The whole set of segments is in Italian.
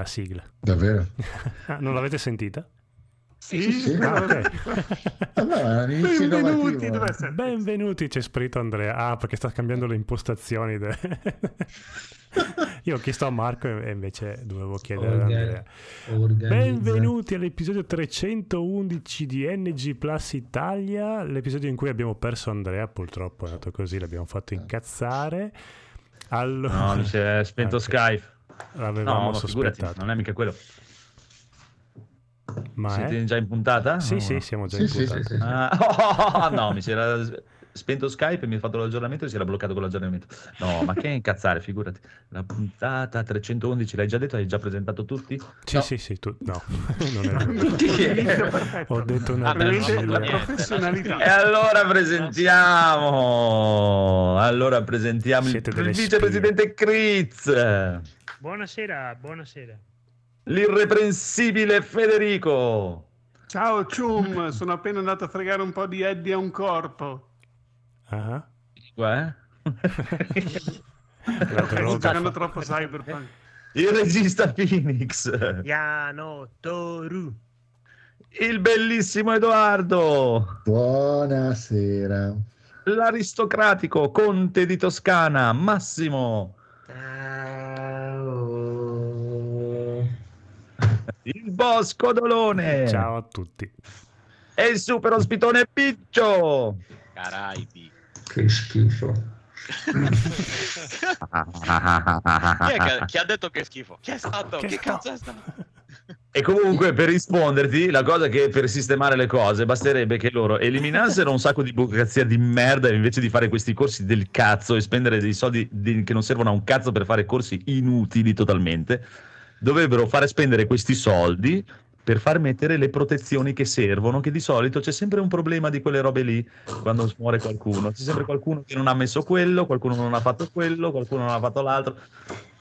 La sigla. Davvero? ah, non l'avete sentita? Sì, sì. Ah, ok. Allora, Benvenuti? Benvenuti, c'è scritto Andrea. Ah, perché sta cambiando le impostazioni. de- Io ho chiesto a Marco e invece dovevo chiedere ad Andrea. Organizza. Benvenuti all'episodio 311 di NG Plus Italia, l'episodio in cui abbiamo perso Andrea, purtroppo è andato così, l'abbiamo fatto incazzare. Allora, No, mi si è spento Ok. Skype. L'avevamo No, figurati, sospettato. non è mica quello. Ma Siete è? già in puntata? Sì, No, sì, no. siamo già Sì, in sì, puntata. sì, sì. Ah, oh, no, mi si era s- spento Skype e mi ha fatto l'aggiornamento e si era bloccato con l'aggiornamento. No, ma che incazzare, figurati. La puntata 311, l'hai già detto? Hai già presentato tutti? Sì, No. sì, sì, tu... no, non perfetto. Ho detto una Ah, beh, la professionalità. E allora presentiamo, allora presentiamo il, Siete il vicepresidente Critz, Buonasera, buonasera. l'irreprensibile Federico, Ciao Cium, sono appena andato a fregare un po' di Eddie a un corpo. Ah, Qua, eh? Giocando troppo Cyberpunk. il regista Phoenix, Yano Toru. il bellissimo Edoardo, Buonasera. l'aristocratico conte di Toscana Massimo, Ciao. il bosco Dolone Ciao a tutti. e il super ospitone Piccio. Caraibi. Che schifo. Chi, è che, chi ha detto che è schifo? Chi è stato? Che Che, cazzo è stato? E comunque per risponderti, la cosa è che per sistemare le cose basterebbe che loro eliminassero un sacco di burocrazia di merda invece di fare questi corsi del cazzo e spendere dei soldi di- che non servono a un cazzo per fare corsi inutili totalmente. Dovrebbero fare spendere questi soldi per far mettere le protezioni che servono, che di solito c'è sempre un problema di quelle robe lì quando muore qualcuno. C'è sempre qualcuno che non ha messo quello, qualcuno non ha fatto quello, qualcuno non ha fatto l'altro.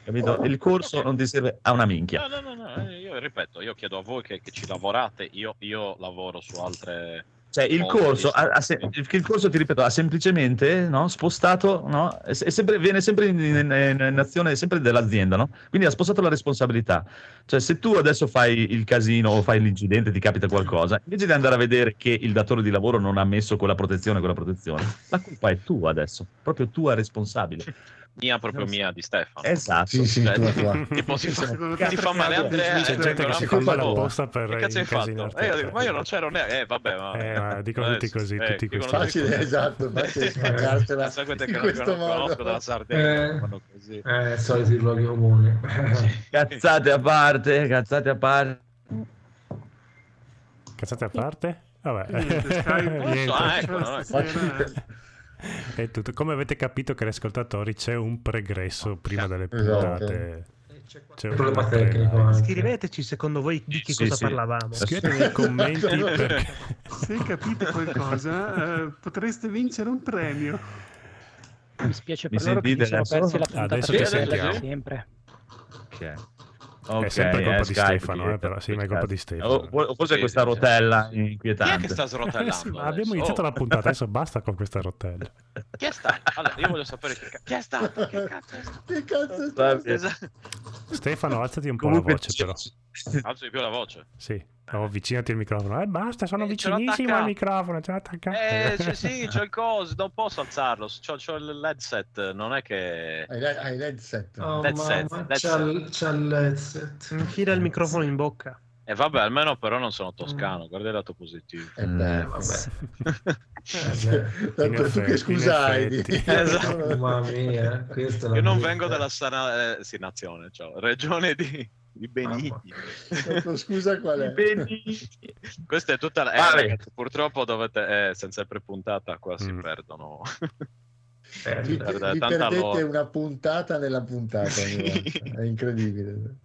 Capito? Il corso non ti serve a una minchia. No, no, no, no, eh, io ripeto, io chiedo a voi che, che ci lavorate, io, io lavoro su altre... Cioè, il corso, ha- ha se- il il corso, ti ripeto, ha semplicemente no, spostato, no, è, è sempre, viene sempre in, in- in azione sempre dell'azienda, no? Quindi ha spostato la responsabilità. Cioè, se tu adesso fai il casino o fai l'incidente, ti capita qualcosa, invece di andare a vedere che il datore di lavoro non ha messo quella protezione, quella protezione, la colpa è tua adesso, proprio tua responsabile. Mia, proprio mia, di Stefano. Esatto. Sì, sì, Cioè, tua, tua. Tipo si fa, ti fa male a perché te, ha C'è eh, gente che si fa male apposta per Che cazzo hai fatto? Eh, io dico, ma io non c'ero neanche... Eh, vabbè, ma... Eh, ma dicono tutti così, tutti questi. tutti Facile, così. esatto, facile spaccarsela Eh, sapete che in non conosco dalla Sardegna, Eh. fanno così. Eh, soliti luoghi comuni. Cazzate a parte, cazzate a parte. Cazzate a parte? Vabbè. Niente, Skype. Niente. Ah, ecco, no, eh. È tutto. Come avete capito, cari ascoltatori, c'è un pregresso prima delle Esatto. puntate. C'è un Problema tecnico. Scriveteci secondo voi di che Sì, cosa sì. parlavamo. Scrivete nei commenti perché Se capite qualcosa, eh, potreste vincere un premio. Mi spiace Mi per loro che sono adesso? persi la puntata Adesso ti sentiamo. sempre. Ok. È Ok, sempre colpa eh, di Skype Stefano, eh, diventa- però, sì, ma è colpa di Stefano. O- o forse Sì, questa sì, sì. rotella Chi è inquietante. che sta Eh srotellando sì, abbiamo iniziato Oh, la puntata, adesso basta con questa rotella. Chi è stato? Allora, io voglio sapere chi, ca- chi è stato. Che cazzo è stato? Che cazzo è stato? Stefano, alzati un po' Comunque, la voce, però. Alzo di più la voce. Sì, no, avvicinati al microfono. Eh, basta, sono Eh, vicinissimo al microfono. Ce l'ho attaccato. Eh, c'è- sì, c'ho il coso, non posso alzarlo. C'ho, c'ho l'headset, non è che. Hai hai l'headset. Oh, it, that's c'ha il- l'headset. Infila il microfono in bocca. E vabbè, almeno però non sono toscano, guarda il lato positivo. Eh beh, vabbè. Tanto In tu che scusa effetti. Esatto. Mamma mia, questa è la Io non vengo dalla sana eh, sì, nazione, cioè, regione di, di Benigni. Tanto scusa qual è? Questa è tutta la... eh, ragazzi, purtroppo dovete... Eh, senza prepuntata qua si Mm. perdono. Eh, Vi, tanta perdete lore. una puntata nella puntata. È incredibile.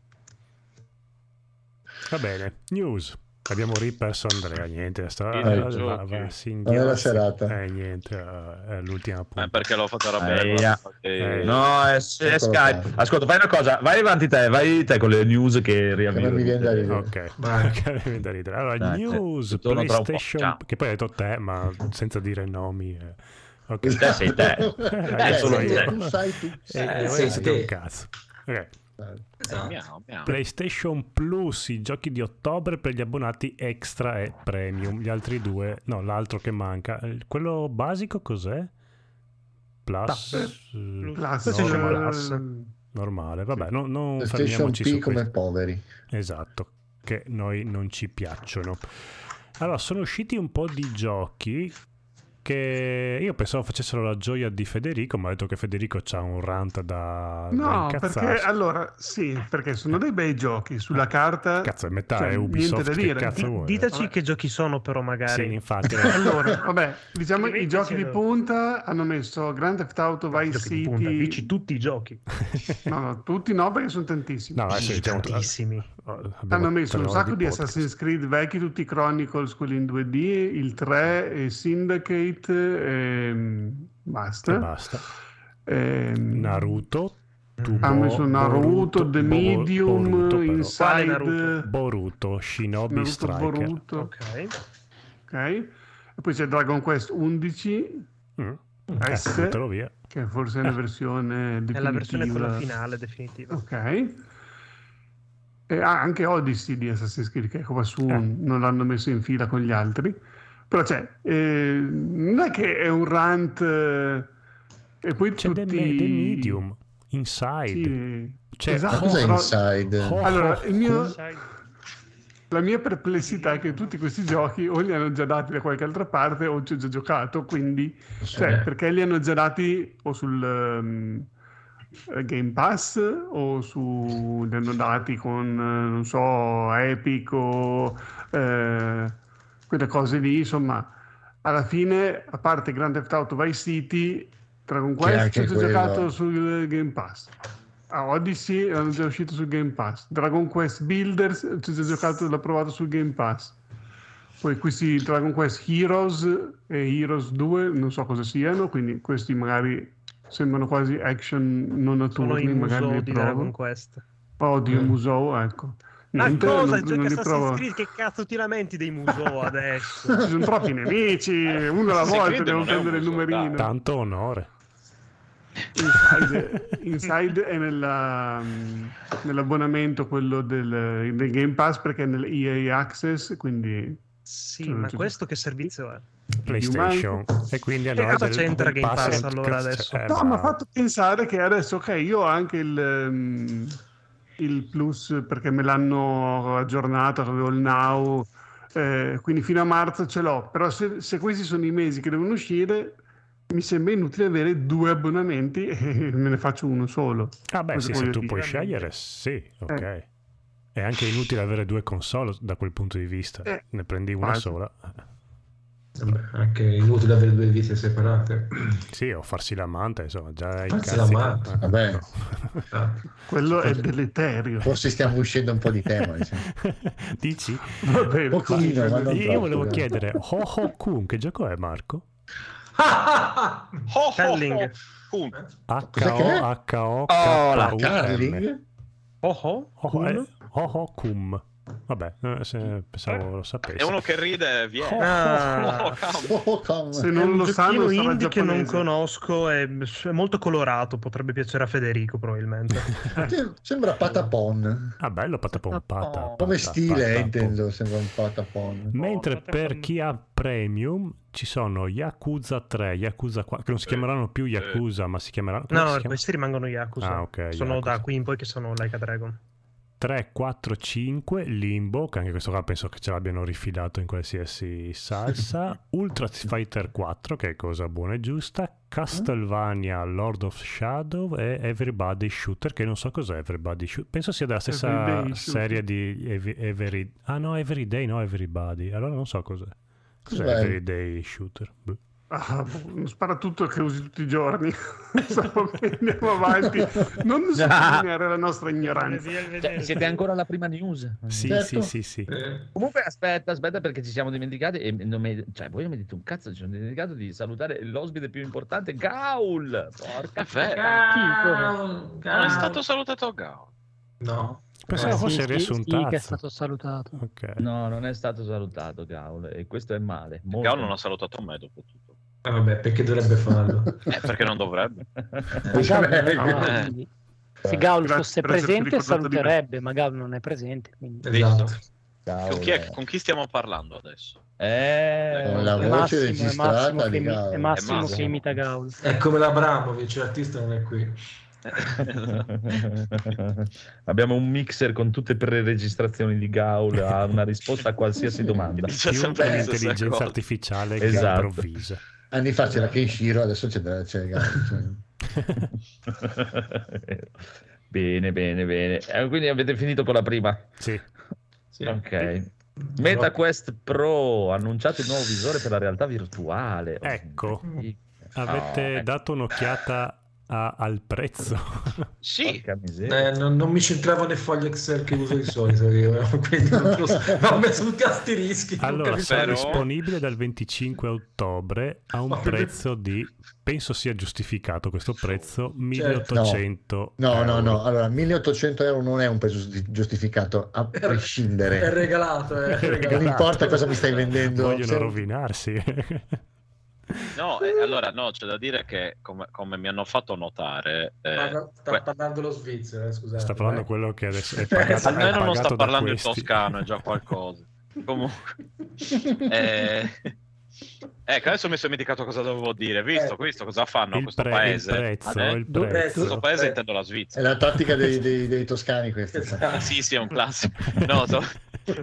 Va bene, news. Abbiamo riperso Andrea, niente, sta, Sì, va, Non la serata. Eh, niente, eh, è l'ultima Eh, puntata. perché l'ho fatto guarda, che- Eh, No, è, è Skype. Ascolta, fai una cosa, vai avanti te, vai te con le news che riavvio. non mi viene da ridere. Ok. Ok, mi viene da ridere. Allora, Dai, news, po'. PlayStation, che poi hai detto te, ma senza dire nomi. eh. Ok. Te sei te. Eh, sono sei io. tu. Sai tu. Eh, Eh, eh, sei sei te. un cazzo. Ok. Esatto. Miau, miau. PlayStation Plus, i giochi di ottobre per gli abbonati extra e premium. Gli altri due, no, l'altro che manca. Eh, Quello basico cos'è? Plus? eh, Plus, Questo è il eh, Plus. normale, vabbè, no- non fermiamoci P su come questo. poveri. Esatto, che noi non ci piacciono. Allora, sono usciti un po' di giochi che io pensavo facessero la gioia di Federico, ma ho detto che Federico c'ha un rant da, da No, incazzarsi. perché allora sì, perché sono dei bei giochi sulla carta. Cazzo, è metà cioè, è niente Ubisoft, da che dire. cazzo Di- vuoi? Diteci Vabbè. che giochi sono, però, Sì, magari. infatti. Allora, vabbè, diciamo i Scrivetecelo. giochi di punta hanno messo Grand Theft Auto Vice City. Dici tutti i giochi. No, no, tutti no, perché sono tantissimi. No, adesso diciamo Tantissimi. Hanno messo un sacco di, podcast. Assassin's Creed vecchi, tutti i Chronicles, quelli in 2D, il 3, e Syndicate, e basta. E basta. Ehm, Naruto. Hanno messo Naruto, The Bo- Medium, Boruto. Inside, Naruto? Boruto, Shinobi Naruto Striker. Boruto, Ok. ok? E poi c'è Dragon Quest 11, Mm. S. Eh, buttalo via. che forse è la versione definitiva. È la versione quella finale, definitiva. Ok. E ha anche Odyssey di Assassin's Creed, che qua su Eh. non l'hanno messo in fila con gli altri. Però c'è, eh, non è che è un rant eh, e poi C'è tutti... The, The Medium, Inside. Sì, C'è Ma esatto, cos'è però- Inside? Allora, il mio- la mia perplessità è che tutti questi giochi o li hanno già dati da qualche altra parte o ci ho già giocato, quindi cioè, Eh. perché li hanno già dati o sul eh, Game Pass o su li hanno dati con eh, non so Epic o eh, quelle cose lì insomma alla fine a parte Grand Theft Auto Vice City Dragon Quest ci ho giocato sul Game Pass. A Odyssey erano già uscito sul Game Pass. Dragon Quest Builders ci ho giocato l'ho provato sul Game Pass. Poi questi Dragon Quest Heroes e Heroes 2 non so cosa siano, quindi questi magari sembrano quasi action non a sono magari musou li di Dragon provo. Quest. Odio Mm. Musou, ecco. Ma Niente, cosa? non, Giochi non li Assassin's provo. Creed, che cazzo ti lamenti dei musou adesso? Ci sono troppi nemici, uno alla volta devo prendere il numerino. dai. Tanto onore. Inside, Inside è nella, mm, nell'abbonamento quello del, del Game Pass perché è nell'EA Access, quindi Sì, ma questo che servizio è? PlayStation. E quindi E allora cosa c'entra Game Pass pass- allora adesso? eh, No, ma- mi ha fatto pensare che adesso, ok, io ho anche il, ehm, il plus perché me l'hanno aggiornato, avevo il now, eh, quindi fino a marzo ce l'ho, però se, se questi sono i mesi che devono uscire, mi sembra inutile avere due abbonamenti e me ne faccio uno solo. Ah beh, sì, se tu dire? puoi scegliere, sì, ok. Eh. È anche inutile avere due console da quel punto di vista. Eh, ne prendi una quasi. sola. Vabbè, anche inutile avere due vite separate. Sì, o farsi la manta, insomma, già Farsi la che- manta, vabbè. no. Esatto. Quello è deleterio. Forse stiamo uscendo un po' di tema. diciamo. Dici? Va bene, Pochino, ma non Io troppo, volevo chiedere, Ho Ho Kun, che gioco è Marco? Ho, ho. Kun. H-O-H-O Oh, la K-U-M. Carling? Ha-ha. Ha-ha-kum. Eh. Vabbè, eh, se- pensavo lo sapessi. È uno che ride viene. Ah. Oh. Oh, come? Se non lo sanno, sarà indie che non conosco, è, è molto colorato, potrebbe piacere a Federico probabilmente. Sì, Sembra patapon. Ah, bello, patapon pata. Come pata, stile, eh, patapon. intendo, sembra un patapon. Mentre Oh, per chi ha premium ci sono Yakuza 3, Yakuza 4, che non si chiameranno più Yakuza, ma si chiameranno... come No, si chiama? questi rimangono Yakuza. Ah, ok, sono Yakuza. da qui in poi che sono Like a Dragon. 3, 4, 5, Limbo, che anche questo qua penso che ce l'abbiano rifilato in qualsiasi salsa, Ultra Fighter 4, che è cosa buona e giusta, Castlevania Lord of Shadow e Everybody Shooter, che non so cos'è Everybody Shooter, penso sia della stessa serie di Ev- Every... Ah no, Everyday, no Everybody, allora non so cos'è. Cos'è Cos'è? Everyday Shooter? Boh. Ah, spara tutto che usi tutti i giorni. Andiamo avanti. Non sottolineare la nostra ignoranza. Cioè, siete ancora alla prima news? Sì, Certo. sì, sì, sì. Eh, Comunque, aspetta, aspetta, perché ci siamo dimenticati. E non mi- cioè, voi non mi dite un cazzo, ci siamo dimenticato di salutare l'ospite più importante, Gaul. Porca. Ciao, Non è stato salutato Gao. No. Pensavo Eh, fosse sì, riassuntato. sì, che è stato salutato. Ok. No, non è stato salutato, Gaul, e questo è male. molto Gao non ha salutato me dopo tutto. Eh, vabbè, perché dovrebbe farlo? Eh, perché non dovrebbe? Diciamo- Ah, Eh. quindi- Se Gaul fosse presente saluterebbe, ma Gaul non è presente. Quindi... Esatto. Ciao, Con chi, è- eh. con chi stiamo parlando adesso? Eh, Con la È voce Massimo, è Massimo, che, di imi- Gaul. è Massimo È Massimo. che imita Gaul. È come l'Abramovic, l'artista non è qui. Abbiamo un mixer con tutte le preregistrazioni di Gaul, ha una risposta a qualsiasi domanda. Dice Più sempre la l'intelligenza artificiale che Esatto. improvvisa. Anni fa c'era Kenshiro, adesso c'è, c'è Gaul. cioè. bene, bene, bene. Eh, quindi avete finito con la prima. Sì. Sì. Ok. MetaQuest Pro ha annunciato il nuovo visore per la realtà virtuale. Ecco. Sì. Avete ecco. dato un'occhiata a- al prezzo? Sì. Eh, non, non mi centravo nel foglio Excel che uso di solito io, quindi non lo ho messo tutti asterischi. non Allora, sarà però- disponibile dal 25 ottobre a un prezzo di, penso sia giustificato questo prezzo, Certo. 1800 No, no, euro. no. Allora, 1800 euro non è un prezzo giusti- giustificato, a È prescindere. regalato, è regalato. Non importa cosa mi stai vendendo. Vogliono se- rovinarsi. no, eh, allora no, c'è da dire che come, come mi hanno fatto notare, eh, Parla- sta que- parlando lo svizzero, eh, scusate. Sta parlando eh. quello che adesso è pagato, è almeno non pagato sta parlando in questi. toscano, è già qualcosa. Comunque, eh, ecco, adesso mi sono dimenticato cosa dovevo dire. Visto, Eh. visto cosa fanno Il, questo pre- paese? il prezzo, Eh? il prezzo. Questo paese Eh. intendo la È Svizzera. la tattica dei, dei- dei toscani questa. Esatto. Sì, sì, è un classico. No, so-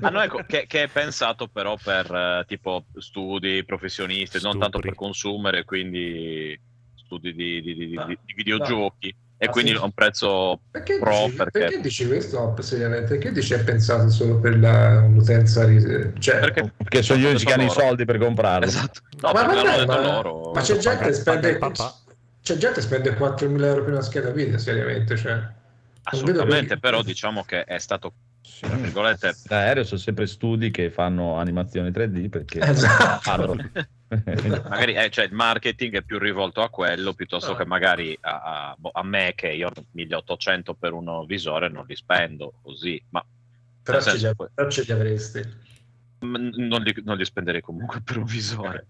Ah, no, ecco, che, che è pensato però per eh, tipo studi professionisti, non tanto Stupri. per consumere, quindi studi di, di- di- di- Ah, di videogiochi. E Ah, quindi sì. a un prezzo Perché, pro dici, perché, perché dici questo seriamente? Perché dici è pensato solo per la- l'utenza ri- cioè, perché Perché sono gli unici che hanno i soldi per comprarlo. Esatto. No, ma, perché vabbè, ma- loro. ma c'è gente che spende c'è gente che spende 4.000 euro per una scheda video seriamente cioè. Assolutamente, perché- però diciamo che è stato, tra virgolette, L'aereo sono sempre studi che fanno animazioni 3D perché Esatto. magari eh, cioè, il marketing è più rivolto a quello piuttosto che magari a, a- boh, a me che io 1800 per uno visore non li spendo così, ma però, ce li, senso, poi- però ce li avresti non li, non li spenderei comunque per un visore.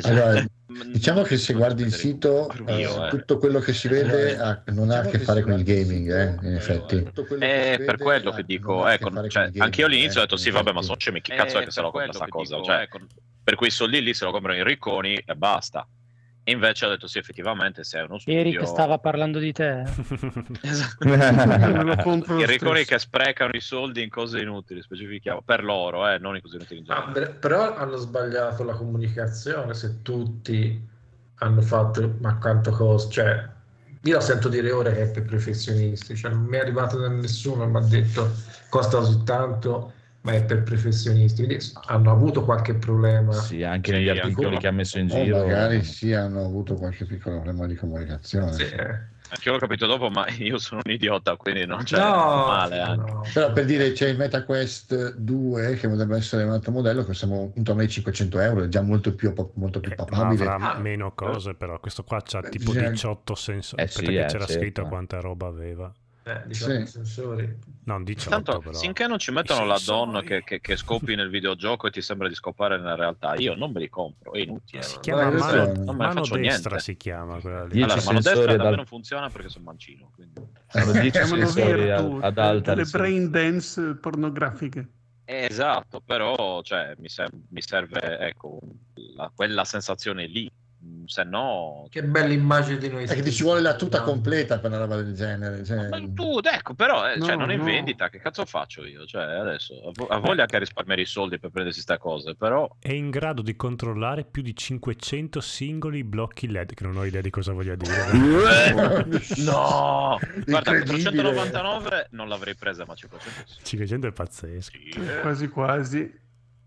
Cioè, Allora, Diciamo che se guardi il sito, eh, io, eh. tutto quello che si vede ha- non ha a che fare con il gaming, eh, in effetti. È per quello che dico, ecco, cioè, anche io all'inizio ho detto eh, sì, vabbè, ma sono scemi, chi cazzo è che se lo compra sta cosa? Cioè, per quei soldi lì se lo comprano i ricconi e basta. E invece ho detto sì, effettivamente se è uno studio... Eric stava parlando di te. Esatto. Lo compro I stesso. che sprecano i soldi in cose inutili, specifichiamo, per loro, eh, non in cose inutili in Ah, generale. però hanno sbagliato la comunicazione se tutti hanno fatto ma quanto costa cioè io la sento dire ora che è per professionisti cioè non mi è arrivato da nessuno mi ha detto costa così tanto ma è per professionisti quindi hanno avuto qualche problema Sì, anche negli ancora. articoli che ha messo in O giro. magari sì hanno avuto qualche piccolo problema di comunicazione. Sì, eh. Anche io l'ho capito dopo, ma io sono un idiota, quindi non c'è no, male anche. no. Però per dire c'è il MetaQuest 2 che potrebbe essere un altro modello che siamo intorno ai 500 euro, è già molto più, molto più Eh, Ma papabile. avrà Ah, meno cose, però questo qua c'ha tipo bisogna- 18 sensori. Eh Aspetta sì, che eh, c'era sì, scritto ma- quanta roba aveva. Eh, diciamo Sì. sensori. Non 18 Tanto, però. finché non ci mettono la donna che, che, che scopi nel videogioco e ti sembra di scopare nella realtà, io non me li compro, è inutile. Si non- chiama Guarda, mano, non me mano faccio destra niente. si chiama quella lì. Dieci Allora, mano sensori destra da non funziona perché sono mancino. Quindi... Sono 10 Chiamano sensori ad, Virtu, ad alta le brain dance pornografiche. Eh, Esatto, però cioè, mi, ser- mi serve ecco, la- quella sensazione lì, se no... che bella immagine di noi È che ci vuole la tuta completa per una roba del genere. cioè- Ma tu, ecco, però eh, cioè, No, non è in no. vendita, che cazzo faccio io? Cioè, adesso ha vo- ha voglia che risparmiare i soldi per prendersi queste cose, però È in grado di controllare più di 500 singoli blocchi LED, che non ho idea di cosa voglia dire. no! Guarda, Incredibile. 499 non l'avrei presa, ma 500 sì. 500 è pazzesco. Sì, eh. Quasi quasi.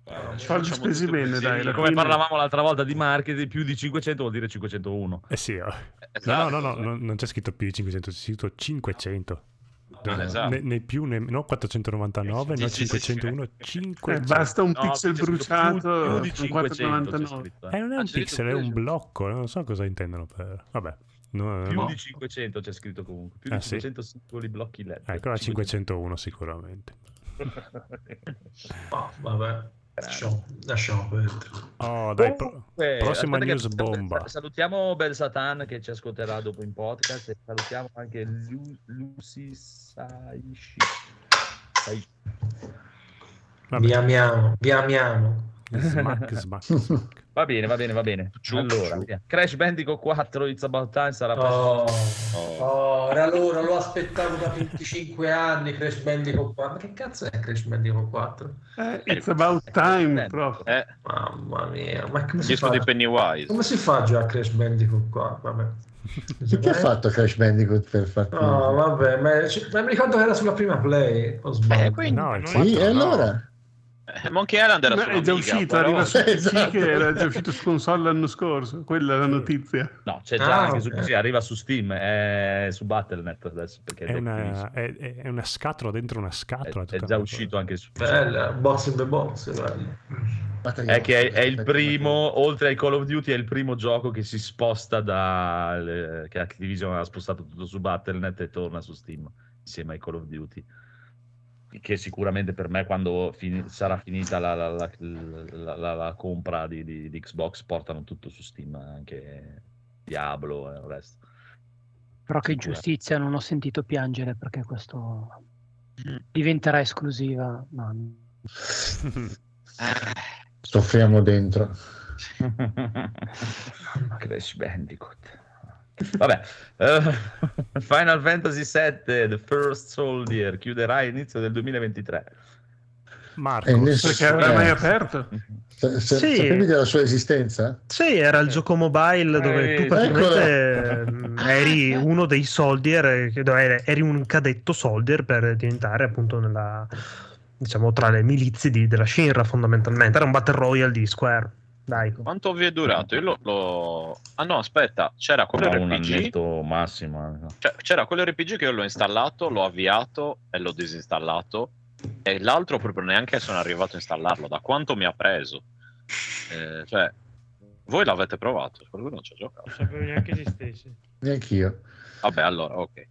Ci Soldi spesi bene, dai, Come parlavamo l'altra volta di marketing, più di 500 vuol dire 501. Eh sì. Esatto. no, no, no, no, non c'è scritto più di 500, c'è scritto 500. Ah, esatto. Né, né più, né, no 499, Sì, no sì, sì, sì. 501, Eh, 500. basta un No, pixel bruciato più, più di con 500 c'è 499. scritto, Eh, eh. non è Ah, un pixel, è un blocco, non so cosa intendono per... Vabbè. No, Più no. di 500 c'è scritto comunque, più Ah, di sì? 500 singoli blocchi LED. Ecco, la 501 sicuramente. Oh, vabbè Lasciamo, lasciamo perdere. Oh, dai, Comunque, prossima news bomba. sa- Salutiamo Bel Satan che ci ascolterà dopo in podcast e salutiamo anche Lu- Lucy Saishi. Sai-. Vi amiamo, vi amiamo. Smack, smack, smack. Va bene, va bene, va bene. Ciu, allora, ciu. Crash Bandicoot 4 It's About Time sarà Oh, Oh. oh, era loro, lo aspettavo da 25 anni Crash Bandicoot 4. Ma che cazzo è Crash Bandicoot 4? Eh, it's about time, prof. Eh, Mamma mia, ma come il si fa? di Pennywise. Come si fa a giocare a Crash Bandicoot 4? Vabbè. Che ha fatto Crash Bandicoot per farti... No, vabbè, ma, ma mi ricordo che era sulla prima play. O sbaglio? Eh, quindi- No, Sì, 4 e no. allora? Eh, Monkey Island era sulla è già Amiga, uscito, però- arriva su PC Esatto. che era già uscito su console l'anno scorso. Quella è la notizia. No, c'è già Ah, anche ok. su sì, arriva su Steam, è su Battle.net adesso perché È è, una, è, è- è una scatola dentro una scatola. è tutta già uscito anche su Bella, box in the box. È che è, è il primo, oltre ai Call of Duty, è il primo gioco che si sposta da che Activision ha spostato tutto su Battle.net e torna su Steam insieme ai Call of Duty. Che sicuramente per me, quando fini- sarà finita la, la- la- la- la- la compra di, di- di Xbox, portano tutto su Steam, anche Diablo e il resto. Però che ingiustizia, non ho sentito piangere perché questo diventerà esclusiva. No. Soffriamo dentro. Crash Bandicoot. Vabbè, eh, Final Fantasy VII The First Soldier chiuderà a inizio del 2023. Marco, E ness- Perché mai Eh. aperto? Sa- sa- Sì. Sapevi della sua esistenza? Sì, era il gioco mobile dove tu Eh, praticamente ehm, eri uno dei soldier, eh, che- dove eri- eri un cadetto soldier per diventare appunto nella, diciamo, tra le milizie di- della Shinra fondamentalmente. Era un battle royale di Square. Dai. Quanto vi è durato? Io lo, lo- Ah no, aspetta, c'era quello un RPG. annetto massimo. Cioè, c'era quello RPG che io l'ho installato, l'ho avviato e l'ho disinstallato. E l'altro proprio neanche sono arrivato a installarlo. Da quanto mi ha preso? Eh, cioè, voi l'avete provato? Qualcuno non ci ha giocato? Non sapevo neanche esistesse. Neanch'io. Vabbè, allora, ok.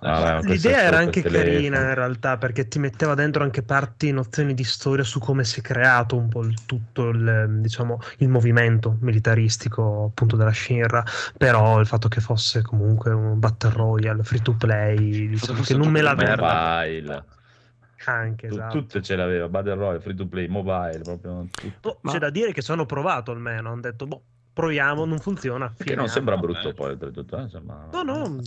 Ah, L'idea era anche carina in realtà perché ti metteva dentro anche parti, nozioni di storia su come si è creato un po' il, tutto il, diciamo, il movimento militaristico appunto della Shinra, però il fatto che fosse comunque un battle royale free to play, diciamo, che non me l'aveva Mobile. anche esatto. Tutte ce l'aveva, Battle Royale, free to play, mobile, proprio tutto. Oh, C'è da dire che ci hanno provato almeno, hanno detto boh, proviamo, non funziona. Che non sembra vabbè. brutto poi, oltretutto. eh, insomma. No, no,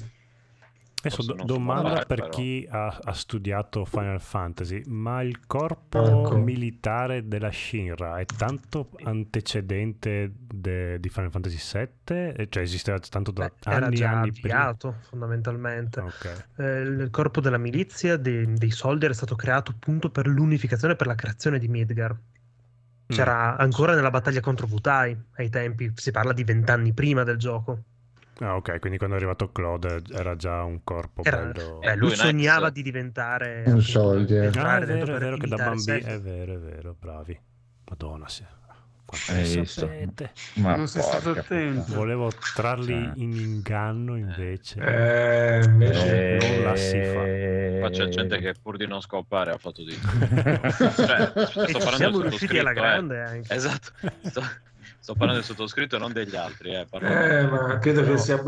Adesso do- domanda per però. chi ha, ha studiato Final Fantasy, ma il corpo Ecco. militare della Shinra è tanto antecedente de- di Final Fantasy VII? Eh, Cioè esisteva tanto da beh, era anni e anni prima? avviato fondamentalmente. Ok. Eh, il corpo della milizia dei, dei soldier è stato creato appunto per l'unificazione, per la creazione di Midgar. Mm. C'era ancora nella battaglia contro Vutai ai tempi, si parla di vent'anni prima del gioco. Ah, ok, quindi quando è arrivato Claude era già un corpo Era- bello... Eh, lui lui sognava di diventare Un soldier. Ah, entrare è vero, è vero che da bambino... È vero, è vero, bravi. Madonna, sì. Ma Non sei stato attento. Volevo trarli Cioè. in inganno invece. Eh, invece... non la si fa. Qua c'è gente che pur di non scopare ha fatto di tutto. Cioè, E sto ci parlando siamo riusciti alla eh. grande anche. Esatto. Sto, sto parlando del sottoscritto e non degli altri. Eh, parlo- Eh, ma credo Però- che sia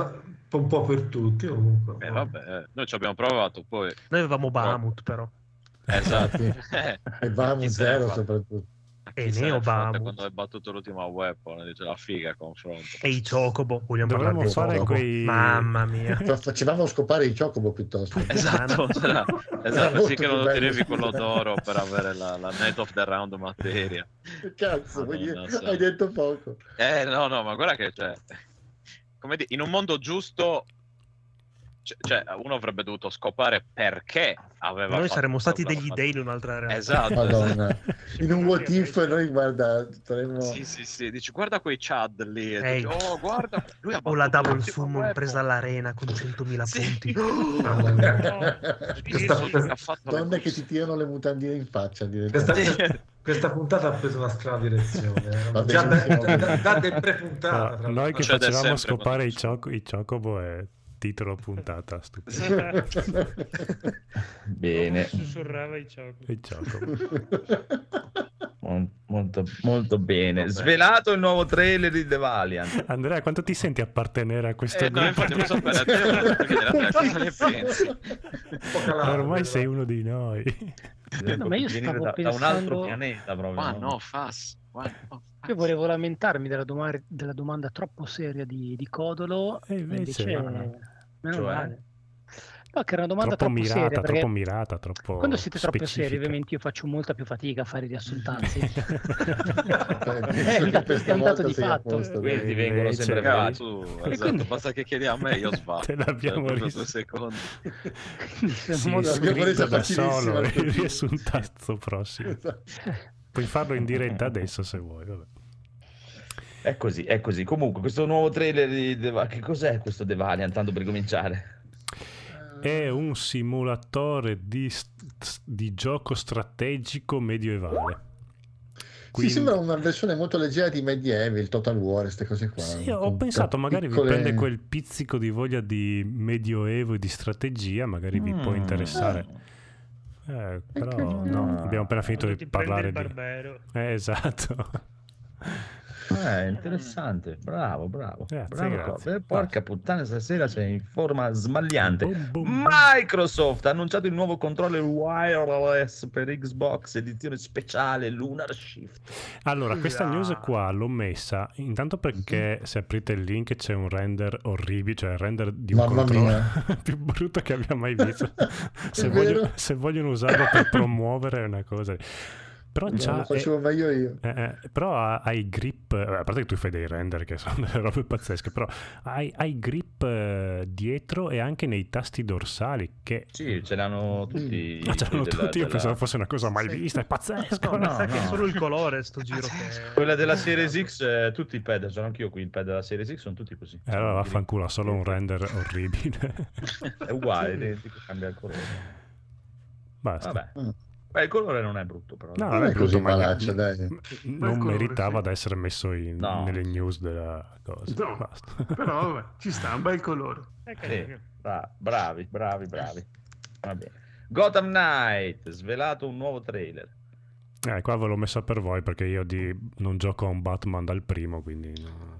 un po' per tutti comunque. Eh, vabbè, eh, noi ci abbiamo provato, poi... Noi avevamo Bahamut però. Esatto. E ne zero soprattutto. E chi Neo Bahamut. Quando hai battuto l'ultima weapon, dice la figa a confronto. E i Chocobo, vogliamo Dovremmo parlare fare Chocobo? quei- Mamma mia. Fa- Facevamo scopare i Chocobo piuttosto. Esatto, c'era- esatto, molto sì che più lo bello. tenevi quello d'oro per avere la, la Night of the Round materia. Che Cazzo, santa. hai detto poco. Eh, no, no, ma guarda che, cioè, come dire, in un mondo giusto, cioè, uno avrebbe dovuto scopare perché aveva Noi saremmo stati degli dei in un'altra realtà. Esatto, Madonna. In un what if noi guarda, saremmo... Sì, sì, sì, dici guarda quei Chad lì, e dici, oh guarda, lui ha O la Double Summon weapon." presa all'arena con 100.000 Sì. punti. Mamma mia. Questa- Questa- ha fatto le Donne che ti tirano le mutandine in faccia. Questa, questa puntata ha preso una strana direzione. eh. Già da, da, da, da pre-puntata. tra noi che facevamo scopare i, cioc- i Chocobo è titolo puntata stupido. Bene, Sussurrava i giochi. I Chocobo. Mon- Molto, molto bene. Vabbè. Svelato il nuovo trailer di The Valiant. Andrea, quanto ti senti appartenere a questo Eh, no, gruppo? infatti, sapere te, cosa ne pensi. Po' calato, Ormai sei uno di noi. No, ma io Vieni stavo da, da un altro pensando- pianeta proprio. Ma no? no, fas. No. Io volevo lamentarmi della, doma- della domanda troppo seria di, di Codolo, E e invece invece, no. Meno Cioè? male. No, che era una domanda troppo troppo, mirata, seria, troppo mirata, troppo quando siete troppo seri, specifica. ovviamente io faccio molta più fatica a fare i riassuntanzi. Eh, date questa scontato volta di fatto. posto. Quindi vengono sempre bravi. tu, esatto, quindi- basta che chiedi a me, io sbatto. Te l'abbiamo Cioè, proprio ris- due secondi. Quindi Sì, Abbiamo scritto reso da solo il riassuntazzo prossimo. Puoi farlo in diretta adesso se vuoi. vabbè. È così, è così. Comunque, questo nuovo trailer di The Che cos'è questo The Valiant? Tanto per cominciare. È un simulatore di, di gioco strategico medioevale. Sì, sembra una versione molto leggera di Medieval, Total War, queste cose qua. Sì, ho pensato magari vi piccole- prende quel pizzico di voglia di medioevo e di strategia, magari vi può Mm. interessare. Eh, però no, abbiamo appena finito di parlare il di... barbero. Eh, esatto. Eh, interessante, bravo, bravo. Grazie, bravo grazie. Eh, porca puttana, stasera sei in forma smagliante. Boom, boom. Microsoft ha annunciato il nuovo controller wireless per Xbox edizione speciale Lunar Shift. Allora, questa news qua l'ho messa intanto perché se aprite il link c'è un render orribile, cioè il render di un Mamma controller mia. più brutto che abbia mai visto. se, voglio- se vogliono usarlo per promuovere è una cosa. Però No, c'ha, lo facevo meglio io. eh, eh, però ha, ha i grip, eh, a parte che tu fai dei render che sono delle robe pazzesche, però hai, hai grip eh, dietro e anche nei tasti dorsali che... Sì, ce l'hanno tutti. Ah, ce l'hanno della- tutti, io della- pensavo fosse una cosa mai Sì. vista, è pazzesco. No, no, sa che è no. solo il colore sto giro che... Quella della Series X, eh, tutti i pad, sono anch'io qui, il pad della Series X sono tutti così. E allora vaffanculo, ha solo un render orribile. È uguale, identico, cambia il colore. Basta. Vabbè. Mm. Beh, il colore non è brutto, però. No, Non non è così malaccia, dai. Non colore, meritava sì. di essere messo in- No. nelle news della cosa. No. Basta. Però vabbè, ci sta, un bel colore. Sì, bravi, bravi, bravi. Va bene. Gotham Knight, svelato un nuovo trailer. Eh, qua ve l'ho messa per voi perché io di- non gioco a un Batman dal primo, quindi... no.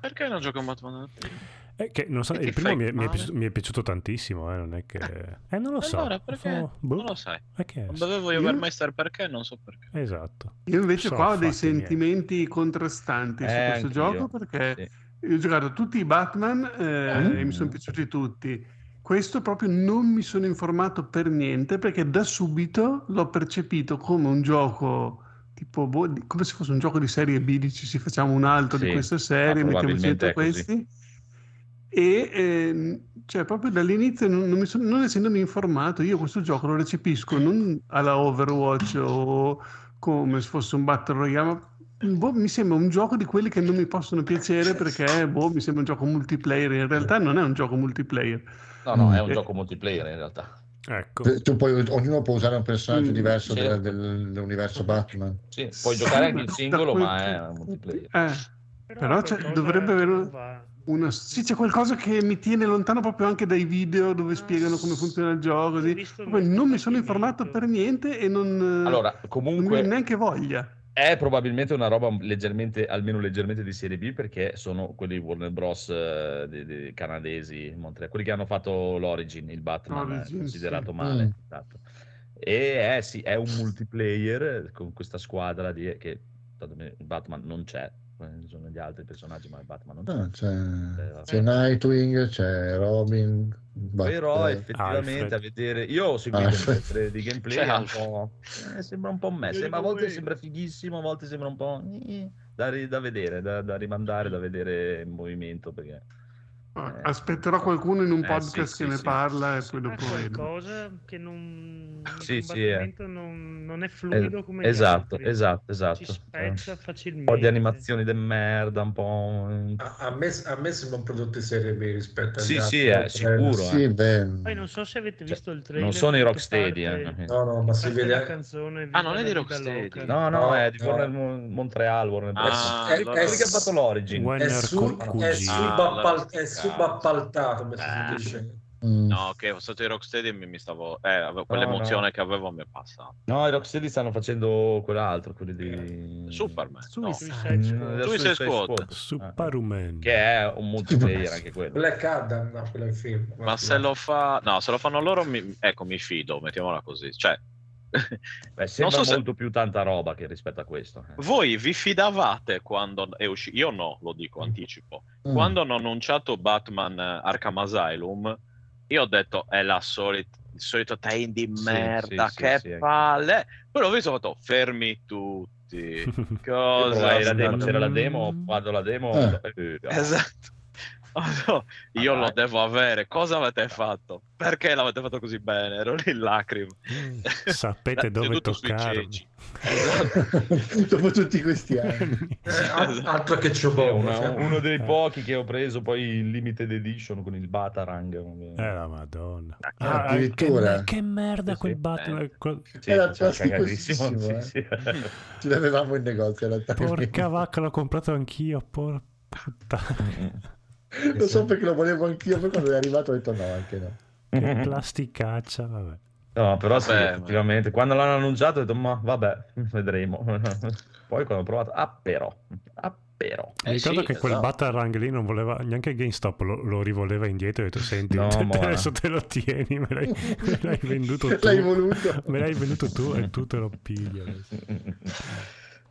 Perché non gioco a Batman? Eh, che non so, che il primo mi è, mi è piaciuto, mi è piaciuto tantissimo, eh, non è che... Eh, non lo so. Allora, perché? So- boh, Non lo sai. Non dovevo io Io- Overmeister perché? Non so perché. Esatto. Io invece Sono qua ho dei sentimenti contrastanti su Eh, questo anch'io. gioco perché Sì. io ho giocato tutti i Batman eh, Mm. e mi sono piaciuti tutti. Questo proprio non mi sono informato per niente perché da subito l'ho percepito come un gioco tipo boh, come se fosse un gioco di serie B, dici sì, facciamo un altro Sì, di queste ma serie, mettiamo probabilmente dentro è così. E ehm, cioè, proprio dall'inizio, non, non mi sono- non essendomi informato, io questo gioco lo recepisco non alla Overwatch o come se fosse un Battle Royale, ma boh, mi sembra un gioco di quelli che non mi possono piacere perché boh, mi sembra un gioco multiplayer. In realtà non è un gioco multiplayer. No, no, è un Mm. gioco multiplayer in realtà. Ecco. Tu puoi, ognuno può usare un personaggio Mm, diverso del- certo. del- dell'universo Batman. Sì, puoi giocare anche in singolo, ma è un multiplayer. Eh, Però c'è- qualcosa dovrebbe avere-. Una- sì, c'è qualcosa che mi tiene lontano proprio anche dai video dove Ah, spiegano come funziona il gioco. Così. non mi sono informato per niente e non, Allora, non mi comunque viene neanche voglia. è probabilmente una roba leggermente, almeno leggermente di serie B, perché sono quelli Warner Bros. eh, di- di- canadesi, Montreal, quelli che hanno fatto l'Origin, il Batman eh, Origin, considerato sì. male. Mm. esatto. E è, sì, è un multiplayer con questa squadra di, che Batman non c'è, eh, ci sono gli altri personaggi, ma Batman non c'è. Ah, c'è, vabbè. c'è Nightwing, c'è Robin. Bat- Però eh, effettivamente Alfred. a vedere, io ho seguito Alfred. un po' tre di gameplay, C'è è un eh, sembra un po' me, sembra, a volte sembra fighissimo, a volte sembra un po' eh, da, ri- da vedere, da, da rimandare, da vedere in movimento, perché Eh, Aspetterò qualcuno in un eh, podcast sì, che sì, ne sì. parla e poi dopo vedo. qualcosa che non Sì, sì, eh. non, non è fluido come gli esatto, esatto, ci esatto. spezza Un facilmente po' di animazioni de merda, un po'... A, a me, a me sembra un prodotto di serie B rispetto agli Sì, sì, è Eh, sicuro. Sì, eh. beh, poi non so se avete Cioè, visto il trailer Non sono i Rocksteady, parte- eh. No, no, ma si vede... la canzone Ah, non è di Rocksteady. No, no, No, è di no. Warner Mon- Montreal, Warner Bros. Ah, è- è- Quelli che ha fatto l'Origin. È, su, Q- è, QG. Subappaltato, come si Ah. dice. Mm. No, che fosse stato i Rocksteady mi, mi stavo... Eh, avevo- quell'emozione che avevo mi è passata. No, i Rocksteady stanno facendo quell'altro, quelli di... Superman. no. Suicide Mm, Squad. Suicide Squad. Superman. Che è un multiplayer anche quello. Black Adam, no, quello è il film. Ma se lo fa... No, se lo fanno loro, mi... ecco, mi fido, mettiamola così. Cioè, Beh, sembra so se- molto più tanta roba che rispetto a questo. eh. voi vi fidavate quando è uscito... Io no, lo dico, anticipo. Mm. Quando hanno annunciato Batman eh, Arkham Asylum, io ho detto è la solita, il solito tie di merda, sì, sì, che sì, palle. Poi l'ho visto e ho fatto fermi tutti. Cosa provai la demo, c'era la demo, vado la demo. Eh. eh, Esatto. No, io Ah, lo dai. devo avere. Cosa avete fatto? Perché l'avete fatto così bene? Ero lì in lacrime. Sapete dove toccarmi. Esatto. Dopo tutti questi anni. Eh, al- altro che cioè. uno dei pochi che ho preso poi in limited edition con il Batarang. Eh la madonna. Ah, Ah, che, addirittura. che merda Sì, quel sì. Quel- Sì, Era plasticosissimo, cagatissimo, eh. sì, sì. Ce l'avevamo in negozio. Porca vacca, l'ho comprato anch'io. Por... puttana. Lo so perché lo volevo anch'io, poi quando è arrivato ho detto no, anche no. Che plasticaccia, vabbè. No, però sì, Vabbè, ma- effettivamente, quando l'hanno annunciato ho detto, ma vabbè, vedremo. Poi quando ho provato, ah però, ah però. Mi Eh ricordo sì, che quel esatto. Batarang lì non voleva neanche GameStop lo, lo rivoleva indietro e ho detto senti No, te- adesso te lo tieni me l'hai, me l'hai venduto tu L'hai voluto. me l'hai venduto tu e tu te lo pigli adesso.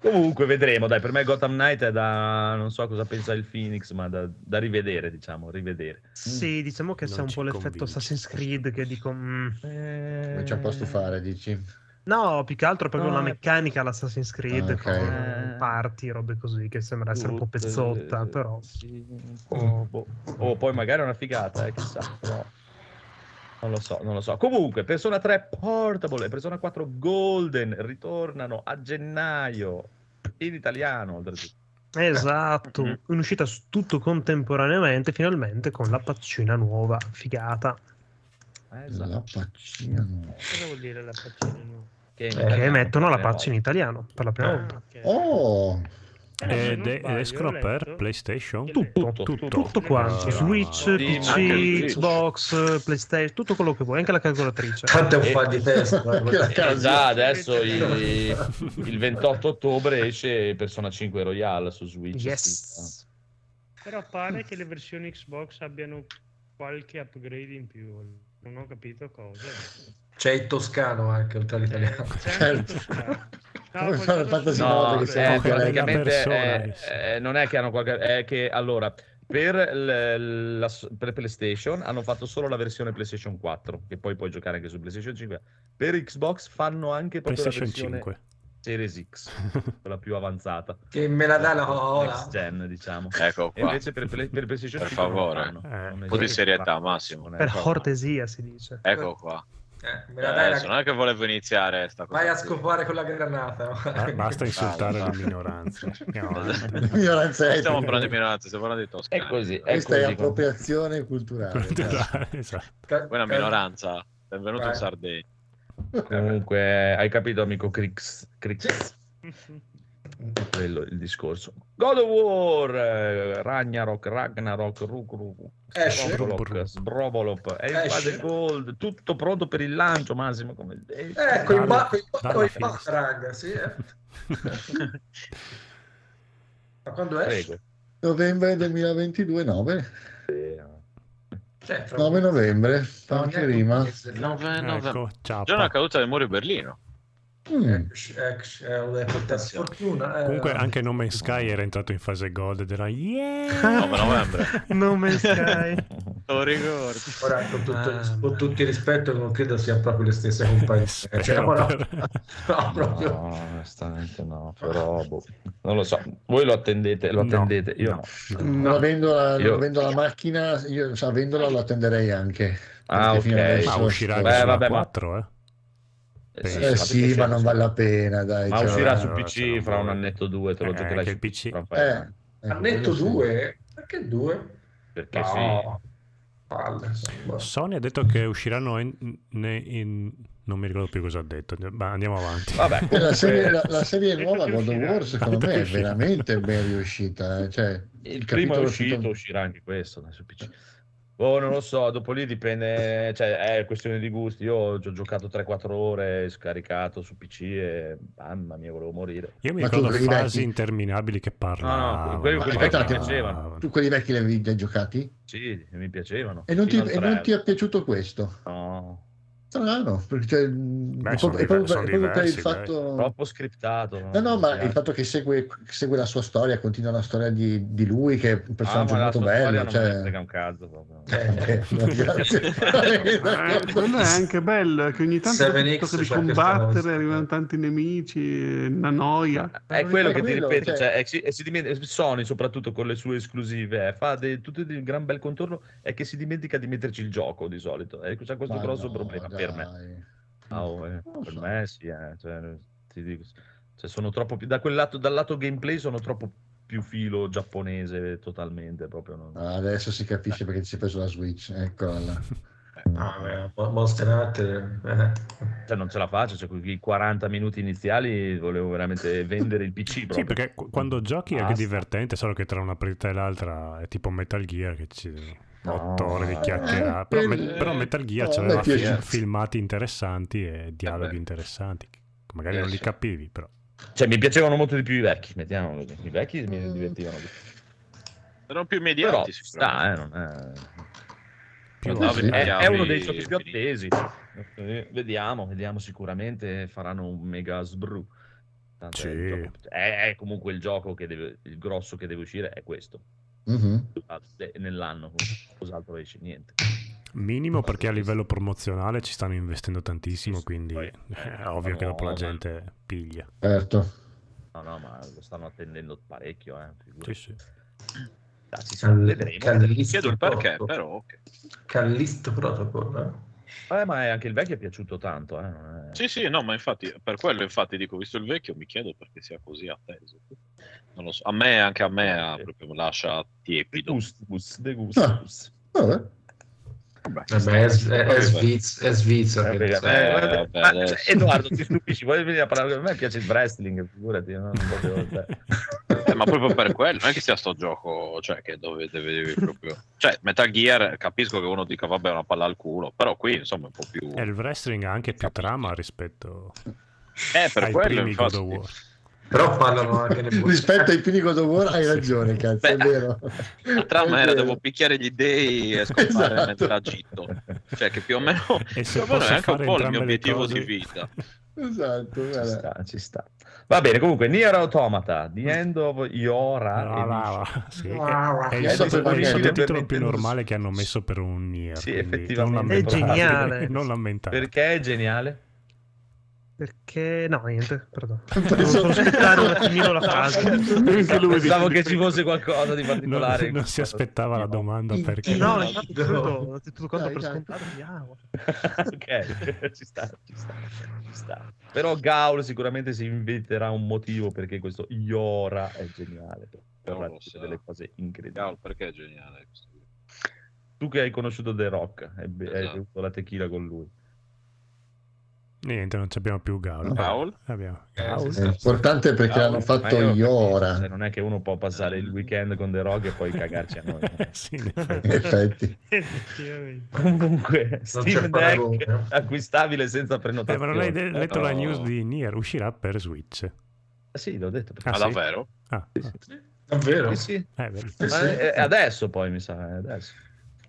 Comunque vedremo, dai, per me Gotham Knight è da, non so cosa pensa il Phoenix, ma da, da rivedere, diciamo, rivedere. Sì, diciamo che Non c'è un po' l'effetto convince. Assassin's Creed che dico... mm, Come c'è un po' a stufare, dici? No, più che altro è proprio No, una è- meccanica l'Assassin's Creed Ah, ok. con Eh. party, robe così, che sembra essere un po' pezzotta, però... sì, po', boh. Oh, poi magari è una figata, eh, chissà, però... Non lo so, non lo so. Comunque, Persona 3 Portable e Persona 4 Golden ritornano a gennaio in italiano, oltretutto. Esatto, Mm. in uscita tutto contemporaneamente, finalmente con la paccina nuova, figata. Esatto. La paccina nuova. Cosa vuol dire la faccina nuova? Che, Eh, mettono la patch in italiano per la prima Eh. volta. ok. Oh, ed, sbaglio, escono per PlayStation Tutto, Tutto, tutto. Tutto quanto, Ah, Switch, Steam, PC. Xbox, PlayStation, tutto quello che vuoi, anche la calcolatrice. Tanto è un po' di testa. Eh, già adesso il, il 28 ottobre esce Persona 5 Royale su Switch. Yes. Però pare che le versioni Xbox abbiano qualche upgrade in più. Non ho capito cosa. C'è il toscano anche, oltre all'italiano. Eh, c'è Certo. No, No, che eh, praticamente eh, eh, non è che hanno qualche è che allora per, l- la, per PlayStation hanno fatto solo la versione PlayStation 4 che poi puoi giocare anche su PlayStation 5 per Xbox fanno anche proprio PlayStation la versione 5 Series X quella più avanzata Che me la dà la next ola. gen diciamo Ecco e qua. invece per, Play- per PlayStation Per 5 non favore. Eh, un po' di serietà, Massimo. Per cortesia si dice. Ecco qua. Eh, me la dai Adesso la... non è che volevo iniziare sta cosa. Vai a scopare con la granata. Ba- basta insultare le minoranze Non stiamo parlando di minoranze, stiamo parlando di è toscani. così è Questa è così appropriazione culturale. esatto. Ca- Poi una minoranza. Benvenuto in Vai. Sardegna. comunque hai capito amico Crix, Crix. Quello il discorso. God of War, eh, Ragnarok, Ragnarok, Ruk Ruk, Esce? Sbrobolok, Sbrobolop, è in Esce? fase gold, tutto pronto per il lancio, Massimo. Come... eh, Eh, con i ba- coi- Dalla coi fine. Batarang, sì. eh. Ma quando esce? Prego. Novembre 2022, 9. Cioè, fra 9 novembre, anche neanche rima. un mese. 9 novembre. ecco ciao Giorno della caduta del muro di Berlino. Mm. È una per fortuna. eh. comunque anche No Man's Sky era entrato in fase gold ed era yeah 9 novembre. No Man's Sky. Lo ricordi. Ora, con, tutto, Ah, con tutti i rispetto, non credo siano proprio le stesse compagnie. Spero Cioè, no, per- no, proprio. No, onestamente no, però boh, non lo so. Voi lo attendete, lo No, attendete, io no. no. Non avendo la, Io- avendo la macchina, io so, avendola lo attenderei anche. Ah, ok. ma uscirà Beh, vabbè, ma- 4 eh Eh Eh sì, perché ma non vale la pena, dai. Ma cioè, uscirà eh, su PC non fra un annetto o due, te lo Eh, giocherai su il PC. Eh, A netto quello sì. 2? Perché 2? Perché sì. No, palle, insomma. Sony ha detto che usciranno in, ne- in- non mi ricordo più cosa ha detto ma andiamo avanti Vabbè, E la serie, comunque, la, la serie nuova God of War secondo me è veramente ben riuscita. eh. Cioè, il primo è uscito, tutto- uscirà anche questo su PC. Oh, non lo so, dopo lì dipende, cioè è questione di gusti. Io ho gio- giocato 3-4 ore, scaricato su PC e mamma mia, volevo morire. Io mi Ma ricordo fasi vecchi? interminabili che parlavano. No, no, quelli- quelli vecchi mi piacevano. Tu quelli vecchi li avevi già giocati? Sì, mi piacevano. E non, ti, e non ti è piaciuto questo? No, Strano, perché cioè, è sono proprio, è proprio- diversi, è proprio per il diversi, fatto... troppo scriptato. No, no, ma Mi il fatto che segue, segue la sua storia, continua la storia di, di lui, che è un personaggio Ah, ma molto bello. non Cioè... frega un cazzo proprio. Eh, no, grazie. Eh, quello è anche bello, che ogni tanto tocca di combattere, arrivano tanti nemici, una noia. È non quello che ti ripeto, cioè- cioè, Sony soprattutto con le sue esclusive eh, fa dei- tutto un gran bel contorno è che si dimentica di metterci il gioco di solito c'è questo Ma grosso no, problema per me. Ah, oh, eh, per so. me sì, eh, cioè, ti dico, cioè, sono troppo più da quel lato, dal lato gameplay sono troppo più filo giapponese totalmente proprio non... Ah, adesso si capisce perché ti sei preso la Switch. Eccola là. Ah, Monster Hunter, eh. Cioè, non ce la faccio, cioè, quei 40 minuti iniziali volevo veramente vendere il PC proprio. Sì, perché qu- quando giochi è anche Basta. divertente, solo che tra una partita e l'altra è tipo Metal Gear che ci No, 8 ore di eh, chiacchierare. Però, me- eh, però Metal Gear no, c'aveva mi piace. fi- filmati interessanti e dialoghi beh. interessanti. che Magari Eh, non li capivi, però. Cioè, mi piacevano molto di più i vecchi, mettiamolo. I vecchi mi divertivano di più. Erano più Però immediati, sicuramente. sta, eh, non è... Più Guardavi sì. i È, è dialoghi uno dei giochi più attesi. Eh, Vediamo, vediamo sicuramente faranno un mega sbru. È, Sì. gioco- è- è comunque il gioco che deve, il grosso che deve uscire è questo. Mhm. Eh, Nell'anno, cos'altro esce? Niente. Minimo perché a livello promozionale ci stanno investendo tantissimo, Sì, quindi poi- è ovvio che dopo la No, ma- gente piglia. Certo. No, no, ma lo stanno attendendo parecchio. Eh, figurati. Sì, sì. Dai, ci sta, Cal- vedremo. Callisto Chiedo il perché, Protocol. però ok. Callisto Protocol. eh. Eh, ma è- anche il vecchio è piaciuto tanto. Eh, Sì, sì, no, ma infatti, per quello infatti dico, visto il vecchio, mi chiedo perché sia così atteso. Non lo so, a me, anche a me, ha proprio lascia De tiepido. gustus, de gustus. Vabbè. Vabbè, è, è, è, Sviz- è Svizzera. Eh, Eh, vabbè, ma- cioè, Edoardo, ti stupisci, vuoi venire a parlare con me? A me piace il wrestling, figurati. No? Non proprio-. Eh, ma proprio per quello, non è che sia sto gioco, cioè, che dove devi proprio... Cioè, Metal Gear, capisco che uno dica, vabbè, una palla al culo, però qui, insomma, è un po' più... E il wrestling ha anche più trama rispetto Eh, per ai quello, primi God infatti... of War. Però parlano anche Rispetto ai primi God of War hai ragione, cazzo, è Beh, vero. La trama È era devo picchiare gli dei e scompare Esatto. nel tragitto. Cioè, che più o meno, E se più o meno posso è anche un po' il mio obiettivo cose- di vita. Esatto, Ci sta, ci sta. Va bene, comunque, Nier Automata, The End of Iora. Ah, Edition. là, sì, è, Wow. è il, È sotto- è il orribile sottotitolo più normale che hanno messo per un Nier. Sì, effettivamente. non È geniale. Non lamentarti. Perché è geniale? Perché no, niente, perdono. Devo aspettare un attimino la frase. Anche lui Pensavo che ci fosse qualcosa di Non, particolare. in non si aspettava la domanda perché... No, No, infatti no. tutto quanto Dai, per scontato. ok, ci sta, ci sta, ci sta. Però Gaul sicuramente si inventerà un motivo perché questo Iora è geniale. Per Non fare lo tutte so. delle cose incredibili. Cavolo, perché è geniale questo. Tu che hai conosciuto The Rock, hai, Esatto. bevuto la tequila con lui. Niente, non ci abbiamo più Gaul. Paul? Abbiamo... Eh, Gaul. sì, È importante perché Gaul, hanno fatto io- Iora. cioè, non è che uno può passare il weekend con The Rock e poi cagarci a noi. no? sì, in effetti. In effetti. Comunque, Steam Deck paragone. acquistabile senza Eh, prenotazione. ma non hai de- letto la no. news di Nier? Uscirà per Switch. Eh Sì, l'ho detto. perché- Ah, Ma sì? davvero? Ah, ah. Davvero? Sì, sì. Eh, vero. Sì, sì. Ma è- è adesso poi mi sa, è adesso.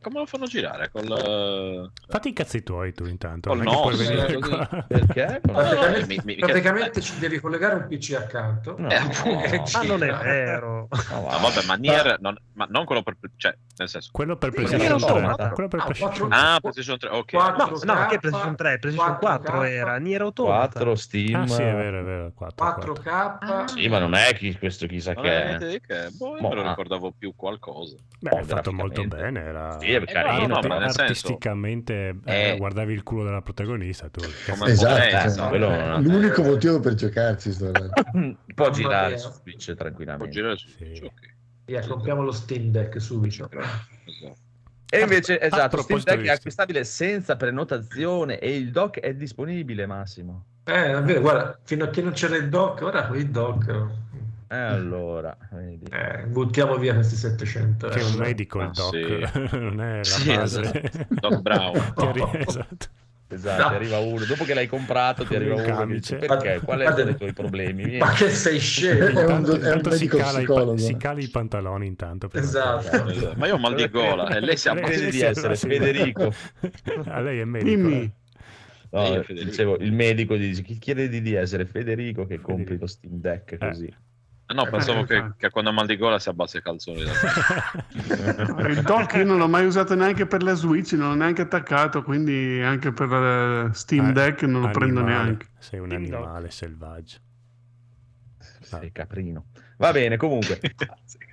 Come lo fanno girare? Col... eh, Fatti i cazzi tuoi tu intanto. Col non puoi venire eh, qua. Perché? No, no, Praticamente, mi- mi- praticamente ci devi collegare un PC accanto. No, Eh, no, Ma non è vero. no, No, vabbè, ma Nier, non, ma non quello per... Cioè, nel senso... Quello per PlayStation sì, 3. Automata. Quello per Ah, PlayStation quattro- 3. Ah, PlayStation 3, ok. Quattro- No, no, che PlayStation 3, PlayStation 4 4K. era Nier Automata. 4 Steam. Ah, sì, è vero, è vero. 4, 4K. Sì, ma non è chi, questo chissà Non che è che. Boh, io Boh, me lo ricordavo più qualcosa. Beh, è fatto molto bene. Era... Sì, è carino. no, ma nel senso- artisticamente eh, Eh. guardavi il culo della protagonista. Tu. Come Esatto. Eh, cioè, esatto. L'unico motivo per giocarci sto Può girare su Switch Può tranquillamente. girare su Sì. Switch, ok. Via, compriamo lo Steam Deck subito. Esatto. E invece, A- a esatto, Steam Deck è acquistabile senza prenotazione e il dock è disponibile, Massimo. Eh, davvero, guarda, fino a che non c'era il dock, ora con il dock. Eh, E allora, vedi. Eh, buttiamo via questi 700 Che è un euro. medical Ah, doc, sì. non è la Sì, base. esatto. Doc Brown. Ti arri- esatto. Esatto, No. ti arriva uno, dopo che l'hai comprato ti arriva il uno dice perché? Qual è Guarda- uno dei tuoi problemi? Vieni. Ma che sei scemo? È un, Intanto, è un intanto si, medico cala i, si cala i pantaloni intanto. Esatto. Esatto. Ma io ho mal di gola e lei si Lei- ammazza. Credi di essere sì. Federico. Ah, lei è medico. Dimmi. eh. No, dicevo, il medico gli dice chi chiede di, di essere Federico che compri lo Steam Deck così. No, pensavo Eh, che, infatti. che quando ha mal di gola si abbassa i calzoni. Il dock io non l'ho mai usato neanche per la Switch, non l'ho neanche attaccato, quindi anche per eh, Steam Ah, Deck non lo prendo animale. neanche. Sei un animale selvaggio. Sei caprino. Va bene, comunque.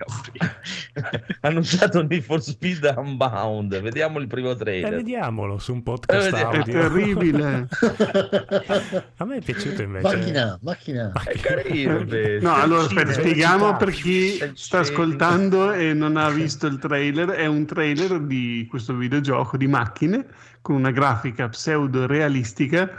Annunciato Need for Speed Unbound. Vediamo il primo trailer. vediamolo su un podcast Eh, vediamo. È audio. terribile. A me è piaciuto invece. macchina, macchina. È carino invece. No, allora aspetta, spieghiamo per chi sta ascoltando e non ha visto il trailer. È un trailer di questo videogioco di macchine con una grafica pseudo realistica,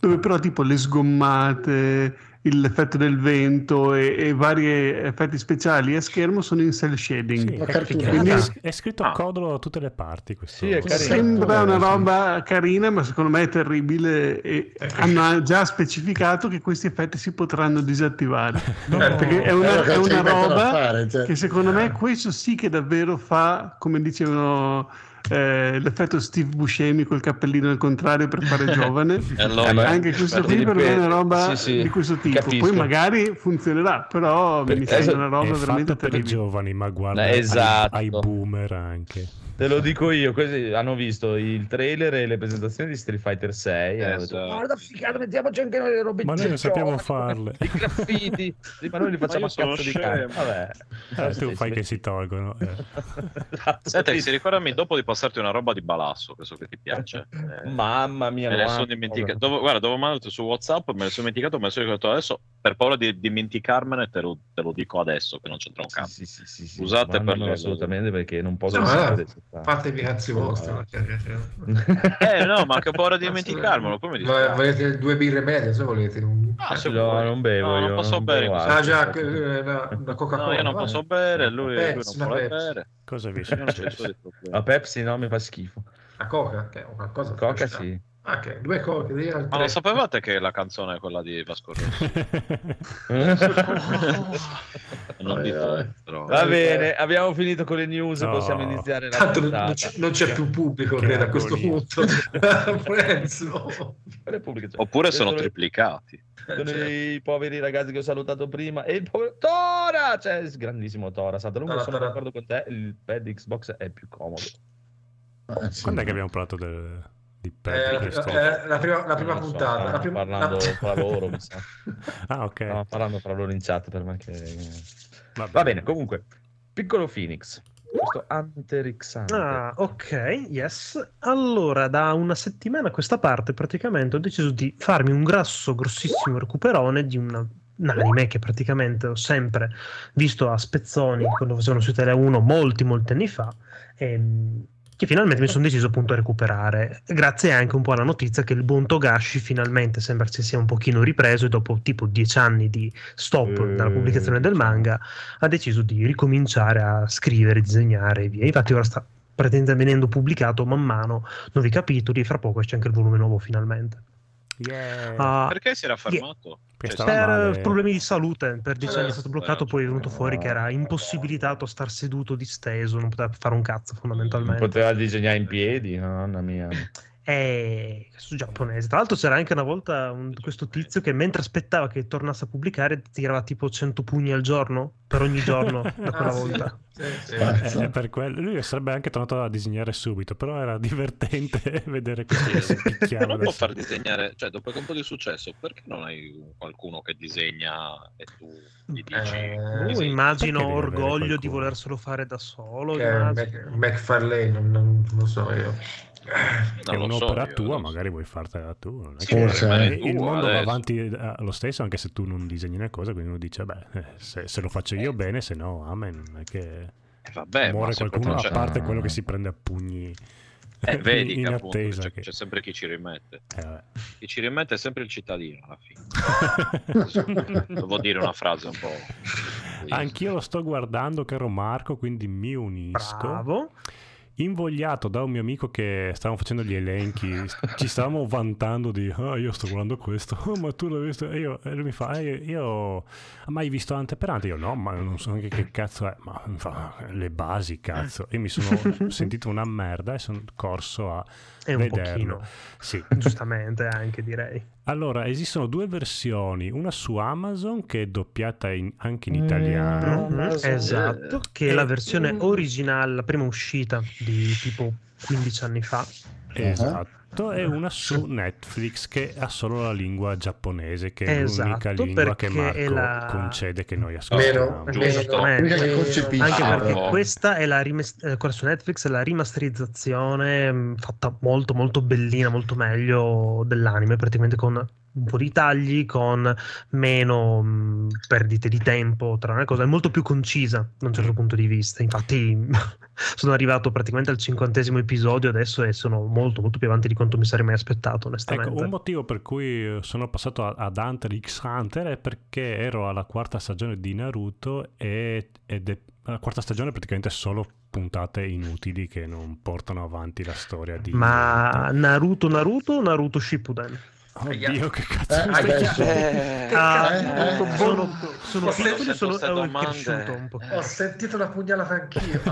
dove però tipo le sgommate, l'effetto del vento e, e vari effetti speciali a schermo sono in cell shading. Sì, è, quindi è scritto Ah. codolo da tutte le parti. Questo. Sì. Sembra una roba carina, ma secondo me è terribile. E hanno già specificato che questi effetti si potranno disattivare. No. Perché è una, Allora, è una a roba fare, cioè? che secondo me questo sì che davvero fa, come dicevano, eh, l'effetto Steve Buscemi col cappellino al contrario per fare giovane. Allora- Eh, Anche questo qui per me è una roba sì, sì, di questo tipo. capisco. Poi magari funzionerà, però Per- mi sembra esatto, una roba veramente per i terribile. giovani, ma guarda Eh, ai- esatto. ai, boomer anche. Te lo dico io, così hanno visto il trailer e le presentazioni di Street Fighter 6 e hanno detto Esatto. guarda figata, mettiamoci anche noi le robe Ma noi non sappiamo farle." i graffiti sì, ma noi li facciamo a cazzo di cane vabbè Eh, tu Sì, fai sì. che si tolgono. eh. Esatto. Senti, si ricordami dopo di passarti una roba di balasso, che so che ti piace. Eh, mamma mia me ne sono guarda. dimenticato. Dove, guarda, dopo mandato su WhatsApp, me ne sono dimenticato, me ne sono ricordato adesso. Per paura di dimenticarmene, te lo, te lo dico adesso che non c'entra un cazzo. Sì, sì, sì, sì, Usate per le- assolutamente perché non posso No, eh, Fatevi i cazzi vostri. ma Eh, no, ma che paura di dimenticarmelo. Poi mi Vo- dispiace. Volete due birre medie? Se volete un... Ah, se No, vuoi. non bevo No, io, non posso non bere. Ah, già, eh, una, Coca-Cola. No, io non vai. Posso bere, lui, lui Pepsi, non una vuole Pepsi. bere. Cosa vi non problemi. La Pepsi no, mi fa schifo. La Coca, che è qualcosa. Coca sì. Ah, ok, due. Ma non sapevate che la canzone è quella di Vasco Rossi? non di Vai, però. Va bene, abbiamo finito con le news, No. possiamo iniziare la Tanto non, non c'è, non c'è più pubblico, Che credo, a questo punto. Oppure sono sono- triplicati. sono i poveri ragazzi che ho salutato prima e il povero Tora, cioè grandissimo Tora, Satalungo, Tora, sono d'accordo con te, il pad Xbox è più comodo. Ah, sì. Quando è che abbiamo parlato del, di Eh, pad? la, questo? eh, la prima, la prima so, puntata. stavano la prima, parlando la- fra loro, mi sa. Ah, ok. Stavano parlando fra loro in chat per me che... Vabbè. Va bene, comunque, piccolo Phoenix, questo Hunter. Ah, ok, yes. Allora, da una settimana a questa parte praticamente ho deciso di farmi un grasso, grossissimo recuperone di una- un anime che praticamente ho sempre visto a spezzoni quando facevano su Tele 1 molti, molti anni fa. ehm, che finalmente mi sono deciso appunto a recuperare. Grazie anche un po' alla notizia che il buon Togashi finalmente sembra si sia un pochino ripreso e dopo tipo dieci anni di stop Eh, dalla pubblicazione del manga ha deciso di ricominciare a scrivere, disegnare e via. Infatti ora sta praticamente venendo pubblicato man mano nuovi capitoli e fra poco c'è anche il volume nuovo finalmente. Yeah. Ah, Perché si era fermato? Perché Cioè, per male. problemi di salute, per dieci Eh, anni è stato bloccato, eh, poi è venuto fuori che era impossibilitato a star seduto disteso, non poteva fare un cazzo Non fondamentalmente. poteva disegnare in piedi, mamma mia. È questo giapponese. Tra l'altro c'era anche una volta un- questo tizio che mentre aspettava che tornasse a pubblicare tirava tipo 100 pugni al giorno, per ogni giorno da quella Ah, sì. volta. Sì, sì. Pazzo. Eh, per quello. Lui sarebbe anche tornato a disegnare subito, però era divertente vedere che si picchiava. non può far disegnare, cioè dopo che un po' di successo, perché non hai un- qualcuno che disegna e tu gli dici? Eh, Uh, disegni? immagino orgoglio di volerselo fare da solo. Mac- McFarlane, non, non- non lo so io. È so un'opera io, tua, so. magari vuoi fartela tu. Non è Sì, che- forse, Eh, eh. il mondo va adesso. avanti eh, lo stesso, anche se tu non disegni una cosa, quindi uno dice, beh, eh, se, se lo faccio io bene, se no, amen. Non è che Eh, vabbè, muore qualcuno, a parte quello che si prende a pugni Eh, vedi in che appunto attesa. c'è, che- c'è sempre chi ci rimette. eh, vabbè. Chi ci rimette è sempre il cittadino alla fine. Devo dire una frase un po'. Anch'io lo sto guardando, caro Marco, quindi mi unisco. Bravo. Invogliato da un mio amico che stavamo facendo gli elenchi, ci stavamo vantando di ah, io sto guardando questo, "Oh, ma tu l'hai visto? E, io, e lui mi fa, "Eh, io mai visto Ante per Ante? Io no, ma non so neanche che cazzo è, ma mi fa le basi, cazzo. E mi sono sentito una merda e sono corso a E un vederlo. pochino. Sì. Giustamente anche direi. Allora, esistono due versioni, una su Amazon che è doppiata in- anche in italiano. Mhm, Amazon. Esatto, che è la versione originale, la prima uscita di tipo 15 anni fa. Esatto, e una su Netflix che ha solo la lingua giapponese, che è l'unica Esatto, lingua che Marco la- concede che noi ascoltiamo. Meno- Giusto. L'unica. Anche Ah, perché no. questa è la rimes- eh, quella su Netflix è la rimasterizzazione mh, fatta molto molto bellina, molto meglio dell'anime, praticamente con un po' di tagli, con meno mh, perdite di tempo tra una cosa, è molto più concisa da un certo punto di vista. Infatti sono arrivato praticamente al cinquantesimo episodio adesso e sono molto molto più avanti di quanto mi sarei mai aspettato, onestamente. Ecco, un motivo per cui sono passato ad Hunter x Hunter è perché ero alla quarta stagione di Naruto e, ed è la quarta stagione praticamente solo puntate inutili che non portano avanti la storia di Ma Naruto Naruto o Naruto Shippuden? Oddio, che cazzo Eh, adesso- Eh, Ah, eh, sono, eh. sono, sono Ho piccoli, sentito sono cresciuto un po'. Ho sentito la pugnalata anch'io.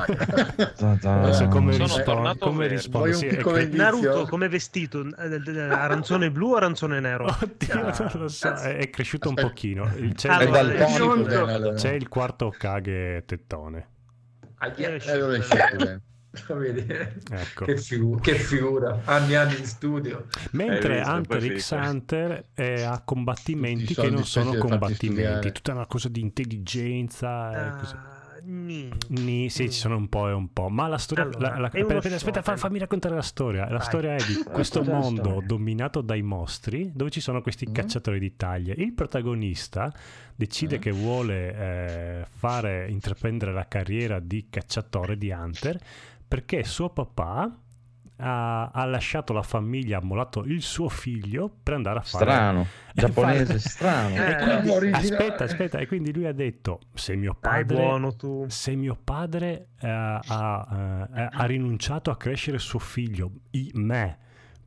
Adesso come, Sono rispondo, come rispondo? Sì, indizio? Naruto come vestito? Eh, eh, eh, Arancione blu o arancione nero? Oddio, non lo so, è, cresciuto un pochino. Il- C'è, Allora, È il, allora. c'è il quarto Kage tettone. Ahia. Vedi? Ecco. Che, figu- che figura, anni e anni di studio. Mentre visto, Hunter x. Hunter è a combattimenti che non sono per combattimenti, tutta una cosa di intelligenza. e. Ah, ni. Ni- sì, ci sono un po' e un po', ma la storia. Allora, la- la- è uno aspetta, fa- fammi raccontare la storia. La Vai. storia è di questo mondo dominato dai mostri, dove ci sono questi Mm. cacciatori di taglie. Il protagonista decide Eh. che vuole eh, fare intraprendere la carriera di cacciatore di Hunter perché suo papà ha, ha lasciato la famiglia, ha mollato il suo figlio per andare a fare Strano, giapponese, fare- strano. E Eh, quindi- aspetta, aspetta, e quindi lui ha detto: Se mio padre, buono tu. se mio padre eh, ha, eh, ha rinunciato a crescere suo figlio, i- me,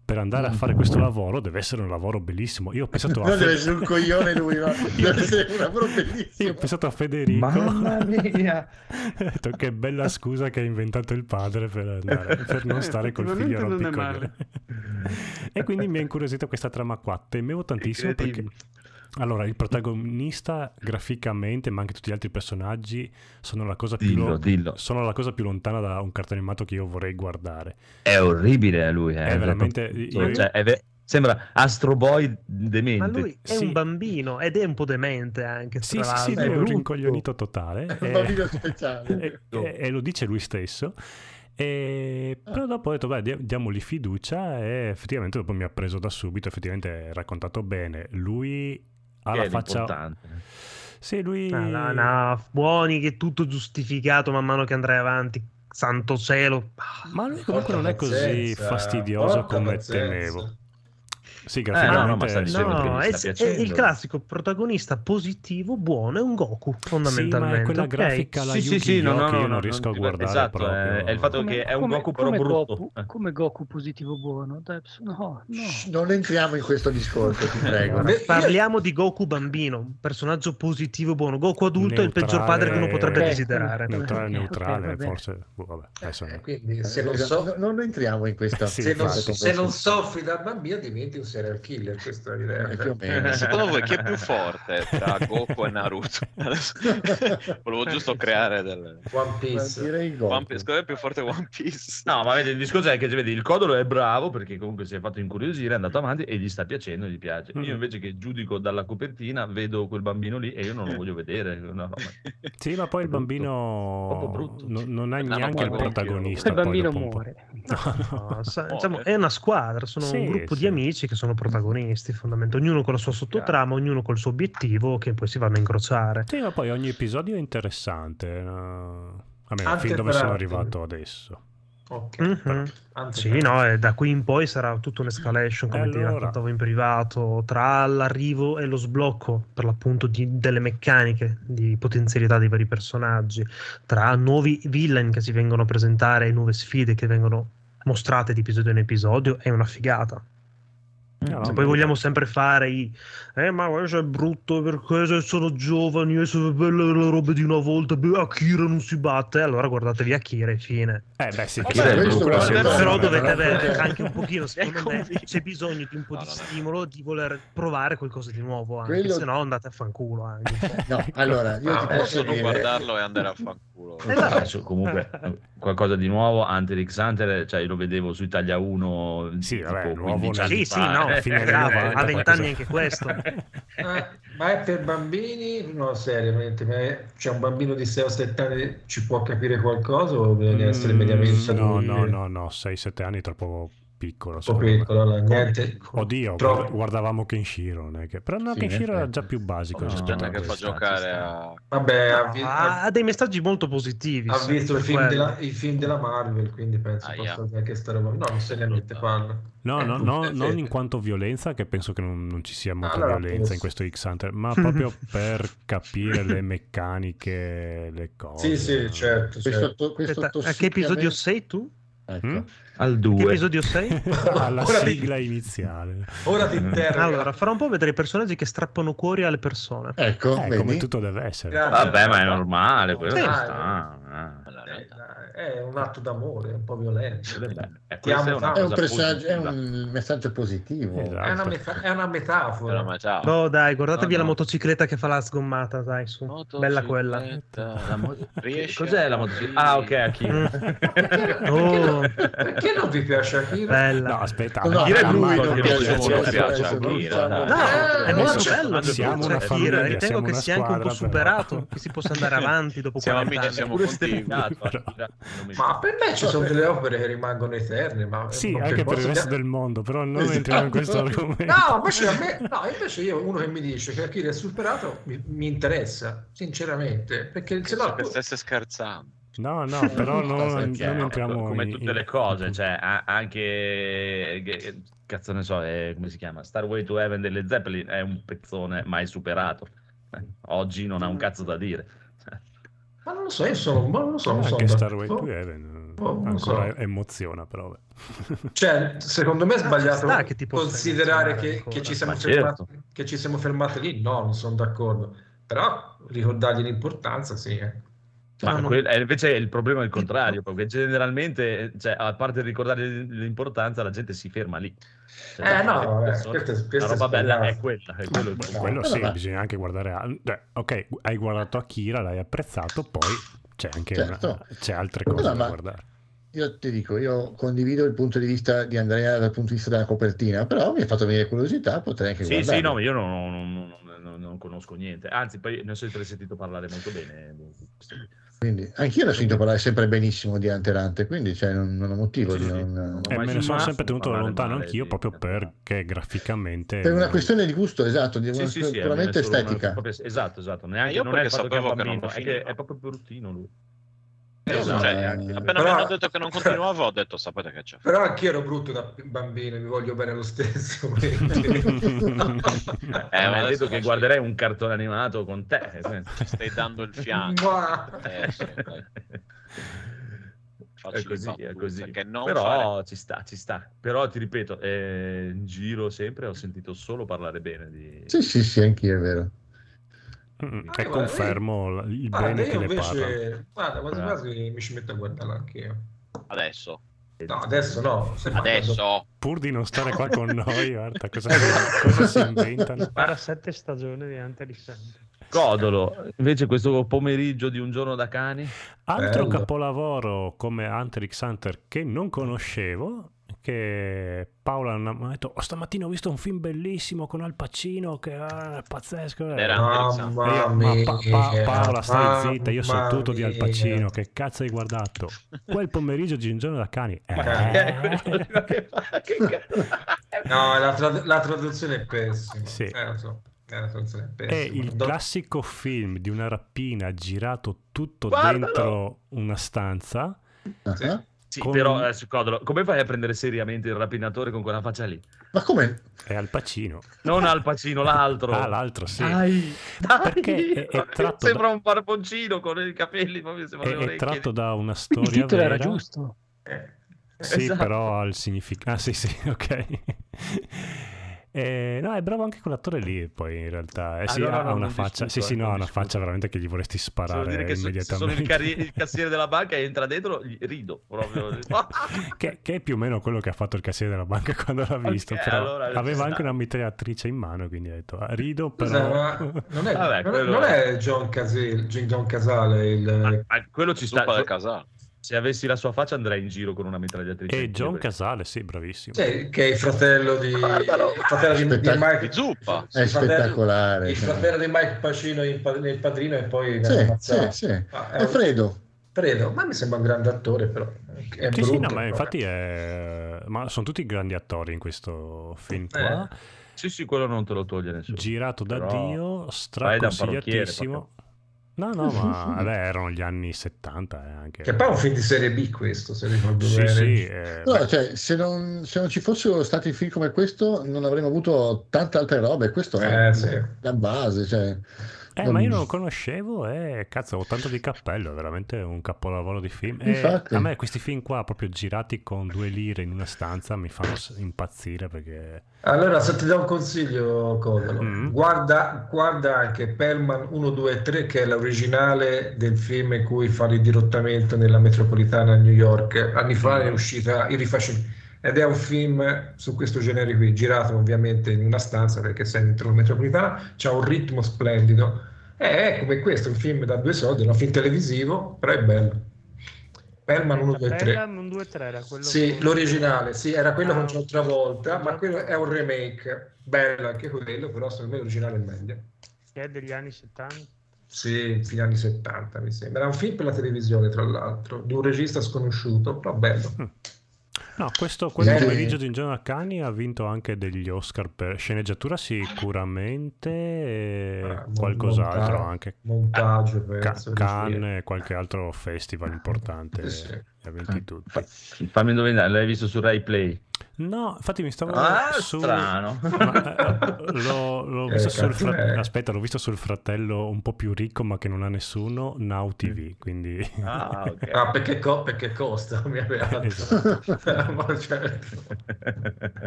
per andare a fare questo lavoro, deve essere un lavoro bellissimo. Io ho pensato a, No, deve Fe- essere un coglione lui, ma deve essere un lavoro io ho bellissimo. pensato a Federico. Mamma mia. Ho detto che bella scusa che ha inventato il padre per, andare- per non stare col figlio Effettivamente non è rompicoglioni. e quindi mi ha incuriosito questa trama qua. Temevo tantissimo perché. Allora il protagonista graficamente, ma anche tutti gli altri personaggi sono la cosa più Dillo, lo- dillo. sono la cosa più lontana da un cartone animato che io vorrei guardare. È orribile lui. eh. È veramente io- Cioè, è ve- sembra Astro Boy demente. Ma lui è Sì. un bambino ed è un po' demente anche. Sì, sì, sì, è un brutto. rincoglionito totale. È un e- bambino speciale. e, e- e lo dice lui stesso. E, però dopo ho detto, beh, dia- diamogli fiducia e effettivamente dopo mi ha preso da subito, effettivamente è raccontato bene. Lui ha Che la è faccia... Sì, lui... Ah, no, no, buoni che è tutto giustificato man mano che andrai avanti. Santo cielo. Ma lui comunque Porta non è così pazienza, fastidioso porta come pazienza. temevo. Sì, no, no, ma graficamente... sta dicendo che No, gli è, sta è il classico protagonista positivo, buono, è un Goku Sì, fondamentalmente. ma è quella ok? grafica la Sì, sì, sì, no, no, che no, io no, non riesco a guardare esatto, proprio. è- è il fatto che è un Goku però come brutto. Goku, Eh. come Goku positivo buono. Dai, no, no. Shh, Non entriamo in questo discorso, ti prego. Parliamo di Goku bambino, un personaggio positivo buono. Goku adulto è il peggior Neutrale- padre che uno potrebbe Ok, desiderare. Neutrale, neutrale, bene. forse... boh, vabbè, adesso... Eh, quindi Eh, se non, so- no- non entriamo in questa Sì, se non, se non soffri da bambino diventi un serial killer, questa è l'idea. Eh, più o meno. Secondo voi chi è più forte tra Goku e Naruto? Volevo giusto creare del... One Piece. direi Goku. One Piece, secondo me è più forte One Piece. No, ma vedi, il discorso è che cioè, vedi, il Codolo è bravo perché comunque si è fatto incuriosire, è andato avanti e gli sta piacendo, gli piace. Io invece che giudico dalla copertina, vedo quel bambino lì e io non lo voglio vedere. No, no, ma- Sì, ma poi il bambino brutto. no- non ha Ah, no, neanche il guarda, protagonista. Il bambino muore. No, sa- Muore. diciamo, è una squadra, sono Sì, un gruppo sì. di amici che sono protagonisti, fondamentalmente, ognuno con la sua sottotrama, ognuno col suo obiettivo che poi si vanno a incrociare. Sì, ma poi ogni episodio è interessante. no? Almeno Anche fin dove sono arrivato adesso. Ok. Mhm. Anzi, Sì, no, e da qui in poi sarà tutta un'escalation, come E ti allora? raccontavo in privato, tra l'arrivo e lo sblocco, per l'appunto, di- delle meccaniche, di potenzialità dei vari personaggi, tra nuovi villain che si vengono a presentare e nuove sfide che vengono mostrate di episodio in episodio, è una figata. No, Se no, poi vogliamo sempre fare i eh ma questo è brutto perché se sono giovani e sono belle le robe di una volta beh, Akira non si batte allora guardatevi Akira e fine Eh beh sì, che bene, serve, però Vabbè, dovete però- avere anche un pochino secondo me c'è bisogno di un po' No, di no, no. stimolo di voler provare qualcosa di nuovo anche Quello- se no andate a fanculo anche un po'. No, allora, io Ah, ti posso dire... guardarlo e andare a fanculo. Esatto. Adesso comunque qualcosa di nuovo, Hunter x Hunter, cioè io lo vedevo su Italia 1 Sì, tipo vabbè, nuovo 15 nel- anni sì sì fa, no eh. fine anni esatto, 90, ha vent'anni anche questo Eh, ma è per bambini? No, seriamente, ma c'è un bambino di 6 o 7 anni ci può capire qualcosa o bisogna essere Mm, mediamente No, no, no, no, 6-7 anni è troppo piccolo. Un po' piccolo, niente. Oddio, Troppo. guarda- guardavamo Kenshiro, non è che... però no, Sì, Kenshiro in era già più basico. No, Gente a che fa giocare a... Vabbè, ha, vi- ha, ha dei messaggi molto positivi ha sì, visto il film, della, i film della Marvel, quindi penso Aia. possa anche sta roba. No, non seriamente parla. No, no, Eh, no, non in quanto violenza, che penso che non, non ci sia molta Allora, violenza in posso- questo X-Hunter, ma proprio per capire le meccaniche, le cose. Sì, sì, certo. Questo, certo. to- questo Aspetta, a che episodio sei tu? Ecco. Mm? Al che 2. episodio sei? Alla Ora ti- sigla iniziale. Ora ti interrogo. allora farà un po' vedere i personaggi che strappano cuori alle persone Ecco, Eh, come tutto deve essere. Grazie. Vabbè, ma è normale, Sì. ci Dai. sta. eh. Nella Eh, realtà. dai, È un atto d'amore, un po' violento. Ed è bello. Eh, è una tanto. È un personaggio, è un messaggio positivo. Esatto. È una, meta- è una metafora. ma ciao. No, dai, guardatevi No, la no. motocicletta che fa la sgommata, dai, su. Bella quella. La mo- Cos'è la motocicletta? Ah, ok, Akira. Perché, Oh. perché non vi piace Akira? Bella. No, aspetta, No, a- Dire a- lui non piace a- piace non Akira. No, Eh, è molto bello. siamo Cioè, una Akira, famiglia, Ritengo siamo che una sia anche un po' superato, che si possa andare avanti dopo Siamo 40 amici, anni. siamo Pure. Però- non Ma per me ci sono delle opere che rimangono eterne. Ma Sì, non anche per il resto dire- del mondo, però non Esatto. entriamo in questo argomento. No, invece, a me, no, invece io uno che mi dice che Akira è superato mi, mi interessa, sinceramente, perché se no che tu- stesse scherzando. No, no, però No, non, scherziamo, non entriamo come in- tutte in- le cose, cioè a- anche che- cazzo ne so, è- come si chiama? Star Way to Heaven delle Zeppelin è un pezzone mai superato. Eh, Oggi non ha un cazzo da dire. Ma non lo so, io sono, ma non lo so, non anche sono Starway d'accordo. to Heaven Oh, ancora so. emoziona, però. Cioè, secondo me è Ah, sbagliato sta che considerare che, che ci siamo Ma fermati, certo. che ci siamo fermati lì. No, non sono d'accordo. Però ricordargli l'importanza, sì. eh. Ma No, no. quel- eh, invece il problema è il contrario, perché generalmente, cioè, a parte ricordare l'importanza, la gente si ferma lì. Cioè, Eh, no, le eh, persone- questo è- questo la roba bella è quella, è quello il No. problema. Quello sì, va- bisogna anche guardare. a- beh, ok, hai guardato Akira, l'hai apprezzato, poi c'è anche Certo. una- c'è altre No, cose da ma- guardare. Io ti dico, io condivido il punto di vista di Andrea dal punto di vista della copertina, però mi ha fatto venire curiosità, potrei anche Sì, guardarlo. sì, no, ma io non, non- non- non- non conosco niente. Anzi, poi ne ho sempre sentito parlare molto bene. Quindi, anch'io ne ho sentito parlare sempre benissimo di Hunter, quindi cioè, non, non ho motivo Sì, di sì. non... E mai me ne sono sempre tenuto lontano anch'io di- proprio perché graficamente. Per una questione di gusto, esatto, di Sì, una sì, sì, è puramente una- estetica. proprio- esatto, esatto. Neanche, io non è perché che è sapevo che non bambino, è, che finiva. è proprio bruttino lui. Esatto. Cioè, Eh, appena Però- mi hanno detto che non continuavo, ho detto sapete che c'è. Però anch'io ero brutto da bambino, mi voglio bene lo stesso. Eh, ma ma adesso detto che guarderei un cartone animato con te. Ci stai dando il fianco. Ma- Eh, sì, è così, è così. Però fare. ci sta, ci sta. Però ti ripeto, eh, in giro sempre ho sentito solo parlare bene di... Sì, sì, sì, anch'io è vero. Mm, Ah, e guarda, confermo l- il Guarda, bene io che ne parla. invece, guarda, quasi Bravo. quasi mi ci metto a guardarlo anch'io. Adesso. No, adesso no. Adesso. Pur di non stare qua con noi, guarda cosa, cosa si inventano. Para sette stagioni di Hunter. Codolo, invece questo pomeriggio di un giorno da cani, Altro Bello. capolavoro come Hunter x Hunter che non conoscevo, che Paola mi ha detto, oh, stamattina ho visto un film bellissimo con Al Pacino, che ah, è pazzesco. Era- Mamma io, ma mia, Pa- Pa- Paola, stai zitta, io so tutto di Al mia. Pacino, che cazzo hai guardato? Quel pomeriggio di un giorno da cani. Eh, che No, la, trad- la traduzione è pessima. Sì. Eh, lo so. Eh, è il classico film di una rapina girato tutto Guardalo! dentro una stanza Ah, Sì. Con- però, eh, su Codolo, come fai a prendere seriamente il rapinatore con quella faccia lì? Ma come? È Al Pacino. Non Al Pacino, l'altro. Ah, l'altro sì. Dai, dai. Perché è- è tratto sembra da- un barboncino con i capelli, proprio sembra È, è tratto da una Il storia titolo vera. era giusto. Eh, Sì, esatto. però ha il significato. Ah, sì, sì, ok. Eh, no, è bravo anche quell'attore lì, poi in realtà. Eh, Ah, sì, no, ha una faccia. discuto, Sì, sì, no, ha una discuto. faccia veramente che gli vorresti sparare dire che se, se sono immediatamente. il, carri- il cassiere della banca e entra dentro, rido proprio. che, che è più o meno quello che ha fatto il cassiere della banca quando l'ha visto. Ok, però allora aveva sta. anche una mitragliatrice in mano, quindi ha detto "Ah, rido, Scusa, però. ma non è, Vabbè, non è- quello- non è John, Casale, John Casale il... Ma- ma quello ci sta. Del casale. Se avessi la sua faccia andrei in giro con una mitragliatrice. E John Casale, sì, bravissimo. Cioè, che è il fratello di, Guardalo. il fratello di. Mike zuppa. È il fratello- spettacolare. Il fratello di Mike Pacino in pa- nel padrino e poi Sì, viene sì, ammazzato. sì. Ah, è È un- Fredo. Fredo, ma mi sembra un grande attore, però. È Sì, brutto, sì, no, ma infatti è... Ma sono tutti grandi attori in questo film qua. Sì, sì, quello non te lo toglie nessuno. Girato da Però Dio, straconsigliatissimo. No, no, ma vabbè, erano gli anni 70 eh, anche. Che poi è un film di serie B questo, se ricordo Sì, bene. sì, eh, No, beh, cioè, se non, se non ci fossero stati film come questo, non avremmo avuto tante altre robe. Questo è Eh, sì. la base. Cioè, eh, ma io non lo conoscevo e cazzo, ho tanto di cappello, è veramente un capolavoro di film. E Infatti. a me questi film qua, proprio girati con due lire in una stanza, mi fanno impazzire perché... Allora, se ti do un consiglio, Codolo, Mm. guarda, guarda anche Perman 1, 2, 3, che è l'originale del film in cui fa il dirottamento nella metropolitana a New York. Anni fa è uscita il rifacimento. Ed è un film su questo genere qui, girato ovviamente in una stanza perché sei dentro la metropolitana, c'ha un ritmo splendido. È come questo, un film da due soldi, è un film televisivo, però è bello. Perman 1, 2, 3. Bella, un 2-3 era quello Sì, con- l'originale, sì, era quello Ah, con John Travolta, ma no. quello è un remake, bello anche quello, però secondo me l'originale è meglio. che è degli anni 70. Sì, fine anni 70 mi sembra. Era un film per la televisione, tra l'altro, di un regista sconosciuto, però bello. No, questo, quello Eh. pomeriggio di Giorno Cani ha vinto anche degli Oscar per sceneggiatura sicuramente e Ah, qualcos'altro monta- anche. Montaggio, penso. Cannes e qualche altro festival importante. Sì, ha vinti tutti. Fa- Fammi indovinare, l'hai visto su Rai Play? No, infatti mi stavo Ah, su... strano. Ma, eh, l'ho, l'ho Eh, visto sul fra- è? Aspetta, l'ho visto sul fratello un po' più ricco ma che non ha nessuno, Now TV, quindi... Ah, ok. Ah, perché, co- perché costa, mi aveva Esatto. Ma certo,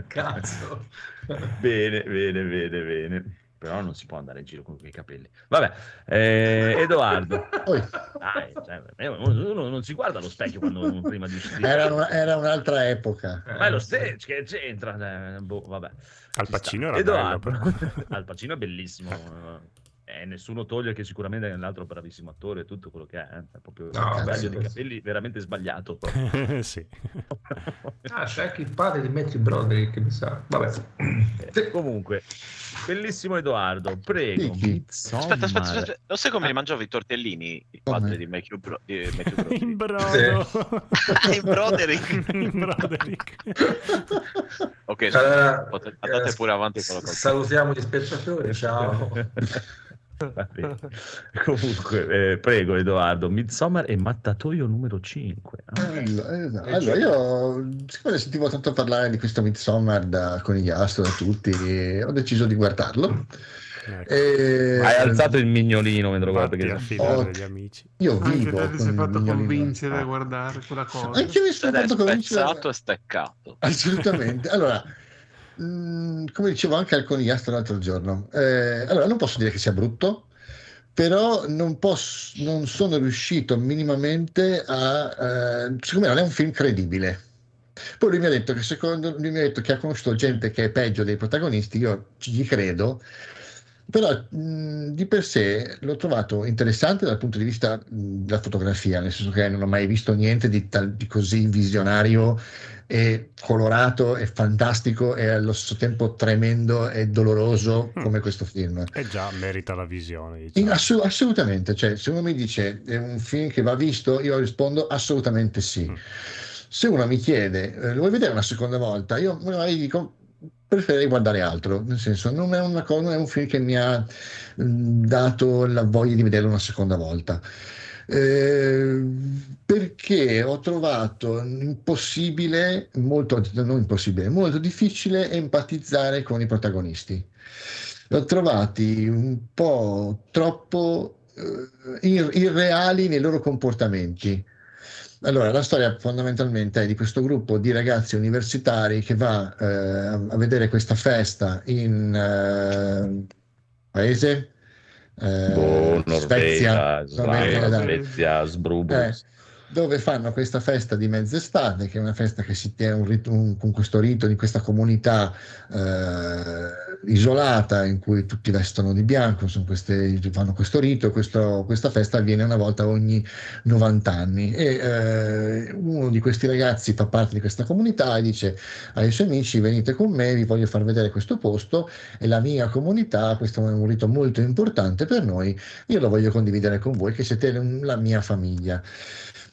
cazzo. bene, bene, bene, bene. Però non si può andare in giro con quei capelli. Vabbè, eh, Edoardo. Dai, cioè, eh, uno non si guarda allo specchio quando prima di uscire. era, una- era un'altra epoca. Ma è lo stesso, che c'entra? Eh, boh, vabbè. Al Ci Pacino era bello, Edoardo. però. Al Pacino è bellissimo. Eh, nessuno toglie che sicuramente è un altro bravissimo attore, tutto quello che è. eh. È proprio No, un taglio sì, di sì. capelli veramente sbagliato. sì. Ah, c'è anche il padre di Matthew Broderick, mi sa. Vabbè. Eh, Comunque, bellissimo Edoardo, prego. Aspetta, aspetta, aspetta. Non sai come li mangiavi i tortellini? Il padre di Matthew, Bro- di Matthew Broderick. In brodo. In Broderick. In Broderick. Ok, Allora, potete- andate eh, pure avanti con la cosa. Salutiamo gli spettatori, ciao. Comunque, eh, prego Edoardo, Midsommar e Mattatoio numero 5. Allora, esatto. Allora, io siccome sentivo tanto parlare di questo Midsommar da conigliastro da tutti, ho deciso di guardarlo. Ecco. E- Hai alzato il mignolino mentre a che filare Oh. degli amici. Io Anche vivo te ti sei fatto convincere a guardare quella cosa. Anche io mi sono Ed è fatto convincere. spezzato e steccato. Assolutamente. Allora, mh, come dicevo anche al conigliastro l'altro giorno, eh, allora non posso dire che sia brutto, però non, posso, non sono riuscito minimamente a... Eh, me non è un film credibile. Poi lui mi ha detto che secondo lui mi ha detto che ha conosciuto gente che è peggio dei protagonisti, io gli credo, però mh, di per sé l'ho trovato interessante dal punto di vista mh, della fotografia, nel senso che non ho mai visto niente di, tal- di così visionario e colorato e fantastico e allo stesso tempo tremendo e doloroso Mm. come questo film. E già merita la visione. Diciamo. assu- assolutamente, cioè, se uno mi dice è un film che va visto, io rispondo assolutamente sì. Mm. Se uno mi chiede, eh, lo vuoi vedere una seconda volta? Io magari dico, preferirei guardare altro, nel senso non è, una co- non è un film che mi ha dato la voglia di vederlo una seconda volta. Eh, perché ho trovato impossibile, molto, non impossibile, molto difficile empatizzare con i protagonisti. L'ho trovati un po' troppo eh, ir- irreali nei loro comportamenti. Allora, la storia fondamentalmente è di questo gruppo di ragazzi universitari che va eh, a vedere questa festa in eh, paese eh, Boh, Svezia, Norvegia, Svezia, Svezia, Sbrubus. eh, dove fanno questa festa di mezz'estate, che è una festa che si tiene un rito- un- con questo rito di questa comunità eh, isolata in cui tutti vestono di bianco, sono queste- fanno questo rito, questo- questa festa avviene una volta ogni 90 anni e eh, uno di questi ragazzi fa parte di questa comunità e dice ai suoi amici venite con me, vi voglio far vedere questo posto, è la mia comunità, questo è un rito molto importante per noi, io lo voglio condividere con voi che siete la mia famiglia.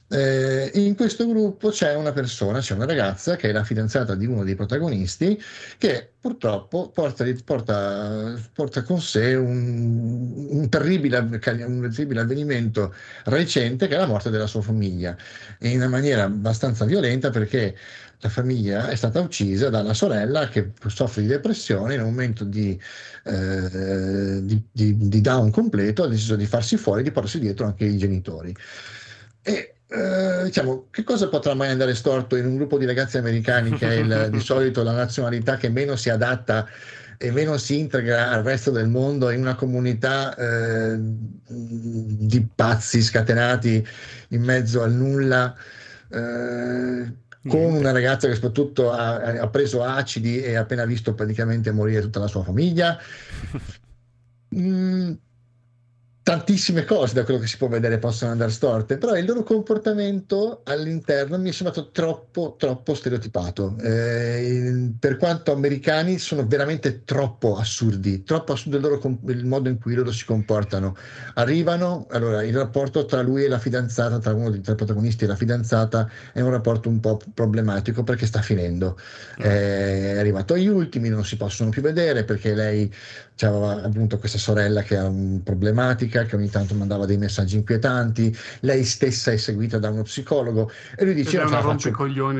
Eh, in questo gruppo c'è una persona, c'è una ragazza che è la fidanzata di uno dei protagonisti che purtroppo porta, porta- porta con sé un, un terribile, un terribile avvenimento recente che è la morte della sua famiglia in una maniera abbastanza violenta perché la famiglia è stata uccisa dalla sorella che soffre di depressione in un momento di, eh, di, di- di down completo ha deciso di farsi fuori e di portarsi dietro anche i genitori. E eh, diciamo, che cosa potrà mai andare storto in un gruppo di ragazzi americani che è il- di solito la nazionalità che meno si adatta e meno si integra al resto del mondo in una comunità eh, di pazzi scatenati in mezzo al nulla, eh, con una ragazza che soprattutto ha, ha preso acidi e ha appena visto praticamente morire tutta la sua famiglia. Mm, tantissime cose da quello che si può vedere possono andare storte, però il loro comportamento all'interno mi è sembrato troppo, troppo stereotipato. Eh, per quanto americani sono veramente troppo assurdi, troppo assurdo il, loro il modo in cui loro si comportano. Arrivano, allora il rapporto tra lui e la fidanzata, tra uno dei tre protagonisti e la fidanzata, è un rapporto un po' problematico perché sta finendo. Eh, è arrivato agli ultimi, non si possono più vedere perché lei aveva appunto questa sorella che era un- problematica, che ogni tanto mandava dei messaggi inquietanti, lei stessa è seguita da uno psicologo e lui dice Ed è "Io non ce una la faccio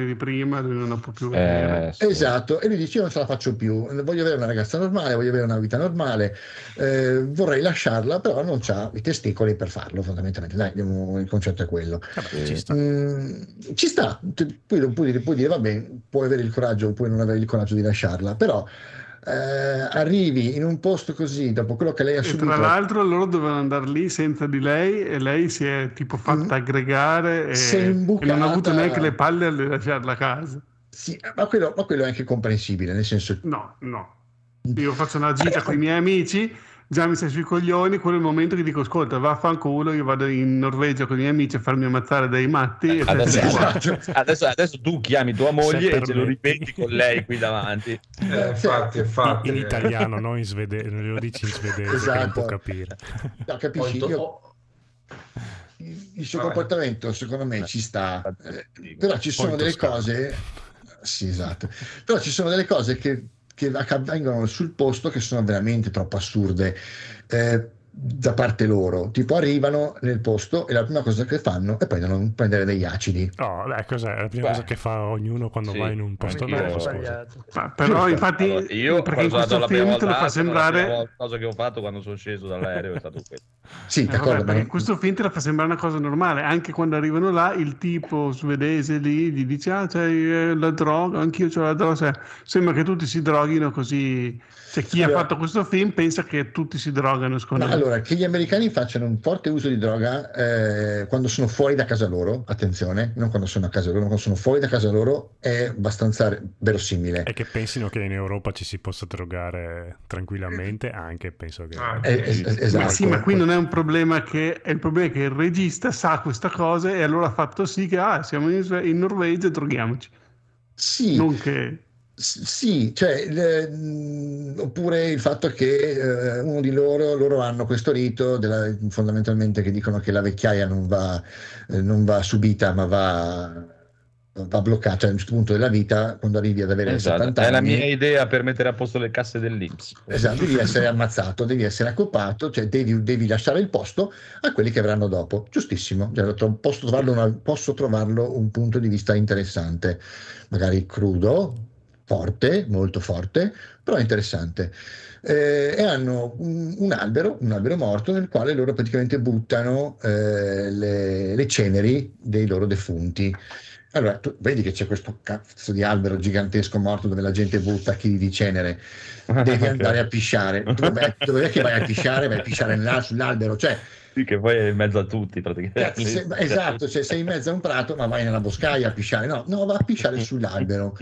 di prima, lui non la può più vedere. Eh, sì. Esatto, e lui dice: Io non ce la faccio più, voglio avere una ragazza normale, voglio avere una vita normale, eh, vorrei lasciarla, però non ha i testicoli per farlo, fondamentalmente. Dai, il concetto è quello. Vabbè, ci sta. Mm, ci sta, poi puoi dire, puoi dire, vabbè, puoi avere il coraggio, puoi non avere il coraggio di lasciarla, però eh, arrivi in un posto così, dopo quello che lei ha E subito. tra l'altro loro dovevano andare lì senza di lei e lei si è tipo fatta Mm. aggregare e, e non ha avuto neanche le palle di lasciarla a casa. Sì, ma quello, ma quello è anche comprensibile, nel senso No, no. Io faccio una gita con i miei amici, già mi sei sui coglioni, quello è il momento che dico, ascolta, vaffanculo, io vado in Norvegia con i miei amici a farmi ammazzare dai matti. Adesso. Esatto. adesso- adesso tu chiami tua moglie e ce lo ripeti con lei qui davanti. Eh, infatti, infatti. In italiano, non in svedese, lo dici in svedese che non Esatto. può capire. No, capisci? Io- il suo Vabbè. comportamento secondo me ci sta, eh, però ci sono Poi delle toscano. cose, sì esatto, però ci sono delle cose che, che avvengono sul posto che sono veramente troppo assurde. Eh, da parte loro, tipo arrivano nel posto e la prima cosa che fanno è prendono, prendere degli acidi. No, beh, cos'è la prima Beh. cosa che fa ognuno quando Sì. va in un posto nuovo? Ma- però infatti, Allora, io perché questo la film te lo fa la sembrare... prima cosa che ho fatto quando sono sceso dall'aereo è stato questo. Sì, Eh, vabbè, ma questo film te la fa sembrare una cosa normale, anche quando arrivano là il tipo svedese lì gli dice ah c'hai eh, la droga, anch'io ho la droga, Cioè, sembra che tutti si droghino così, cioè chi ha Allora- fatto questo film pensa che tutti si drogano secondo me. allora, che gli americani facciano un forte uso di droga eh, quando sono fuori da casa loro, attenzione, non quando sono a casa loro, ma quando sono fuori da casa loro è abbastanza verosimile. E che pensino che in Europa ci si possa drogare tranquillamente, anche penso che... Ah, Eh, es- es- esatto. Ma sì, ma qui non è un problema che è il problema che il regista sa questa cosa e allora ha fatto sì che ah, siamo in, in Norvegia, droghiamoci. Sì, Non che Sì, cioè, mh, oppure il fatto che eh, uno di loro, loro hanno questo rito della- fondamentalmente che dicono che la vecchiaia non va, eh, non va subita, ma va va bloccato, cioè a un certo punto della vita, quando arrivi ad avere Esatto, 70 è la anni, mia idea per mettere a posto le casse dell'Inps. Esatto, devi essere ammazzato, devi essere accoppato, cioè devi, devi lasciare il posto a quelli che verranno dopo. Giustissimo, cioè, posso, trovarlo una- posso trovarlo un punto di vista interessante, magari crudo, forte, molto forte, però interessante. Eh, e hanno un, un albero, un albero morto nel quale loro praticamente buttano eh, le, le ceneri dei loro defunti. Allora, tu vedi che c'è questo cazzo di albero gigantesco morto dove la gente butta chili di cenere, devi andare a pisciare. Dove, dove è che vai a pisciare? Vai a pisciare nella- sull'albero, cioè Sì, che poi è in mezzo a tutti praticamente. Se- esatto, cioè sei in mezzo a un prato, ma vai nella boscaia a pisciare. No, no, va a pisciare sull'albero.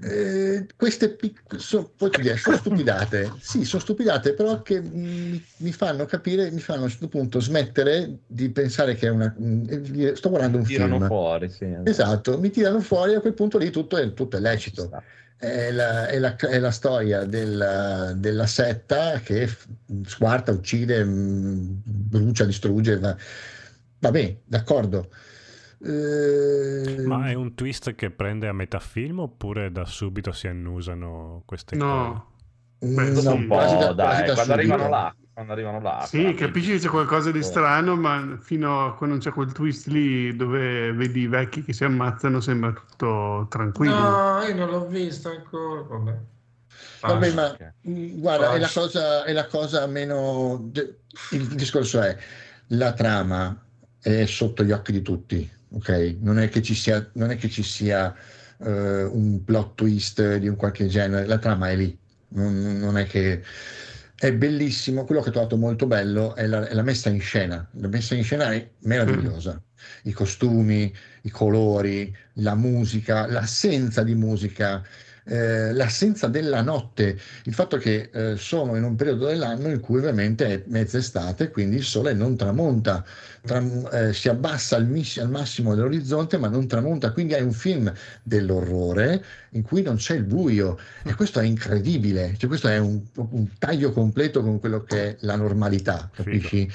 Eh, queste pic- so- sono stupidate. Sì, sono stupidate, però che mi, mi fanno capire, mi fanno a un certo punto smettere di pensare che è una. e sto guardando un Tirano film. fuori, sì. Esatto, mi tirano fuori a quel punto lì tutto è, tutto è lecito. È la, è la- è la storia della, della setta che squarta, uccide, mh, brucia, distrugge. Va, va bene, d'accordo. Eh, Ma è un twist che prende a metà film oppure da subito si annusano queste cose? No. mm, Beh, Dopo sì, un po', quasi da- dai, quando arrivano subito. là, quando arrivano là. Sì, veramente. capisci che c'è qualcosa di Oh. strano, ma fino a quando c'è quel twist lì dove vedi i vecchi che si ammazzano sembra tutto tranquillo. No, io non l'ho vista ancora. Vabbè. Vabbè, ma mh, guarda, è la, cosa, è la cosa meno. Il discorso è la trama è sotto gli occhi di tutti, ok? Non è che ci sia, non è che ci sia eh, un plot twist di un qualche genere, la trama è lì, non, non è che. È bellissimo, quello che ho trovato molto bello è la, è la messa in scena. La messa in scena è meravigliosa. I costumi, i colori, la musica, l'assenza di musica, eh, l'assenza della notte, il fatto che eh, sono in un periodo dell'anno in cui ovviamente è mezza estate, quindi il sole non tramonta, tram- eh, si abbassa al, mis- al massimo dell'orizzonte ma non tramonta, quindi hai un film dell'orrore in cui non c'è il buio. E questo è incredibile, cioè, questo è un, un taglio completo con quello che è la normalità, capisci?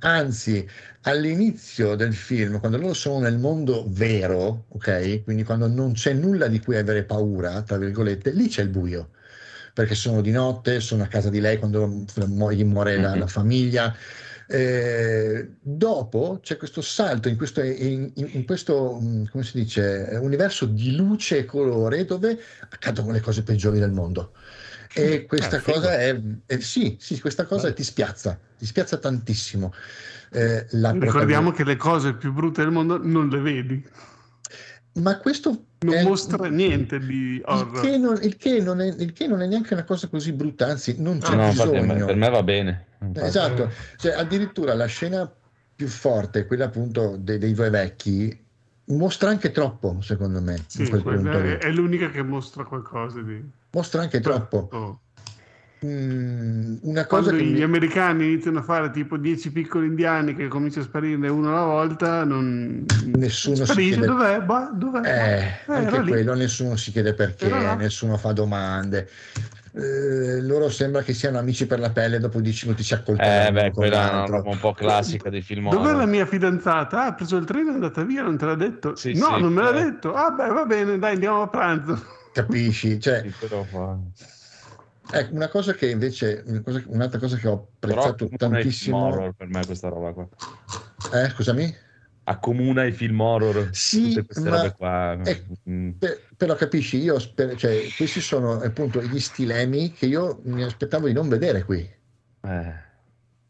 Anzi, all'inizio del film, quando loro sono nel mondo vero, ok? Quindi quando non c'è nulla di cui avere paura, tra virgolette, lì c'è il buio. Perché sono di notte, sono a casa di lei quando gli muore la, Mhm. la famiglia. Eh, dopo c'è questo salto in questo, in, in- questo, mm, come si dice, universo di luce e colore dove accadono le cose peggiori del mondo. E questa Eh, figo. cosa è, è- sì, sì, questa cosa ti spiazza, ti spiazza tantissimo. Eh, Ricordiamo che le cose più brutte del mondo non le vedi, ma questo non è- mostra niente di Il horror. che, non, il, che non è, il che non è neanche una cosa così brutta, anzi, non c'è No, infatti, bisogno. per me va bene. Infatti. Esatto, cioè, addirittura la scena più forte, quella appunto dei, dei due vecchi, mostra anche troppo, secondo me, Sì, è, è l'unica che mostra qualcosa di... Mostra anche troppo. Oh. Mm, una cosa Quando che gli mi... americani iniziano a fare tipo 10 piccoli indiani che comincia a sparire uno alla volta, non... Nessuno si sparisce, chiede- dov'è? Bah, dov'è? Eh, Eh, anche era lì. quello, nessuno si chiede perché, nessuno fa domande. Eh, loro sembra che siano amici per la pelle, dopo 10 minuti si accoltellano Eh, beh, quella è una roba un po' classica dei film Dov'è la mia fidanzata? Ah, ha preso il treno e è andata via, non te l'ha detto? Sì, no, sì, non me l'ha eh. detto. Ah, beh, va bene, dai, andiamo a pranzo. Capisci? Cioè, però ecco, una cosa che invece, una cosa- un'altra cosa che ho però apprezzato film tantissimo. horror per me questa roba qua. Eh, scusami? Accomuna i film horror. Sì, ma- robe qua. eh, Mm. Per- però capisci, io sper- cioè, questi sono appunto gli stilemi che io mi aspettavo di non vedere qui. Eh.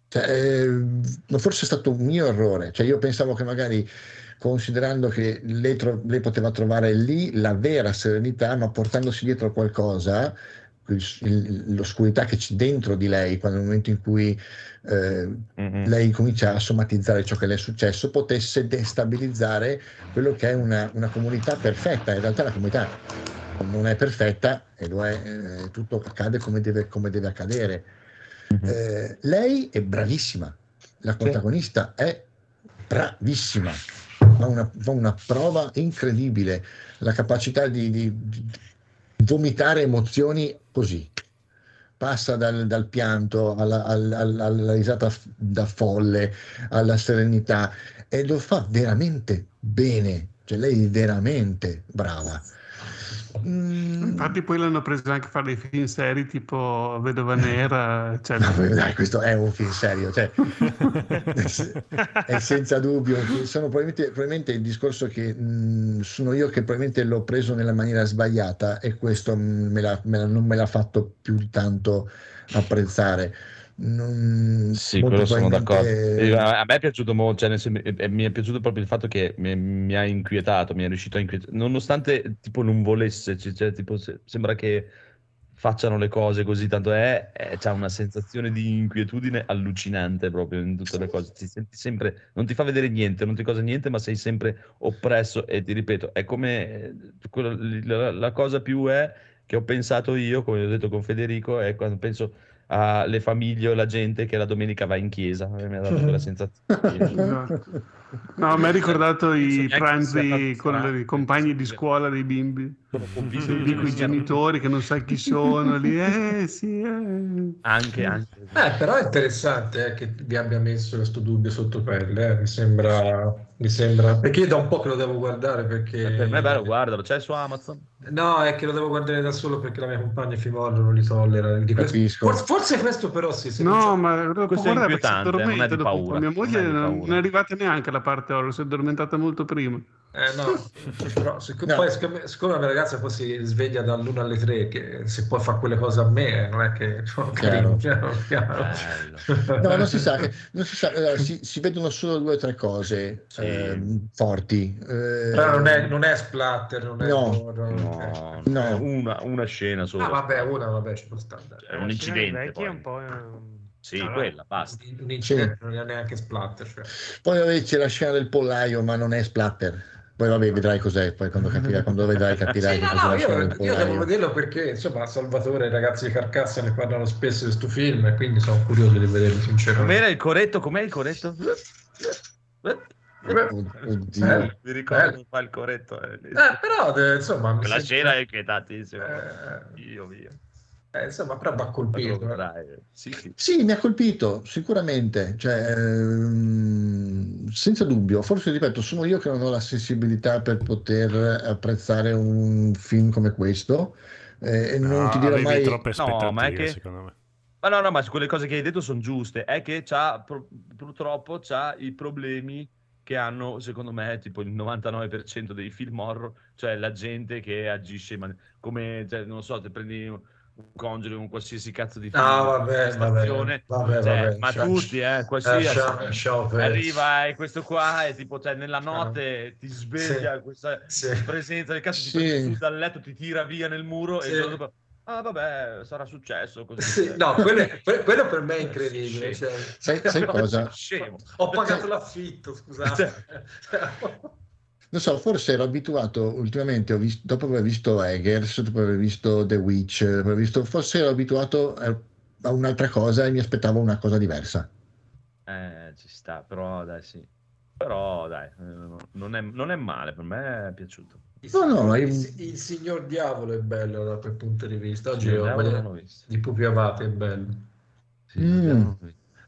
Cioè, eh, forse è stato un mio errore. Cioè, io pensavo che magari, considerando che lei, tro- lei poteva trovare lì la vera serenità, ma portandosi dietro qualcosa, l'oscurità che c'è dentro di lei, quando nel momento in cui eh, Mm-mm. lei comincia a somatizzare ciò che le è successo, potesse destabilizzare quello che è una, una comunità perfetta. In realtà la comunità non è perfetta e lo è, eh, tutto accade come deve, come deve accadere. Mhm. Eh, lei è bravissima, la protagonista è bravissima, ha una, fa una prova incredibile, la capacità di, di- di vomitare emozioni così. Passa dal, dal pianto alla, al- al- alla risata da folle, alla serenità e lo fa veramente bene, cioè lei è veramente brava. Mm, Infatti poi l'hanno preso anche a fare dei film seri tipo Vedova Nera. Cioè, no, dai, questo è un film serio, cioè, è senza dubbio. Sono probabilmente, probabilmente il discorso che mh, sono io che probabilmente l'ho preso nella maniera sbagliata e questo mh, me l'ha- me l'ha- non me l'ha fatto più tanto apprezzare. Non- Sì, quello sono d'accordo. A me è piaciuto molto, cioè, senso, mi è piaciuto proprio il fatto che mi, mi ha inquietato, mi è riuscito a inquietare, nonostante tipo non volesse, cioè, tipo, se- sembra che facciano le cose così, tanto è, è- c'ha una sensazione di inquietudine allucinante proprio in tutte le cose, ti senti sempre, non ti fa vedere niente, non ti cosa niente, ma sei sempre oppresso e ti ripeto, è come, la, la cosa più è che ho pensato io, come ho detto con Federico, è quando penso alle famiglie o la gente che la domenica va in chiesa, mi ha dato quella sensazione. No, me ha ricordato i pranzi con i compagni di scuola dei bimbi. Sono convinto Sì, che lì non con i sia- genitori che non sai chi sono, lì, eh sì, eh. Anche, anche. Eh, però è interessante eh, che vi abbia messo questo dubbio sotto pelle, eh, mi sembra, mi sembra, perché io da un po' che lo devo guardare perché... Per me è bello, guardalo, c'è su Amazon. No, è che lo devo guardare da solo perché la mia compagna film horror non li tollera. Di questo-. Forse, forse questo però sì. No, ma Questo è guarda inquietante, non è di paura, Mia moglie di non, è arrivata neanche alla parte horror, si è addormentata molto prima. Eh, no, però sic- No. poi siccome, siccome la mia ragazza poi si sveglia dall'una alle tre, che se poi fa quelle cose a me, eh, non è che... Chiaro. Chiaro, chiaro, chiaro. No, non si sa, che- non si, sa allora, si, si vedono solo due o tre cose Sì. ehm, forti. Eh, Però non è, non è splatter, non è... No. horror, No. No. è una, una scena solo. Ah, vabbè, una, vabbè, ci può stare. È un La incidente, vecchia è poi. un po'... ehm, Sì, No, no, quella, basta. Un incidente non è neanche splatter. Cioè. Poi vabbè, c'è la scena del pollaio, ma non è splatter. Poi vabbè, vedrai cos'è, poi quando capirai, quando vedrai capirai Sì, no, no, la io, io devo vederlo perché insomma Salvatore e i ragazzi di Carcassa ne parlano spesso di questo film e quindi sono curioso di vederlo sinceramente. Com'era il corretto? Com'è il corretto? Oddio. Eh, Mi ricordo bello. che fa il corretto. eh. Eh, però eh, insomma sembra- scena è inquietatissima. Eh, Io via. Eh, insomma però va colpito eh. Sì, sì. Sì, mi ha colpito, sicuramente, cioè, ehm, senza dubbio. Forse, ripeto, sono io che non ho la sensibilità per poter apprezzare un film come questo. eh, e non No, ti dirò mai... troppe No, aspettative, ma è che- secondo me. Ma no, no, ma quelle cose che hai detto sono giuste. È che c'ha, pur- purtroppo c'ha i problemi che hanno, secondo me, tipo il 99% dei film horror, cioè la gente che agisce man- come, cioè, non so, te prendi un Conjuring, un qualsiasi cazzo di film, Ah, vabbè, vabbè, vabbè, cioè, vabbè, ma cioè, tutti, eh, Eh, qualsiasi. ciao, ciao. Arriva e questo qua è tipo, cioè, nella notte ti sveglia questa Sì. presenza del cazzo, ti Sì. prende su dal letto, ti tira via nel muro Sì. e dopo, ah vabbè, sarà successo così. Sì, no, quello, quello per me è incredibile. Scemo. cioè. Sai, sai cosa? Scemo. Ho pagato l'affitto, scusate. Non so, forse ero abituato ultimamente, ho vis- dopo aver visto Eggers, dopo aver visto The Witch, dopo aver visto- forse ero abituato a, a un'altra cosa e mi aspettavo una cosa diversa. Eh, ci sta, però dai, sì. Però dai, eh, non è, non è male, per me è piaciuto. Il, No, no, io- il, il signor diavolo è bello da quel punto di vista. Oggi ho visto. di Pupi Avati è bello. Sì, Mm.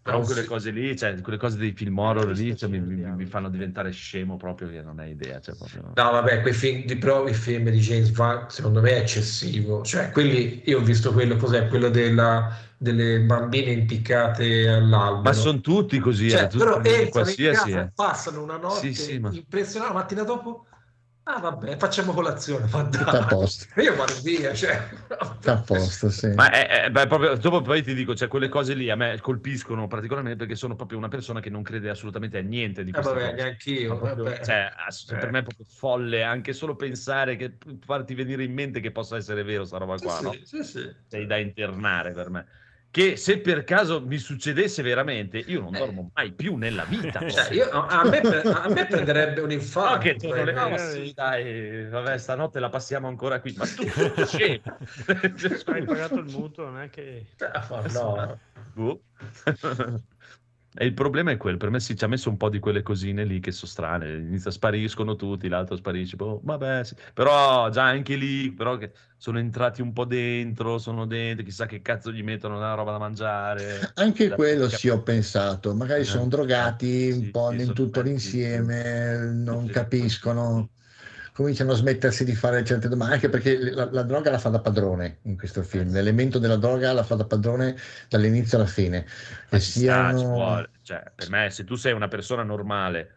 Però quelle cose lì, cioè, quelle cose dei film horror lì, cioè, mi, mi- mi fanno diventare scemo proprio che non hai idea. Cioè, proprio... No, vabbè, quei film di pro, il film di James Wan, secondo me è eccessivo. Cioè, quelli, io ho visto quello, cos'è? Quello della, delle bambine impiccate all'albero. Ma sono tutti così, Cioè, eh, tutti- però in qualsiasi. casa, eh. passano una notte Sì, sì, ma- impressionante, la mattina dopo, ah vabbè, facciamo colazione, a posto. Io vado via, cioè. Sta a posto, sì. Ma è, è- beh, proprio, dopo poi ti dico, cioè, quelle cose lì a me colpiscono particolarmente perché sono proprio una persona che non crede assolutamente a niente di Eh, queste vabbè, neanch'io. Proprio- cioè, ass- Eh. per me è proprio folle anche solo pensare che farti venire in mente che possa essere vero sta roba qua, sì, no? sì, sì. Sei da internare per me. Che se per caso mi succedesse veramente, io non Eh. dormo mai più nella vita. Cioè, io- a, me, a me prenderebbe un No, infarto. che tu non le- no, ma Eh, sì, dai, vabbè, stanotte la passiamo ancora qui. Ma tu sei scemo. Hai pagato il mutuo, non è che... Ah, no. Boh. E il problema è quello, per me si ci ha messo un po' di quelle cosine lì che sono strane, inizia spariscono tutti, l'altro sparisce, boh, vabbè, sì. però già anche lì, però che sono entrati un po' dentro, sono dentro, chissà che cazzo gli mettono la roba da mangiare. Anche Da- quello sì ho pensato, magari Eh, sono drogati sì, un po' in tutto l'insieme, non capiscono. Cominciano a smettersi di fare certe domande, anche perché la, la droga la fa da padrone in questo film, l'elemento della droga la fa da padrone dall'inizio alla fine. Che sta, siano... vuole. Cioè, per me, se tu sei una persona normale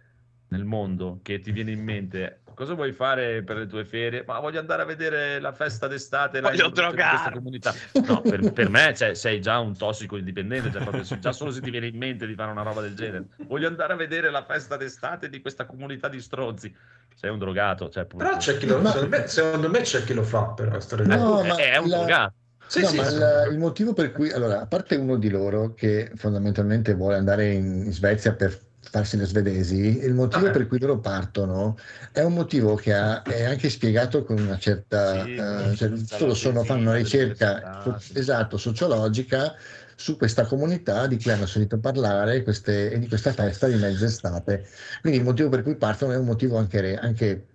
nel mondo che ti viene in mente cosa vuoi fare per le tue ferie? Ma voglio andare a vedere la festa d'estate Voglio in drogarmi. comunità. No, per, per me cioè, sei già un tossico indipendente, cioè, proprio, già solo se ti viene in mente di fare una roba del genere. Voglio andare a vedere la festa d'estate di questa comunità di stronzi. Sei un drogato, cioè, pur- Però c'è chi lo, Ma- secondo, me, secondo me c'è chi lo fa per storia No, è, ma è un la- drogato. Sì, no, sì, ma sì. il, il motivo per cui, allora, a parte uno di loro che fondamentalmente vuole andare in, in Svezia per farsi le svedesi, il motivo Ah. per cui loro partono è un motivo che ha- è anche spiegato con una certa, Sì, eh, cioè, loro sono, fanno una ricerca so- sì. esatto, sociologica su questa comunità di cui hanno sentito parlare queste- e di questa festa di mezz'estate. Quindi il motivo per cui partono è un motivo anche, anche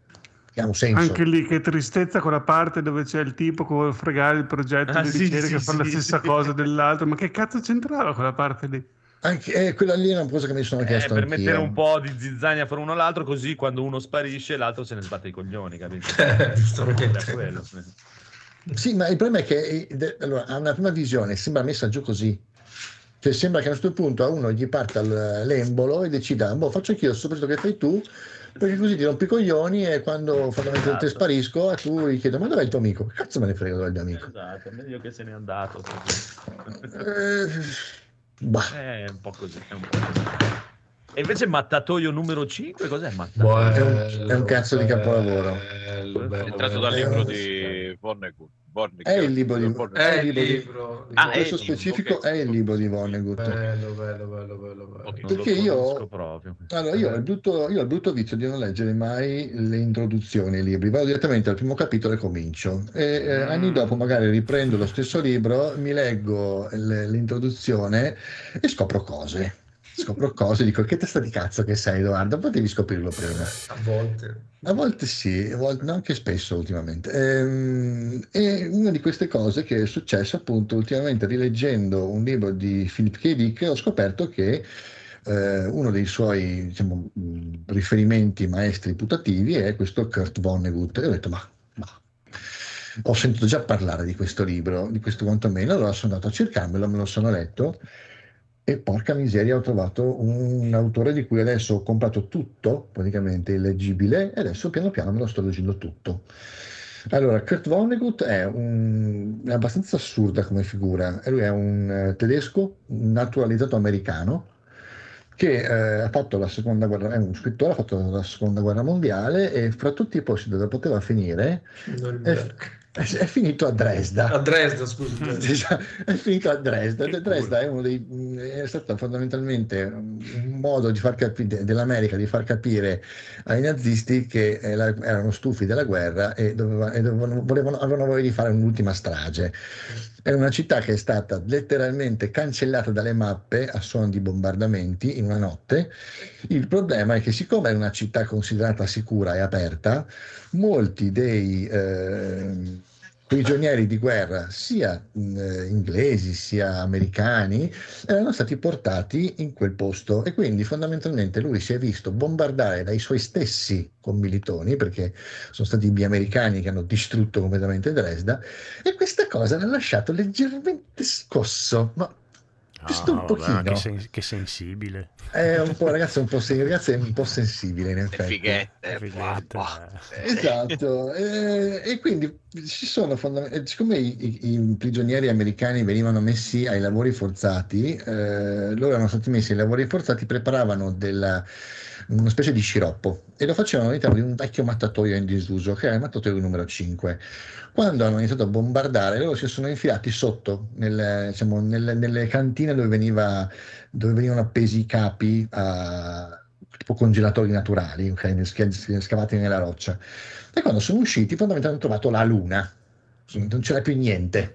che ha un senso. Anche lì che tristezza quella parte dove c'è il tipo che vuole fregare il progetto Ah, di sì, ricerca sì, e fa la sì, stessa sì. cosa dell'altro. Ma che cazzo c'entrava quella parte lì? Anche, eh, quella lì è una cosa che mi sono Eh, chiesto per anch'io. mettere un po' di zizzania fra uno e l'altro, così quando uno sparisce, l'altro se ne sbatte i coglioni, capito? Eh, giustamente. Era quello. Sì, ma il problema è che eh, allora, ha una prima visione, sembra messa giù così. Cioè, sembra che a questo punto a uno gli parta l- l'embolo e decida, boh, faccio anch'io lo stesso che fai tu, perché così ti rompi i coglioni e quando fondamentalmente Esatto. sparisco, a tu gli chiedo, ma dov'è il tuo amico? Cazzo me ne frega dov'è il mio amico? Esatto, è meglio che se n'è andato. Eh, bah. È un po' così, è un po' così. E invece Mattatoio numero 5, cos'è Mattatoio? È un- è un cazzo di capolavoro. Bello, bello, È tratto dal Eh, libro di Vonnegut. Vonnegut. È il libro di- Vonnegut. È il libro. Ah, è Questo specifico ok. è il libro di Vonnegut. Bello, bello, bello, bello, bello. Ok. Non lo perché io- proprio. Allora, io ho, il brutto, io ho il brutto vizio di non leggere mai le introduzioni ai libri, vado direttamente al primo capitolo e comincio. E eh, Mm. anni dopo magari riprendo lo stesso libro, mi leggo l- l'introduzione e scopro cose. Scopro cose, dico che testa di cazzo che sei, Edoardo, potevi scoprirlo prima. A volte. A volte sì, a volte, no, anche spesso ultimamente. Ehm, E, una di queste cose che è successo appunto ultimamente rileggendo un libro di Philip K. Dick ho scoperto che eh, uno dei suoi diciamo, riferimenti maestri putativi è questo Kurt Vonnegut e ho detto ma, ma ho sentito già parlare di questo libro, di questo quantomeno, allora sono andato a cercarmelo, me lo sono letto e porca miseria ho trovato un autore di cui adesso ho comprato tutto, praticamente illeggibile, e adesso piano piano me lo sto leggendo tutto. Allora, Kurt Vonnegut è, un, è abbastanza assurda come figura. Lui è un eh, tedesco naturalizzato americano che eh, ha fatto la seconda guerra, è un scrittore, ha fatto la seconda guerra mondiale e fra tutti i posti dove poteva finire è, è- finito a Dresda. A Dresda, scusa. È finito a Dresda. Dresda è, uno dei, è stato fondamentalmente un modo di far capire, dell'America di far capire ai nazisti che eh, erano stufi della guerra e, doveva- e dovevano- volevano, avevano voglia di fare un'ultima strage. È una città che è stata letteralmente cancellata dalle mappe a suono di bombardamenti in una notte. Il problema è che siccome è una città considerata sicura e aperta, molti dei eh, prigionieri di guerra, sia eh, inglesi sia americani, erano stati portati in quel posto. E quindi fondamentalmente lui si è visto bombardare dai suoi stessi commilitoni, perché sono stati gli americani che hanno distrutto completamente Dresda, e questa cosa l'ha lasciato leggermente scosso, ma giusto un vabbè, pochino. che, sen- che sensibile. È un po', ragazzi, è un po', sen- ragazzi, è un po' sensibile in effetti. fighette. Bah. Esatto, eh, e quindi ci sono fondamentalmente, siccome i, i- i prigionieri americani venivano messi ai lavori forzati, eh, loro erano stati messi ai lavori forzati, preparavano della- una specie di sciroppo e lo facevano all'interno di un vecchio mattatoio in disuso, che era il mattatoio numero 5. Quando hanno iniziato a bombardare, loro si sono infilati sotto, nel- diciamo, nelle, nelle cantine dove, veniva, dove venivano appesi i capi a tipo congelatori naturali, ok, sca- scavati nella roccia. E quando sono usciti, fondamentalmente hanno trovato la luna, non c'era più niente.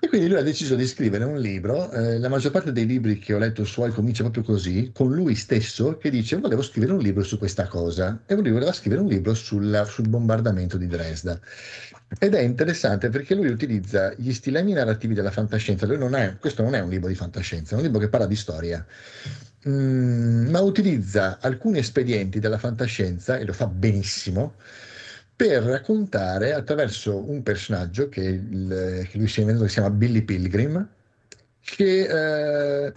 E quindi lui ha deciso di scrivere un libro. eh, la maggior parte dei libri che ho letto suoi comincia proprio così, con lui stesso che dice: Volevo scrivere un libro su questa cosa. E lui voleva scrivere un libro sulla- sul bombardamento di Dresda. Ed è interessante perché lui utilizza gli stilemi narrativi della fantascienza. Non è, questo non è un libro di fantascienza, è un libro che parla di storia. mm, ma utilizza alcuni espedienti della fantascienza, e lo fa benissimo, per raccontare attraverso un personaggio che, il- che lui si è inventato, che si chiama Billy Pilgrim, che eh,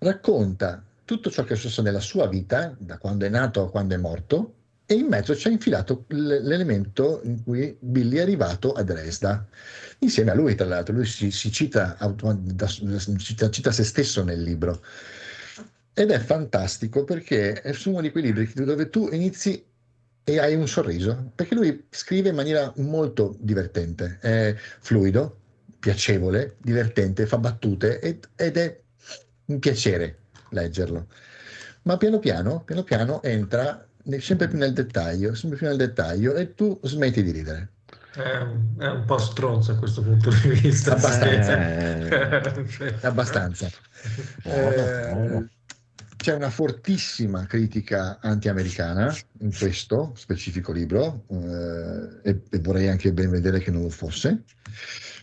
racconta tutto ciò che è successo nella sua vita, da quando è nato a quando è morto, e in mezzo ci ha infilato l'elemento in cui Billy è arrivato a Dresda. Insieme a lui, tra l'altro, lui si, si cita, da- cita, cita se stesso nel libro. Ed è fantastico perché è uno di quei libri dove tu inizi e hai un sorriso, perché lui scrive in maniera molto divertente, è fluido, piacevole, divertente, fa battute ed, ed è un piacere leggerlo. Ma piano piano, piano piano entra sempre più nel dettaglio, sempre più nel dettaglio e tu smetti di ridere. È un, è un po' stronzo a questo punto di vista. Abbastanza. sì. Abbastanza. Eh, c'è una fortissima critica anti-americana in questo specifico libro eh, e, vorrei anche ben vedere che non lo fosse.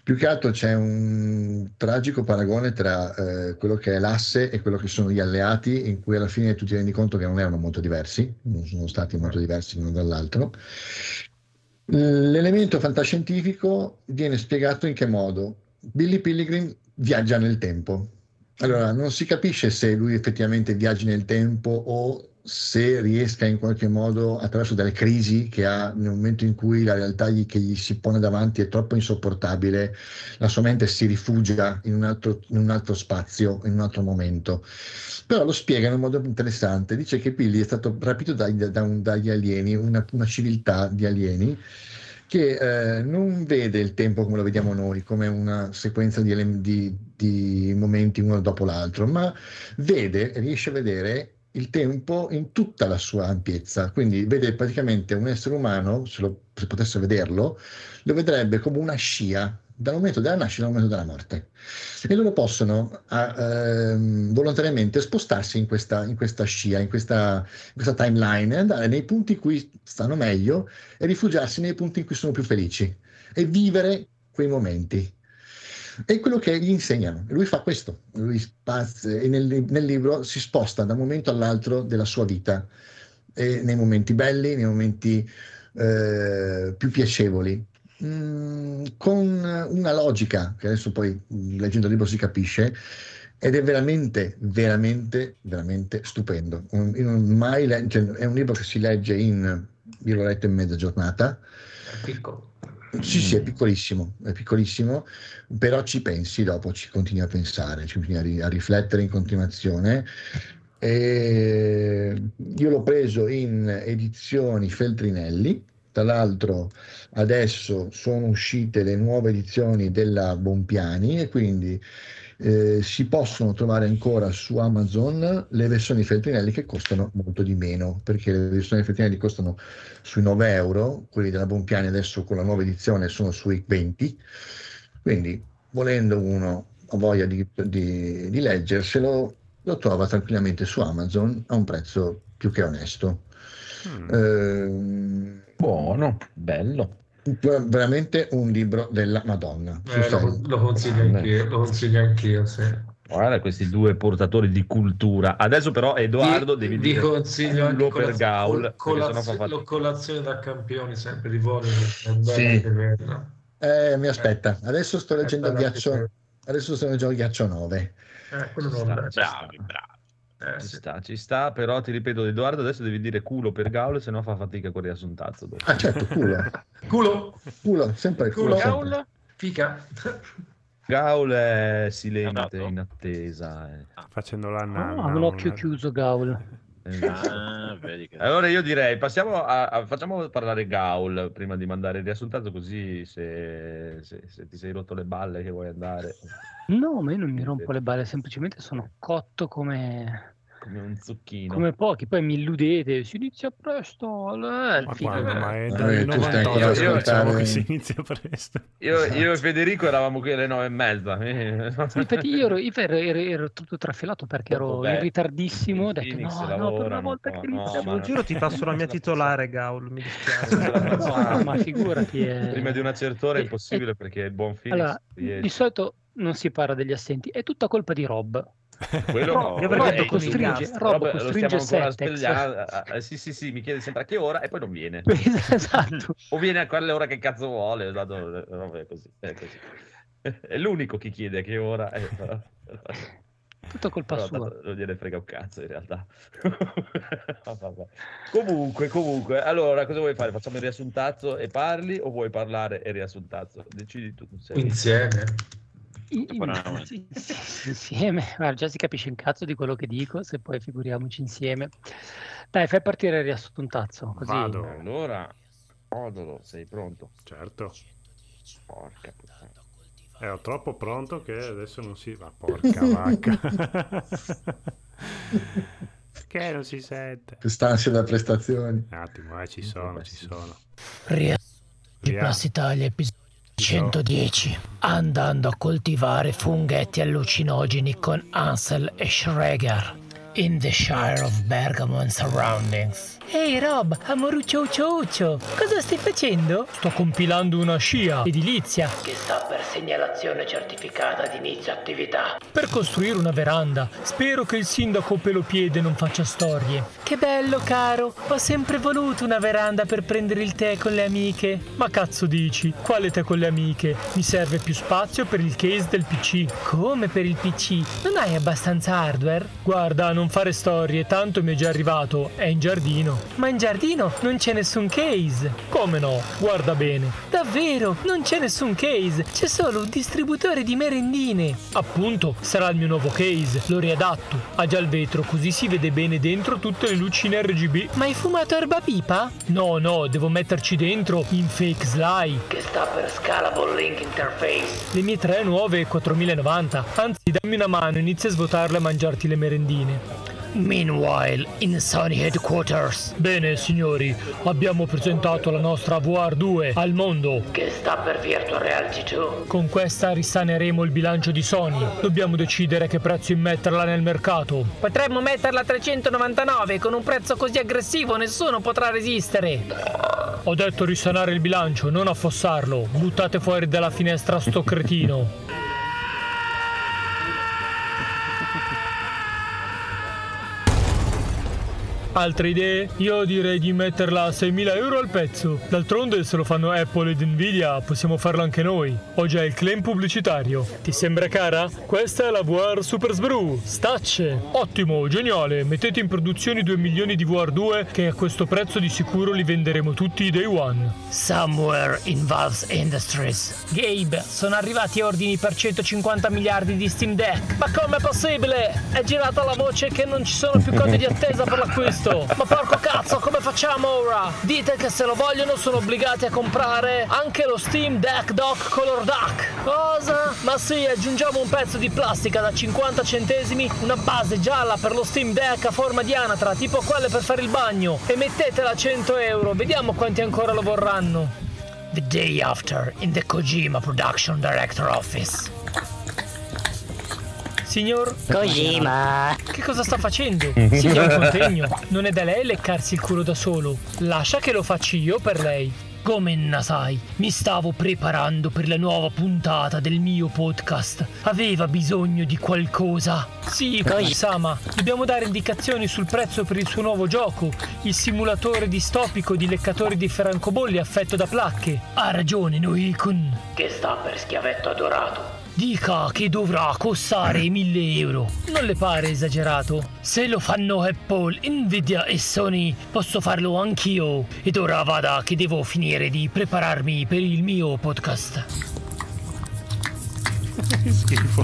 Più che altro c'è un tragico paragone tra eh, quello che è l'asse e quello che sono gli alleati, in cui alla fine tu ti rendi conto che non erano molto diversi, non sono stati molto diversi l'uno dall'altro. L'elemento fantascientifico viene spiegato in che modo? Billy Pilgrim viaggia nel tempo. Allora, non si capisce se lui effettivamente viaggi nel tempo o se riesca in qualche modo, attraverso delle crisi che ha nel momento in cui la realtà gli- che gli si pone davanti è troppo insopportabile, la sua mente si rifugia in un altro, in un altro spazio, in un altro momento. Però lo spiega in un modo interessante. Dice che Billy è stato rapito dai- da un- dagli alieni, una, una civiltà di alieni che eh, non vede il tempo come lo vediamo noi, come una sequenza di, ele- di momenti uno dopo l'altro, ma vede, riesce a vedere il tempo in tutta la sua ampiezza. Quindi vede praticamente un essere umano, se, lo- se potesse vederlo, lo vedrebbe come una scia dal momento della nascita al momento della morte. E loro possono ehm, volontariamente spostarsi in questa, in questa scia, in questa, in questa timeline andare nei punti in cui stanno meglio e rifugiarsi nei punti in cui sono più felici e vivere quei momenti. È quello che gli insegnano. Lui fa questo, lui spazia, e nel, nel libro si sposta da un momento all'altro della sua vita, e nei momenti belli, nei momenti eh, più piacevoli, Mm, con una logica che adesso poi leggendo il libro si capisce. Ed è veramente, veramente, veramente stupendo. Un- le- cioè, è un libro che si legge in, io l'ho letto in mezza giornata, piccolo. Sì, sì, è piccolissimo, è piccolissimo, però ci pensi dopo, ci continui a pensare, ci continui a riflettere in continuazione. E io l'ho preso in edizioni Feltrinelli, tra l'altro adesso sono uscite le nuove edizioni della Bompiani e quindi eh, si possono trovare ancora su Amazon le versioni Feltrinelli che costano molto di meno, perché le versioni Feltrinelli costano sui 9 euro, quelli della Bompiani adesso con la nuova edizione sono sui 20, quindi volendo uno ha voglia di, di- di leggerselo, lo trova tranquillamente su Amazon a un prezzo più che onesto. Mm. Ehm, Buono, bello. Veramente un libro della Madonna. Eh, lo, lo consiglio Vabbè. anch'io, lo consiglio anch'io, sì. Guarda questi due portatori di cultura. Adesso però Edoardo Ti- devi vi dire consiglio anche culo per Gaul, colazio- lo- colazione da campioni sempre di volo Sì. Eh, mi aspetta, adesso sto leggendo il ghiaccio, adesso sto leggendo il ghiaccio 9. Eh, quello non Bravi, bravi. Eh, Ci sì. sta, ci sta, però ti ripeto Edoardo adesso devi dire culo per Gaul, se no fa fatica a correre su un tazzo. dopo. Ah certo, culo, Culo, culo, sempre culo. culo, sempre. Gaul, fica. Gaul è silente, in attesa. eh. Facendo la Ah, nanna. ha un occhio chiuso, Gaul. Esatto. Che... Allora io direi, passiamo a, a- facciamo parlare Gaul prima di mandare il riassuntato così se, se- se ti sei rotto le balle che vuoi andare. No, ma io non mi rompo le balle, semplicemente sono cotto come, come un zucchino. come pochi. Poi mi illudete, si inizia presto. eh, Ma quando? Ma è Eh, dal stai 98 ancora che a diciamo che si inizia presto. Io, Esatto. io e Federico eravamo qui alle nove e mezza. Sì, infatti io ero, io ero, ero- ero tutto trafilato perché ero Vabbè, in ritardissimo. Ho detto Phoenix no, no, per una volta no, che no, inizia ma- Un giro ti passo la mia titolare, Gaul, mi dispiace. No, ma figurati. eh. Prima di una certa ora è impossibile perché il buon Phoenix Allora, di solito non si parla degli assenti, è tutta colpa di Rob. Quello No, no, io avrei quello detto è costringe- Rob, lo costringe ah, Sì, sì, sì, mi chiede sempre a che ora e poi non viene. esatto. O viene a quell'ora che cazzo vuole, eh, vabbè, così, è così. È l'unico che chiede a che ora. però- Tutto colpa però sua. non gliene frega un cazzo in realtà. Vabbè. comunque, comunque, allora cosa vuoi fare? Facciamo il riassuntazzo e parli o vuoi parlare e riassuntazzo? Decidi tu. Insieme. In- in- insieme, Guarda, già si capisce un cazzo di quello che dico, se poi figuriamoci insieme. Dai, fai partire il riassuntazzo, così. Vado. Allora, Odolo, sei pronto? Certo. Porca puttana. Ero troppo pronto che adesso non si... Ma porca vacca. che non si sente. Quest'ansia da prestazioni. Un attimo, eh, ci sono, ci sono. Ria. Plus Italia, episodio 110. Andando a coltivare funghetti allucinogeni con Ansel e Schreger. In the Shire of Bergamo and surroundings. Ehi Rob, amoruccio uccio uccio, cosa stai facendo? Sto compilando una scia edilizia. Che sta per segnalazione certificata di inizio attività. Per costruire una veranda. Spero che il sindaco Pelopiede non faccia storie. Che bello caro, ho sempre voluto una veranda per prendere il tè con le amiche. Ma cazzo dici? Quale tè con le amiche? Mi serve più spazio per il case del PC. Come per il PC? Non hai abbastanza hardware? Guarda, non fare storie, tanto mi è già arrivato, è in giardino. Ma in giardino non c'è nessun case. Come no? Guarda bene. Davvero, non c'è nessun case, c'è solo un distributore di merendine. Appunto, sarà il mio nuovo case, lo riadatto. Ha già il vetro, così si vede bene dentro tutte le lucine RGB. Ma hai fumato erba pipa? No, no, devo metterci dentro in fake sly. Che sta per Scalable Link Interface. Le mie tre nuove 4090. Anzi, dammi una mano, inizia a svuotarle e mangiarti le merendine. Meanwhile, in Sony Headquarters. Bene, signori, abbiamo presentato la nostra VR2 al mondo. Che sta per Virtual Reality 2. Con questa risaneremo il bilancio di Sony. Dobbiamo decidere che prezzo immetterla nel mercato. Potremmo metterla a 399, con un prezzo così aggressivo nessuno potrà resistere. Ho detto risanare il bilancio, non affossarlo. Buttate fuori dalla finestra sto cretino. Altre idee? Io direi di metterla a 6.000 euro al pezzo. D'altronde se lo fanno Apple ed Nvidia possiamo farlo anche noi. Ho già il claim pubblicitario. Ti sembra cara? Questa è la VR Super Sbrew. Stacce. Ottimo, geniale. Mettete in produzione 2 milioni di VR2 che a questo prezzo di sicuro li venderemo tutti day one. Somewhere in Valve's Industries. Gabe, sono arrivati ordini per 150 miliardi di Steam Deck. Ma com'è possibile? È girata la voce che non ci sono più code di attesa per l'acquisto. Ma porco cazzo, come facciamo ora? Dite che se lo vogliono sono obbligati a comprare anche lo Steam Deck Dock Color Duck. Cosa? Ma sì, aggiungiamo un pezzo di plastica da 50 centesimi, una base gialla per lo Steam Deck a forma di anatra, tipo quelle per fare il bagno, e mettetela a 100 euro. Vediamo quanti ancora lo vorranno. The day after, in the Kojima Production Director Office. Signor Kojima. Che cosa sta facendo? Si dia un contegno. Non è da lei leccarsi il culo da solo. Lascia che lo facci io per lei. Gomenna sai, mi stavo preparando per la nuova puntata del mio podcast. Aveva bisogno di qualcosa. Sì, Sama, dobbiamo dare indicazioni sul prezzo per il suo nuovo gioco, il simulatore distopico di leccatori di francobolli affetto da placche. Ha ragione, Noikun. Che sta per schiavetto adorato. Dica che dovrà costare 1000 euro. Non le pare esagerato? Se lo fanno Apple, Nvidia e Sony, posso farlo anch'io. Ed ora vada che devo finire di prepararmi per il mio podcast. Schifo.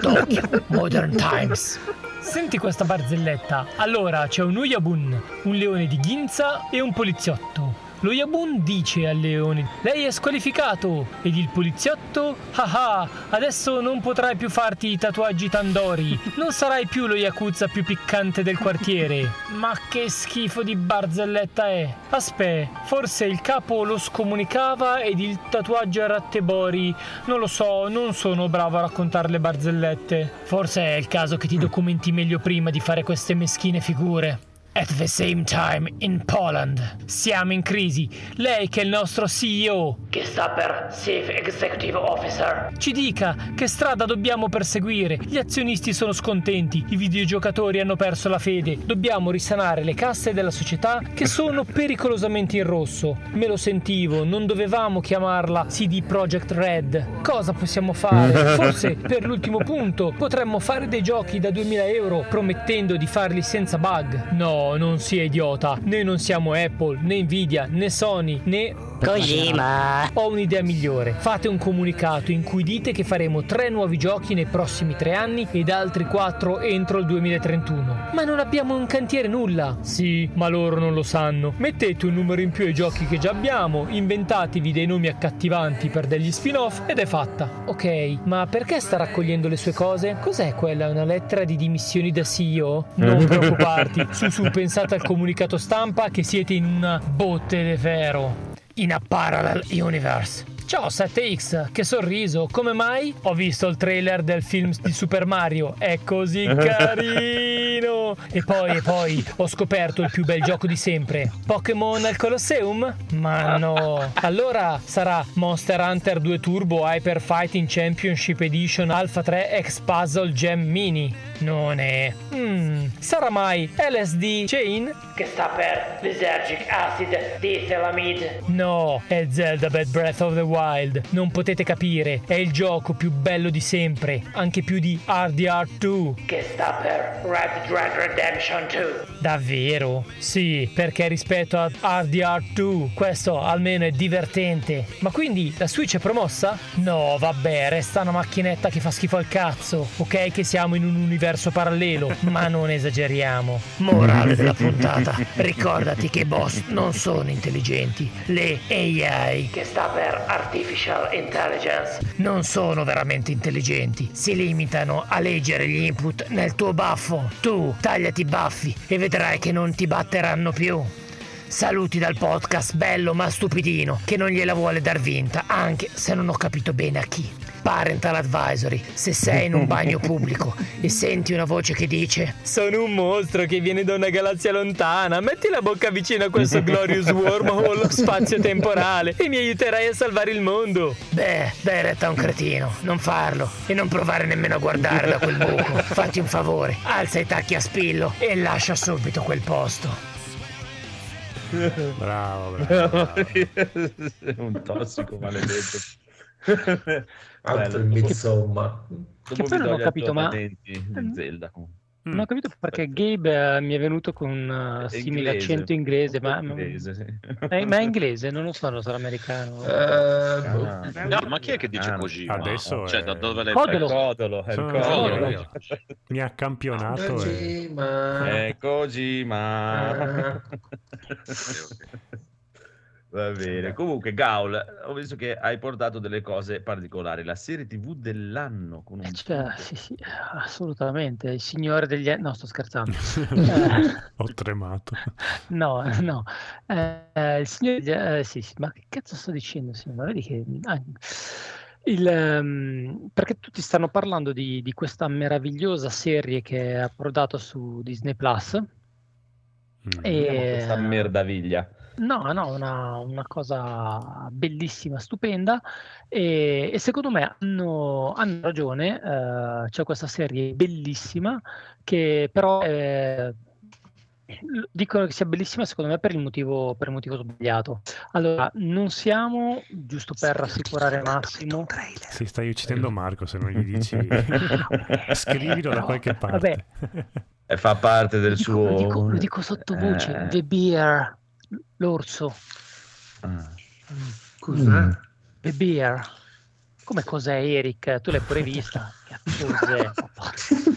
Tokyo, Modern Times. Senti questa barzelletta. Allora, c'è un Uyabun, un leone di Ginza e un poliziotto. Lo Yabun dice al leone: Lei è squalificato. Ed il poliziotto: Ah adesso non potrai più farti i tatuaggi Tandori. Non sarai più lo Yakuza più piccante del quartiere. Ma che schifo di barzelletta è. Aspè, forse il capo lo scomunicava ed il tatuaggio era Tebori. Non lo so, non sono bravo a raccontare le barzellette. Forse è il caso che ti documenti meglio prima di fare queste meschine figure. At the same time in Poland. Siamo in crisi. Lei che è il nostro CEO, che sta per Chief Executive Officer, ci dica che strada dobbiamo perseguire. Gli azionisti sono scontenti, i videogiocatori hanno perso la fede. Dobbiamo risanare le casse della società che sono pericolosamente in rosso. Me lo sentivo, non dovevamo chiamarla CD Projekt Red. Cosa possiamo fare? Forse per l'ultimo punto potremmo fare dei giochi da 2000 euro promettendo di farli senza bug. No, non sia idiota. Noi non siamo Apple, né Nvidia, né Sony, né Kojima. ho un'idea migliore. Fate un comunicato in cui dite che faremo tre nuovi giochi nei prossimi tre anni ed altri quattro entro il 2031. Ma non abbiamo in cantiere nulla. Sì, ma loro non lo sanno. Mettete un numero in più ai giochi che già abbiamo, inventatevi dei nomi accattivanti per degli spin-off ed è fatta. Ok, ma perché sta raccogliendo le sue cose? Cos'è quella? Una lettera di dimissioni da CEO? Non preoccuparti. Su su, pensate al comunicato stampa che siete in una botte de ferro in a parallel universe. Ciao 7X, che sorriso, come mai? Ho visto il trailer del film di Super Mario, è così carino! E poi, e poi, ho scoperto il più bel gioco di sempre, Pokémon al Colosseum? Ma no! Allora sarà Monster Hunter 2 Turbo Hyper Fighting Championship Edition Alpha 3 X Puzzle Gem Mini? Non è. Hmm, sarà mai LSD Chain? Che sta per Lysergic Acid Diethylamide. No, è Zelda Bad Breath of the Wild. Non potete capire, è il gioco più bello di sempre, anche più di RDR 2. Che sta per Red Dead Redemption 2. Davvero? Sì, perché rispetto a RDR 2, questo almeno è divertente. Ma quindi la Switch è promossa? No, vabbè, resta una macchinetta che fa schifo al cazzo. Ok che siamo in un universo parallelo, ma non esageriamo. Morale della puntata. Ricordati che i boss non sono intelligenti. Le AI, che sta per Artificial Intelligence, non sono veramente intelligenti. Si limitano a leggere gli input nel tuo baffo. Tu tagliati i baffi e vedrai che non ti batteranno più. Saluti dal podcast bello ma stupidino che non gliela vuole dar vinta, anche se non ho capito bene a chi. Parental advisory, se sei in un bagno pubblico e senti una voce che dice Sono un mostro che viene da una galassia lontana, metti la bocca vicino a questo glorious wormhole spazio-temporale e mi aiuterai a salvare il mondo. Beh, dai retta a un cretino, non farlo e non provare nemmeno a guardare da quel buco. Fatti un favore, alza i tacchi a spillo e lascia subito quel posto. Bravo, bravo. un tossico maledetto. Altro Bello. insomma. Che poi non ho capito, ma- di Zelda. Non ho capito perché Gabe eh, mi è venuto con un uh, simile inglese. accento inglese, ma, Inglese, sì. Eh, ma è inglese, non lo so, non sarà americano. Eh, Ah. No, ma chi è che dice Ah, Kojima? adesso Cioè, è- da dove l'hai Codolo. È Codolo, è il Sono Codolo. Mi ha campionato e... Kojima. È Kojima. Ah. Va bene. Comunque, Gaul, ho visto che hai portato delle cose particolari. La serie TV dell'anno con un Eh, cioè, sì, sì, assolutamente. Il signore degli... No, sto scherzando. Eh, Ho tremato. no, no. Eh, eh, il signore degli... eh, sì, sì, ma che cazzo sto dicendo? signore? Ma vedi che... ah, il, ehm, perché tutti stanno parlando di, di questa meravigliosa serie che è approdato su Disney Plus. Mm. E... questa merdaviglia. No, no, una, una cosa bellissima, stupenda e, e secondo me hanno, hanno ragione, eh, c'è questa serie bellissima che però eh, l- dicono che sia bellissima secondo me per il motivo, per il motivo sbagliato. Allora, non siamo, giusto per rassicurare Massimo, Si stai uccidendo Marco se non gli dici... Scrivilo da qualche parte. vabbè. E fa parte del dico, suo... lo dico- lo dico sottovoce, Eh. The Bear, l'orso. Ah. Cos'è? The Bear. Come cos'è Eric? Tu l'hai pure vista?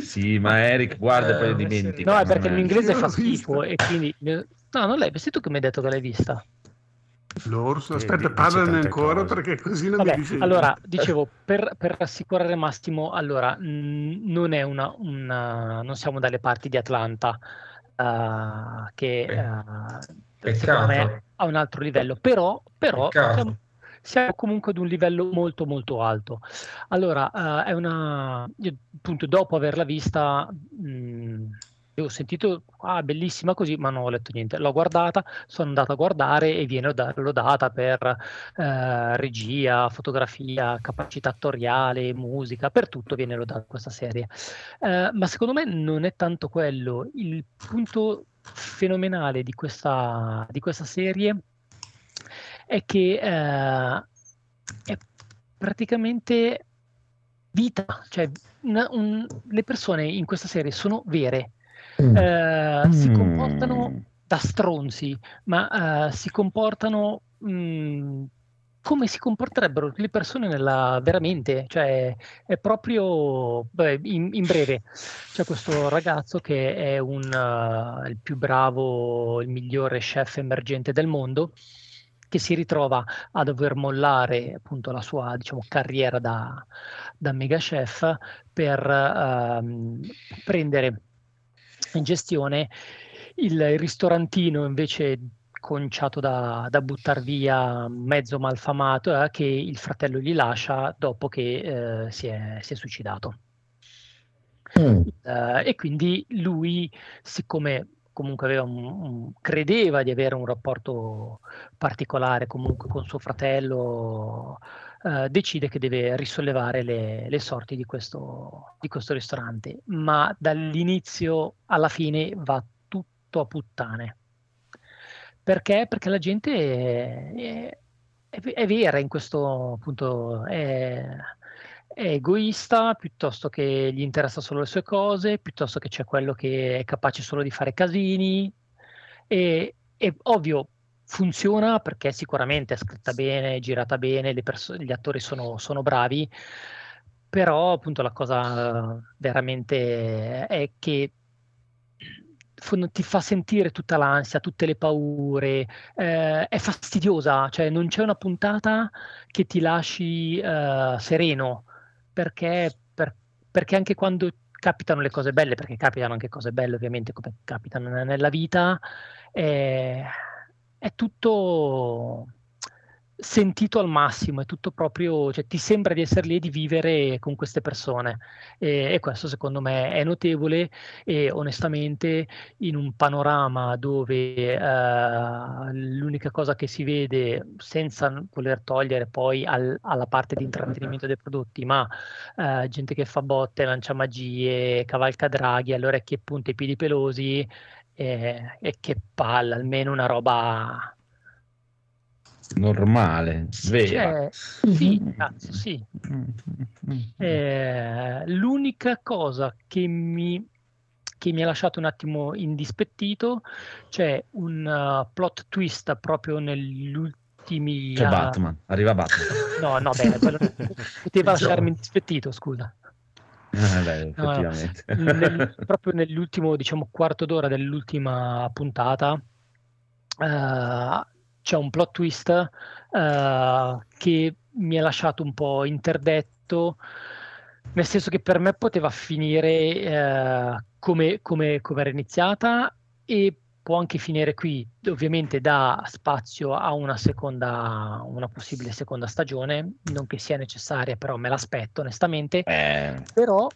Sì, ma Eric, guarda, Eh, poi una dimentica. No, è perché non in inglese Io fa schifo e quindi... No, non l'hai vista tu che mi hai detto che l'hai vista. L'orso, aspetta, parlane ancora cose. perché così non Vabbè, mi dici allora, dicevo, per, per rassicurare Massimo, allora, mh, non è una, una- non siamo dalle parti di Atlanta, eh, che Eh, eh, secondo me a un altro livello, però, però siamo, siamo comunque ad un livello molto molto alto. Allora, eh, è una, io appunto dopo averla vista, mh, io ho sentito, ah, bellissima così, ma non ho letto niente. L'ho guardata, sono andato a guardare e viene da- lodata per eh, regia, fotografia, capacità attoriale, musica, per tutto viene lodata questa serie. Eh, ma secondo me non è tanto quello. Il punto fenomenale di questa, di questa serie è che eh, è praticamente vita, cioè una- un- le persone in questa serie sono vere, Mm. eh, si Mm. comportano da stronzi, ma eh, si comportano mh, come si comporterebbero le persone nella, veramente, cioè è proprio, beh, in, in breve, c'è questo ragazzo che è un, eh, il più bravo, il migliore chef emergente del mondo, che si ritrova a dover mollare appunto la sua diciamo, carriera da, da mega chef per ehm, prendere in gestione il ristorantino invece conciato da, da buttar via mezzo malfamato eh, che il fratello gli lascia dopo che eh, si, è, si è suicidato. Mm. Eh, e quindi lui, siccome comunque aveva un- un- credeva di avere un rapporto particolare comunque con suo fratello, eh, decide che deve risollevare le, le sorti di questo, di questo ristorante, ma dall'inizio alla fine va tutto a puttane. Perché? Perché la gente è, è- è vera in questo appunto, è, è egoista, piuttosto che gli interessa solo le sue cose, piuttosto che c'è quello che è capace solo di fare casini. E, e ovvio, funziona perché sicuramente è scritta bene, è girata bene, perso- gli attori sono, sono bravi, però appunto la cosa veramente è che ti fa sentire tutta l'ansia, tutte le paure, eh, è fastidiosa, cioè non c'è una puntata che ti lasci eh, sereno, perché, per- perché anche quando capitano le cose belle, perché capitano anche cose belle ovviamente come capitano ne- nella vita, eh, è tutto sentito al massimo, è tutto proprio, cioè ti sembra di essere lì e di vivere con queste persone. E, e questo secondo me è notevole e onestamente in un panorama dove eh, l'unica cosa che si vede senza voler togliere poi al- alla parte di intrattenimento dei prodotti, ma eh, gente che fa botte, lancia magie, cavalca draghi, alle orecchie punte, i piedi pelosi e, e che palla, almeno una roba Normale, vera. cioè, sì, sì. Eh, l'unica cosa che mi, che mi ha lasciato un attimo indispettito c'è un uh, plot twist proprio negli ultimi C'è uh, Batman, arriva Batman. no no bene quello poteva lasciarmi indispettito scusa Eh, beh, No. Nel- proprio nell'ultimo diciamo quarto d'ora dell'ultima puntata eh, c'è un plot twist eh, che mi ha lasciato un po' interdetto nel senso che per me poteva finire eh, come, come, come era iniziata e può anche finire qui. Ovviamente dà spazio a una seconda, una possibile seconda stagione, non che sia necessaria, però me l'aspetto onestamente. Eh, Però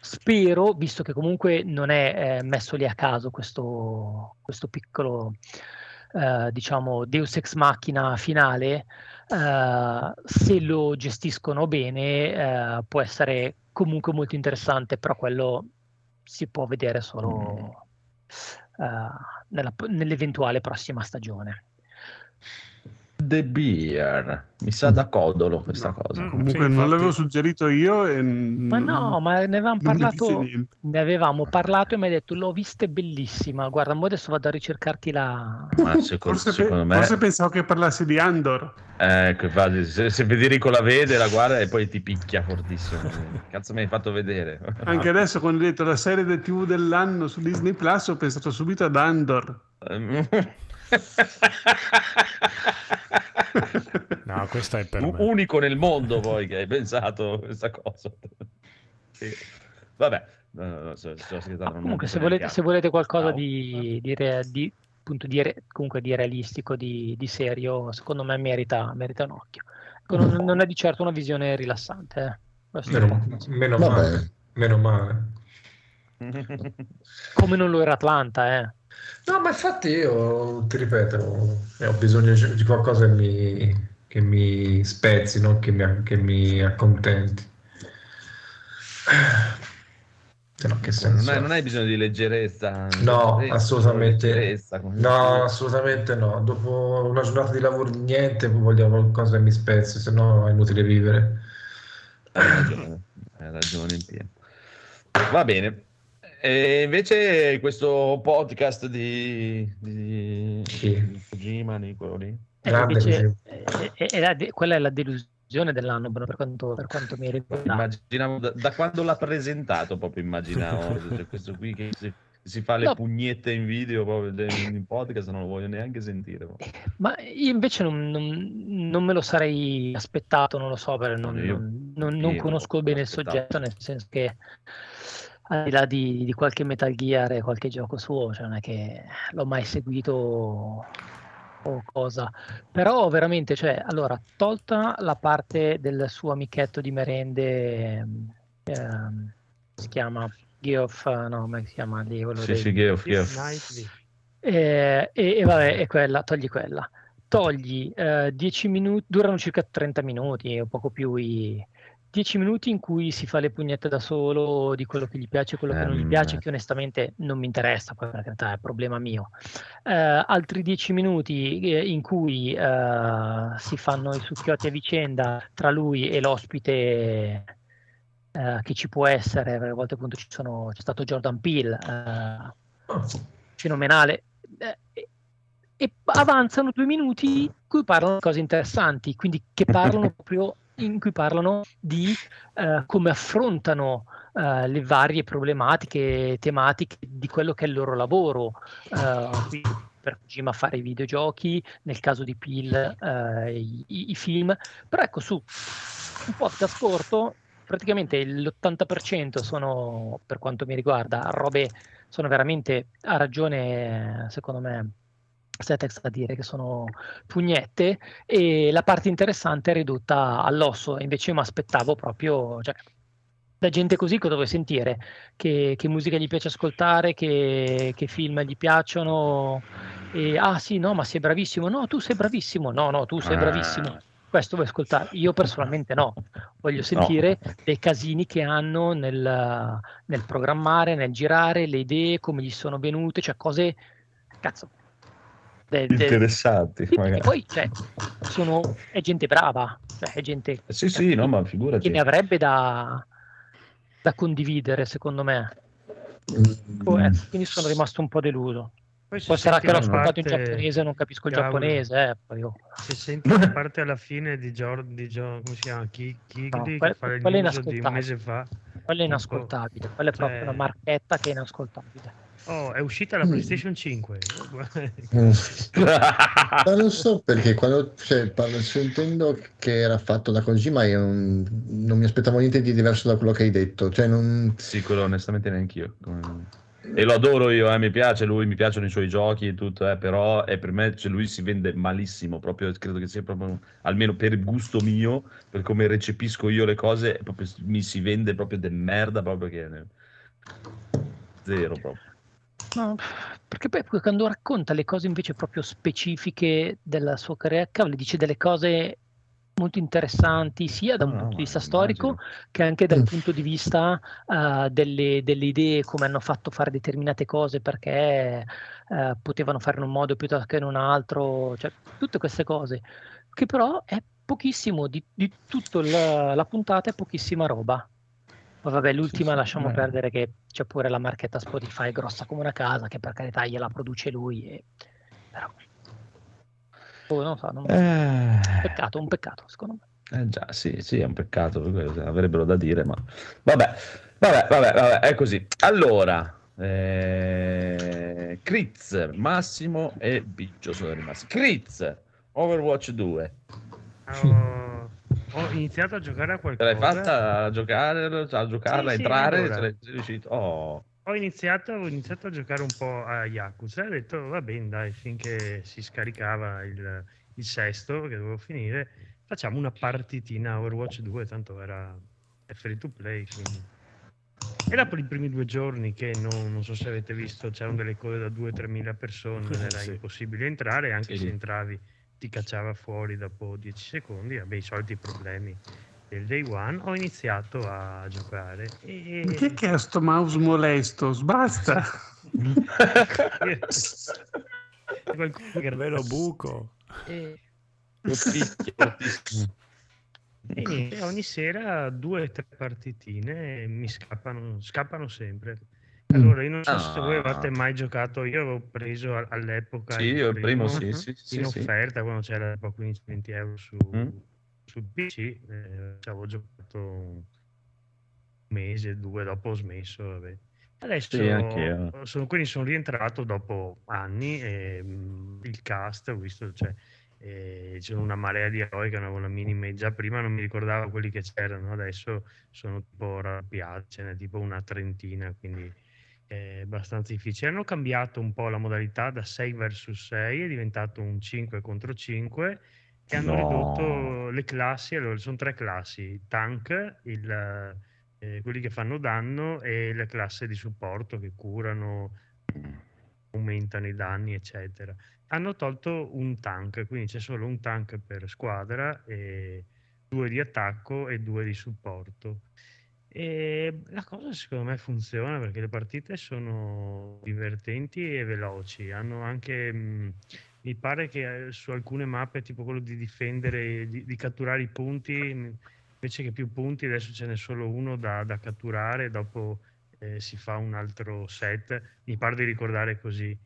spero, visto che comunque non è eh, messo lì a caso questo, questo piccolo, eh, diciamo, Deus ex machina finale, eh, se lo gestiscono bene eh, può essere comunque molto interessante, però quello si può vedere solo eh, nella- nell'eventuale prossima stagione. The Beer. Mi sa da codolo questa cosa. Mm, Comunque sì, non infatti- l'avevo suggerito io e Ma no, ma ne avevamo non parlato, ne avevamo parlato e mi hai detto l'ho vista è bellissima. Guarda, mo adesso vado a ricercarti la, Ma secondo, Forse, secondo me, forse pensavo che parlassi di Andor. ecco, infatti, se, se Federico la vede, la guarda e poi ti picchia fortissimo. Cazzo, mi hai fatto vedere. Anche adesso, quando hai detto la serie del TV dell'anno su Disney Plus, ho pensato subito ad Andor. No, questa è per U- me. unico nel mondo poi che hai pensato questa cosa. Sì. Vabbè, no, no, no, sto scherzando, Ah, comunque, se volete, se volete qualcosa di, di, re- di- appunto di re- comunque di realistico, di, di serio, secondo me merita, merita un occhio. Ecco, non, non è di certo una visione rilassante. eh. Questo Meno, meno male. Meno male. Come non lo era Atlanta, eh. No, ma infatti io ti ripeto, eh, ho bisogno di qualcosa che mi, che mi spezzi, non che mi, che mi accontenti. Se no, che senso? Non hai, ha? non hai bisogno di leggerezza. No, leggerezza, assolutamente. leggerezza, No, assolutamente no. Dopo una giornata di lavoro, niente, voglio qualcosa che mi spezzi, se no è inutile vivere. Hai ragione, hai ragione in pieno. Va bene. E invece questo podcast di, di, di Kojima, di quello lì? E Grande invece, così. eh, eh, de- quella è la delusione dell'anno per quanto, per quanto mi riguarda. Immaginavo da, da quando l'ha presentato, proprio immaginavo cioè, questo qui che si, si fa le No. pugnette in video proprio de- in podcast, non lo voglio neanche sentire. proprio. Ma io invece non, non- non me lo sarei aspettato, non lo so, perché non, No, io- non- non- non io conosco bene il soggetto, nel senso che al di là di, di qualche Metal Gear e qualche gioco suo, cioè non è che l'ho mai seguito o cosa. Però veramente, cioè, allora, tolta la parte del suo amichetto di merende, ehm, si chiama Geoff, no, come si chiama lì? quello Sì, dei- sì, Geoff, Geoff. Knightley. e, e- vabbè, e quella, togli quella. Togli eh, 10 minuti, durano circa 30 minuti o poco più i 10 minuti in cui si fa le pugnette da solo di quello che gli piace e quello che non gli piace, che onestamente non mi interessa, poi per carità è problema mio. Eh, altri 10 minuti eh, in cui eh, si fanno i succhiotti a vicenda tra lui e l'ospite eh, che ci può essere, a volte appunto ci sono, c'è stato Jordan Peele, eh, fenomenale, eh, e, e avanzano due minuti in cui parlano di cose interessanti, quindi che parlano proprio in cui parlano di eh, come affrontano eh, le varie problematiche, tematiche di quello che è il loro lavoro. Eh, per Kojima fare i videogiochi, nel caso di Peel eh, i, i- film, però ecco su un podcast corto, praticamente l'80% sono, per quanto mi riguarda, robe, sono veramente, ha ragione secondo me Setex a dire che sono pugnette e la parte interessante è ridotta all'osso, invece io mi aspettavo proprio, cioè, da gente così cosa vuoi sentire? Che, che musica gli piace ascoltare, che, che film gli piacciono, e, ah sì, no, ma sei bravissimo, no, tu sei bravissimo, no, no, tu sei Ah. bravissimo. Questo vuoi ascoltare? Io personalmente no, voglio sentire dei casini che hanno nel, nel programmare, nel girare, le idee, come gli sono venute, cioè cose, cazzo, de- de- Interessanti, sì, magari. poi cioè, sono, è gente brava, cioè, è gente Sì, sì, no, ma figurati. che ne avrebbe da, da condividere, secondo me. Oh, eh, quindi sono rimasto un po' deluso. Poi sarà che l'ho ascoltato in parte- giapponese e non capisco il Cavolo. giapponese. Eh, poi io- Se senti la parte alla fine di Giorgio, di Gio- come si chiama? Ki- Kigley, No, che fa il di un inascoltabile. mese fa. Quella è inascoltabile, quella è proprio Cioè- una marchetta che è inascoltabile. Oh, è uscita la Mm. PlayStation 5. Mm. Ma non so perché quando cioè, parlo, sentendo che era fatto da Kojima io non, non mi aspettavo niente di diverso da quello che hai detto. Cioè, non... Sì, quello onestamente neanch'io. Come- E lo adoro io, eh, mi piace lui, mi piacciono i suoi giochi e tutto, eh, però eh, per me cioè, lui si vende malissimo, proprio, credo che sia proprio, almeno per il gusto mio, per come recepisco io le cose, proprio, mi si vende proprio del merda, proprio che... Zero proprio. No, perché poi poi quando racconta le cose invece proprio specifiche della sua carriera, cavolo, dice delle cose molto interessanti sia da un No, no, punto di vista storico immagino. che anche dal Mm. punto di vista eh, delle, delle idee, come hanno fatto fare determinate cose perché eh, potevano fare in un modo piuttosto che in un altro, cioè tutte queste cose, che però è pochissimo, di, di tutta la, la puntata è pochissima roba. Poi vabbè, l'ultima sì, lasciamo beh. perdere che c'è pure la marchetta Spotify grossa come una casa, che per carità gliela produce lui, e... però... Oh, non so, non... Eh, peccato, un peccato secondo me. eh già, sì, sì, è un peccato, avrebbero da dire, ma... Vabbè, vabbè, vabbè, vabbè, è così. Allora, eh... Critz, Massimo e Biggio sono rimasti. Critz, Overwatch 2. Ho, ho iniziato a giocare a qualcosa. l'hai fatta a giocare, a giocarla, Sì, a sì, entrare? allora. Sei riuscito? Oh, Ho iniziato, ho iniziato a giocare un po' a Yakuza e ho detto va bene dai, finché si scaricava il, il sesto che dovevo finire, facciamo una partitina Overwatch 2, tanto era è free to play, quindi E dopo i primi due giorni che non, non so se avete visto c'erano delle code da 2-3 mila persone, era Sì. impossibile entrare, anche Sì. se entravi ti cacciava fuori dopo 10 secondi, vabbè i soliti problemi del day one, ho iniziato a giocare e... Chi è che ha sto mouse molesto? Basta! Qualcuno che Vero buco. E, e ogni sera due o tre partitine mi scappano, scappano sempre. Allora, io non so se voi Ah. avete mai giocato, io avevo preso all'epoca Sì, io il primo, sì, Mhm. sì, sì, in sì. offerta quando c'era tipo 15-20 euro su, Mm. sul PC, eh, ci avevo giocato un mese, due, dopo ho smesso. Vabbè. Adesso Sì, anch'io. sono, quindi sono rientrato dopo anni e mm, il cast, ho visto, cioè, eh, c'è una marea di eroi che non avevo la minima, già prima non mi ricordavo quelli che c'erano, adesso sono tipo raddoppiati, ce n'è tipo una trentina, quindi è abbastanza difficile. Hanno cambiato un po' la modalità da 6 versus 6, è diventato un 5 contro 5 e hanno No. ridotto le classi, allora sono tre classi, tank, il, eh, quelli che fanno danno e le classi di supporto che curano, aumentano i danni, eccetera. Hanno tolto un tank, quindi c'è solo un tank per squadra, e due di attacco e due di supporto. E la cosa secondo me funziona perché le partite sono divertenti e veloci. Hanno anche, mh, mi pare che eh, su alcune mappe, tipo quello di difendere, di, di catturare i punti, mh, invece che più punti, adesso ce n'è solo uno da, da catturare, dopo eh, si fa un altro set. Mi pare di ricordare così.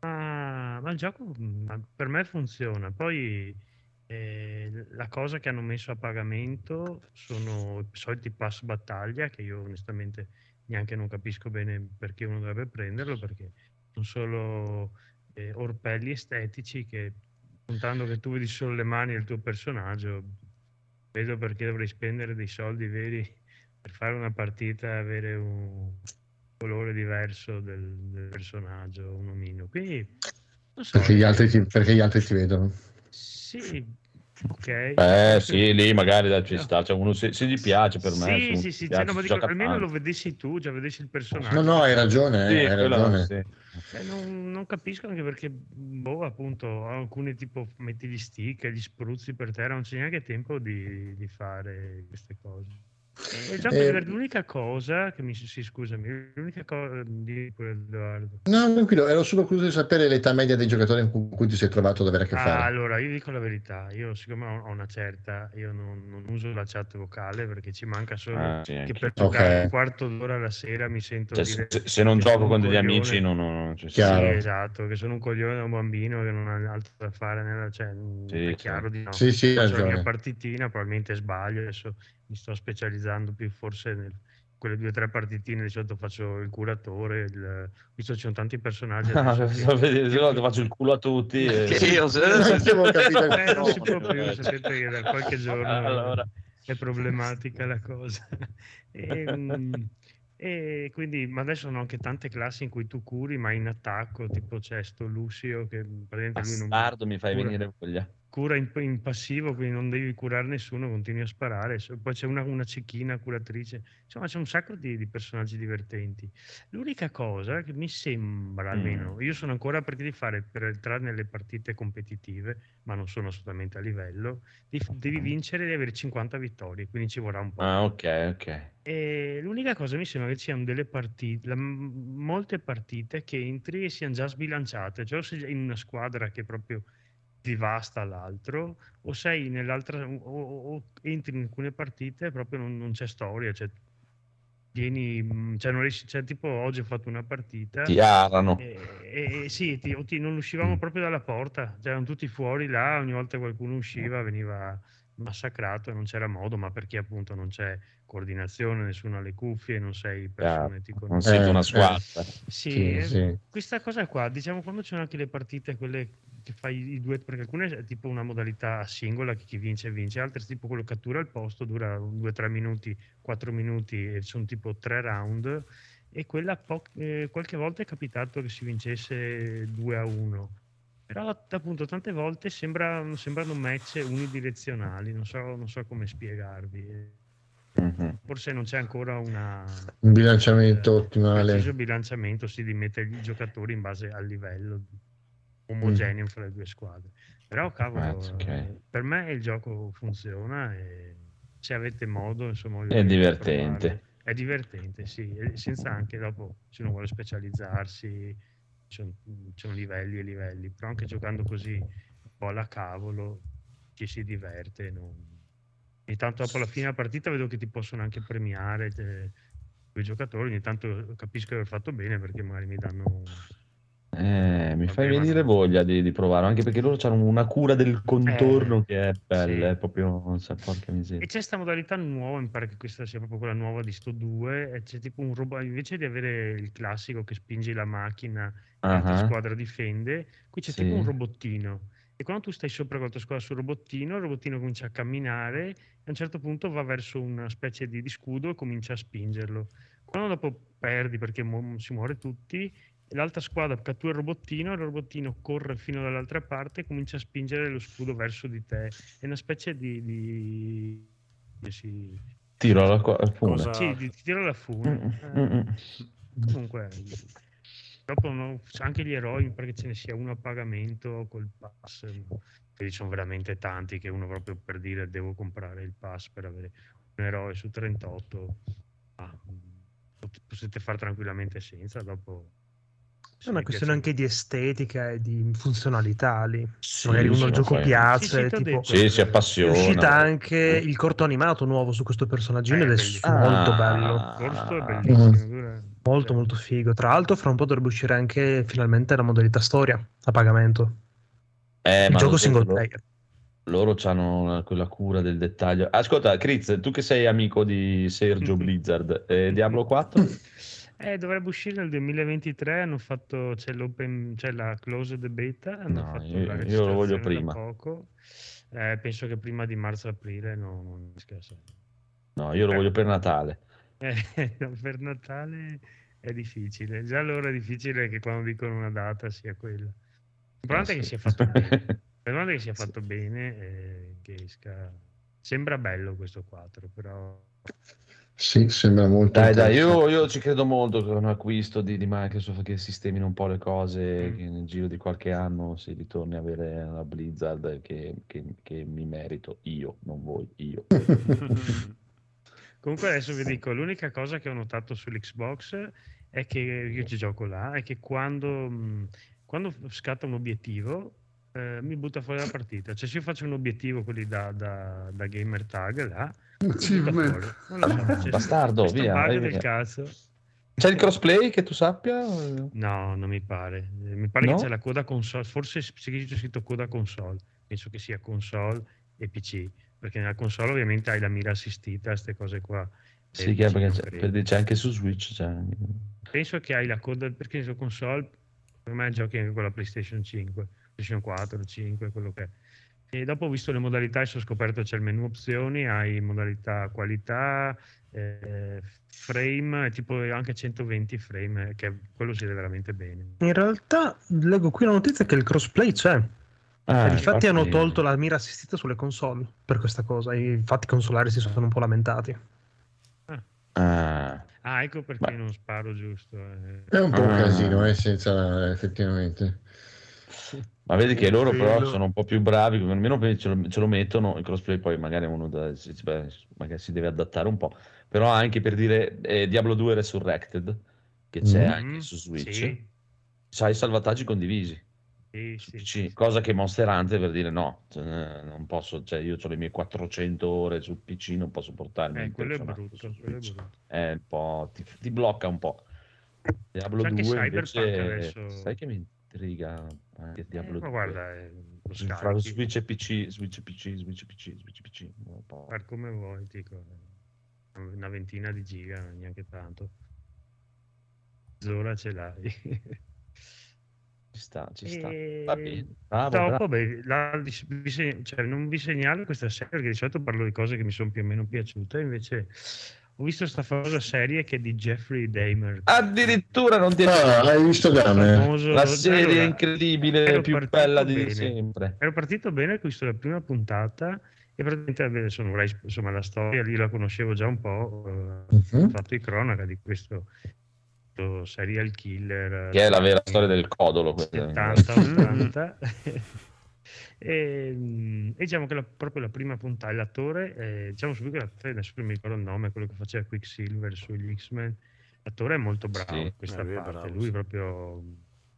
Ma, ma il gioco mh, per me funziona. Poi eh, la cosa che hanno messo a pagamento sono i soliti pass battaglia che io onestamente neanche non capisco bene perché uno dovrebbe prenderlo perché sono solo eh, orpelli estetici che contando che tu vedi solo le mani del tuo personaggio vedo perché dovrei spendere dei soldi veri per fare una partita e avere un colore diverso del, del personaggio un omino quindi non so Perché gli altri ti, perché gli altri ti vedono. Sì, ok. Eh sì, lì magari dai, ci sta, cioè uno se, se gli piace per me. Sì, sì, sì, piace, cioè, no, dico, almeno tanto. lo vedessi tu, già vedessi il personaggio. No, no, hai ragione, Sì, hai ragione. sì. Eh, non, non capisco anche perché, boh, appunto, alcuni tipo metti gli stick, gli spruzzi per terra, non c'è neanche tempo di, di fare queste cose. E gioco Eh, l'unica cosa che mi sì, scusami, l'unica cosa di Edoardo. No, tranquillo, ero solo curioso di sapere l'età media dei giocatori con cui ti sei trovato ad avere a che Ah, fare. allora, io dico la verità, io siccome ho una certa, io non, non uso la chat vocale perché ci manca solo Ah, sì, che per io. giocare Ok. un quarto d'ora alla sera mi sento Cioè, dire se, se non gioco con degli coglione. amici non, non, non ci Sì, Chiaro. esatto, che sono un coglione da un bambino che non ha altro da fare, nella, cioè, Sì, è chiaro di no. Sì, sì, la mia partitina, probabilmente sbaglio, adesso mi sto specializzando più forse nel quelle due o tre partitine di solito faccio il curatore, il... visto che ci sono tanti personaggi adesso che- Se no ti faccio il culo a tutti. e- Che io se- capito Eh, non si che- può più, sapete che da qualche giorno Allora. è problematica la cosa. E, mm, e quindi, ma adesso sono anche tante classi in cui tu curi, ma in attacco, tipo c'è sto Lucio che praticamente lui non Bastardo, mi fai cura- venire voglia. Cura in, in passivo, quindi non devi curare nessuno, continui a sparare. Poi c'è una, una cecchina curatrice, insomma c'è un sacco di, di personaggi divertenti. L'unica cosa che mi sembra, almeno, io sono ancora per di fare per entrare nelle partite competitive, ma non sono assolutamente a livello, di- devi vincere e avere 50 vittorie, quindi ci vorrà un po'. Ah, ok, ok. E l'unica cosa mi sembra che ci siano delle partite, la- molte partite che entri e siano già sbilanciate, cioè in una squadra che proprio divasta l'altro, o sei nell'altra, o, o- entri in alcune partite e proprio non, non c'è storia, cioè vieni, mm, cioè non riesci, cioè tipo oggi ho fatto una partita Ti arano. e, e- sì, ti- ti- non uscivamo proprio dalla porta, cioè erano tutti fuori là, ogni volta che qualcuno usciva veniva massacrato e non c'era modo, ma perché appunto non c'è coordinazione, nessuno ha le cuffie, non sei persone, ti Non conosci. siete Eh, una eh. squadra. Sì, Sì, eh, sì. questa cosa qua, diciamo quando c'è anche le partite, quelle che fai i due, perché alcune è tipo una modalità singola che chi vince vince, altre tipo quello cattura il posto, dura 2-3 minuti, 4 minuti e sono tipo 3 round e quella po- eh, qualche volta è capitato che si vincesse 2 a 1. Però appunto tante volte sembra, sembrano match unidirezionali, non so, non so come spiegarvi. Mhm. Forse non c'è ancora una, Un bilanciamento eh, ottimale. preciso bilanciamento sì, di mettere i giocatori in base al livello omogeneo fra le due squadre. Però cavolo, Ah, ok. eh, per me il gioco funziona e se avete modo, insomma, È divertente. provarlo. È divertente, sì, e senza anche dopo, se uno vuole specializzarsi, ci ci sono livelli e livelli, però anche giocando così un po' alla cavolo ci si diverte. non- Ogni tanto dopo la fine della partita vedo che ti possono anche premiare i giocatori, ogni tanto capisco di aver fatto bene perché magari mi danno... Eh, mi fai venire voglia di, di provare, anche perché loro hanno una cura del contorno Eh, che è bella, sì. è proprio, non so, porca E miseria. c'è questa modalità nuova, mi pare che questa sia proprio quella nuova di sto 2, e c'è tipo un robot, invece di avere il classico che spingi la macchina e l'altra Ah, squadra difende, qui c'è Sì. tipo un robottino. E quando tu stai sopra con la tua squadra sul robottino, il robottino comincia a camminare e a un certo punto va verso una specie di, di scudo e comincia a spingerlo. Quando dopo perdi perché mu- si muore tutti, l'altra squadra cattura il robottino, il robottino corre fino dall'altra parte e comincia a spingere lo scudo verso di te. È una specie di... di... di- si- tiro alla fune. Cosa- sì, di tiro alla fune. Mm, Eh, mm. Comunque, dopo no- anche gli eroi, mi pare che ce ne sia uno a pagamento col pass. Quindi sono veramente tanti che uno proprio per dire devo comprare il pass per avere un eroe su 38. ah, pot- potete fare tranquillamente senza, dopo... È una questione anche di estetica e di funzionalità lì. Sì, Magari uno gioco fai. piace, Sì, tipo. Sì, si è appassiona. uscita anche il corto animato nuovo su questo personaggino Eh, ed è bellissimo. molto Ah. bello. È Ah. bellissimo. Molto molto figo. Tra l'altro fra un po' dovrebbe uscire anche finalmente la modalità storia a pagamento. Eh, il ma gioco single lo- player. Loro hanno quella cura del dettaglio. Ascolta, Kriz, tu che sei amico di Sergio Blizzard, eh, Diablo 4? Eh, dovrebbe uscire nel 2023, hanno fatto, c'è, l'open, c'è la closed beta, hanno No, fatto io- la io lo voglio prima. poco. Eh, penso che prima di marzo-aprile no, non scherzo. No, io lo voglio per Natale. Eh, per Natale è difficile, già allora è difficile che quando dicono una data sia quella. L'importante è che Eh, sì. sia fatto bene, l'importante è che sia fatto bene e che esca... Sembra bello questo 4, però... Sì, sembra molto Dai, dai, io, io ci credo molto che un acquisto di, di Microsoft che sistemino un po' le cose, Mm. che nel giro di qualche anno si ritorni a avere la Blizzard che, che- che mi merito io, non voi, io. Comunque adesso vi dico, l'unica cosa che ho notato sull'Xbox è che io ci gioco là, è che quando, mh, quando scatta un obiettivo eh, mi butta fuori la partita. Cioè se io faccio un obiettivo, quelli da, da, da gamer tag là, Achievement. Non lo so, c'è Bastardo, via, vai via. cazzo. C'è il crossplay che tu sappia? No, non mi pare. Mi pare No? che c'è la coda console, forse c'è scritto coda console, penso che sia console e PC, perché nella console ovviamente hai la mira assistita, queste cose qua. Sì, che- perché c'è, per dire, c'è anche su Switch. c'è- Penso che hai la coda perché su console per me giochi anche con la PlayStation 5, PlayStation 4, 5, quello che è. E dopo ho visto le modalità e ho scoperto c'è il menu opzioni, hai modalità qualità, eh, frame, tipo anche 120 frame, che quello si vede veramente bene. In realtà leggo qui la notizia che il crossplay c'è. Ah, difatti hanno infatti- tolto la mira assistita sulle console per questa cosa. Infatti i consolari si sono un po' lamentati. Ah, Ah, ecco perché Ma- non sparo giusto. eh. È un po' un Ah. casino, eh, senza effettivamente. Ma vedi che loro però sono un po' più bravi, almeno ce lo, ce lo mettono, il crossplay poi magari uno da- si, beh, magari si deve adattare un po', però anche per dire eh, Diablo 2 Resurrected, che c'è Mm. anche su Switch, Sì, c'hai i salvataggi condivisi. sì, sì, sì. cosa che Monster Hunter per dire no, cioè, non posso, cioè io ho le mie 400 ore sul PC, non posso portarmi Eh, quello è brutto, su quello è Switch. brutto. È un po', ti, ti blocca un po'. Diablo C'è anche 2 Cyberpunk invece, adesso. sai che mi intriga anche Eh, Diablo ma 2. guarda, eh, lo Fra Switch e PC, Switch e PC, Switch e PC, Switch e PC. far come vuoi, dico, eh, una ventina di giga, neanche tanto. Mezz'ora ce l'hai. Ci sta, ci sta. E- Va bene, bravo, Dopo, beh, la- vi se- cioè, non vi segnalo questa serie perché di solito parlo di cose che mi sono più o meno piaciute. Invece, ho visto questa famosa serie che è di Jeffrey Dahmer. Addirittura non ti Ah, hai visto famoso- la serie allora, incredibile, più bella di bene. sempre. Ero partito bene, ho visto la prima puntata E praticamente sono, insomma, la storia lì la conoscevo già un po', Mhm. ho fatto di cronaca di questo, serial killer. Che è la vera eh, storia del codolo. questa. 70-80. e, mm, e diciamo che la- proprio la prima puntata, l'attore, eh, diciamo subito che adesso non mi ricordo il nome, quello che faceva Quicksilver sugli X-Men, l'attore è molto bravo Sì, in questa lui è parte, bravo, lui sì. proprio,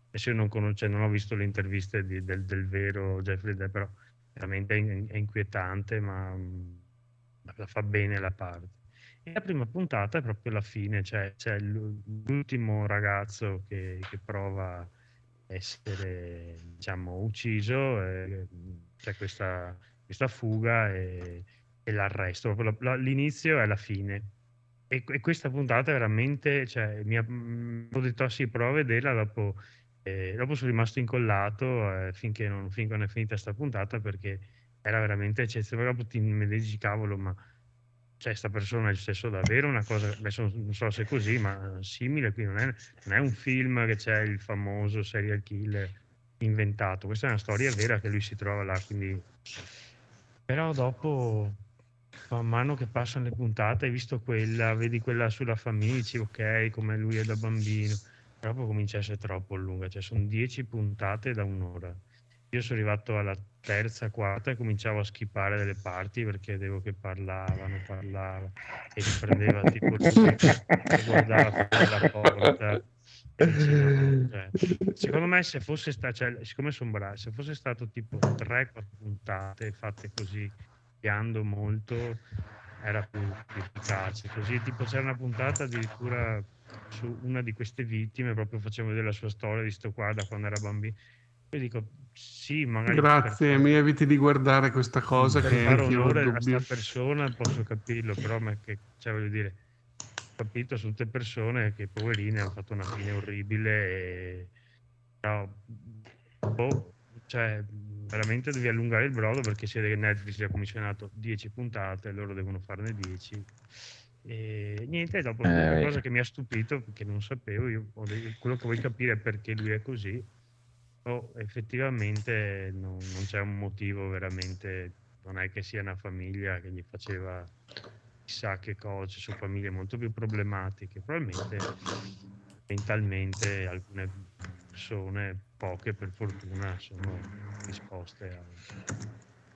adesso io non, conosco, cioè, non ho visto le interviste di- del, del vero Jeffrey Depp, però veramente è, è inquietante, ma la fa bene la parte. E la prima puntata è proprio la fine, cioè c'è l'u- l'ultimo ragazzo che, che prova essere diciamo, ucciso, e c'è questa, questa fuga e, e l'arresto. L'inizio e la fine. E, e questa puntata veramente, cioè, mi ha, mm, ho detto, ah sì, provo a vederla, dopo, eh, dopo sono rimasto incollato eh, finché non, finché non è finita questa puntata perché era veramente eccezionale. Dopo ti mi dici, cavolo, ma cioè, sta persona è il stesso davvero una cosa, adesso non so se è così, ma simile, qui non è, non è un film che c'è il famoso serial killer inventato, questa è una storia vera che lui si trova là, quindi... Però dopo, man mano che passano le puntate, hai visto quella, vedi quella sulla famiglia, dici ok, come lui è da bambino, però comincia a essere troppo lunga, cioè sono dieci puntate da un'ora. Io sono arrivato alla terza, quarta e cominciavo a skippare delle parti perché vedevo che parlavano, parlavano e riprendeva tipo lui e guardava fuori la porta. Cioè, secondo me se fosse stato, cioè, siccome sono bravo, se fosse stato tipo 3-4 puntate fatte così, piando molto, era più, più efficace. Così tipo c'era una puntata addirittura su una di queste vittime, proprio facevo vedere la sua storia di sto qua da quando era bambino. Io dico sì, magari per Grazie, fare- mi eviti di guardare questa cosa per che fare anch'io ho onore a questa persona posso capirlo, però ma che, cioè, voglio dire, ho capito su tutte persone che poverine hanno fatto una fine orribile e però, boh, cioè, veramente devi allungare il brodo perché che Netflix gli ha commissionato 10 puntate, loro devono farne 10. E niente, dopo Eh, una cosa che mi ha stupito, che non sapevo, io, quello che vuoi capire è perché lui è così, o effettivamente non, non c'è un motivo veramente, non è che sia una famiglia che gli faceva chissà che cose, ci sono famiglie molto più problematiche, probabilmente mentalmente alcune persone, poche per fortuna, sono disposte a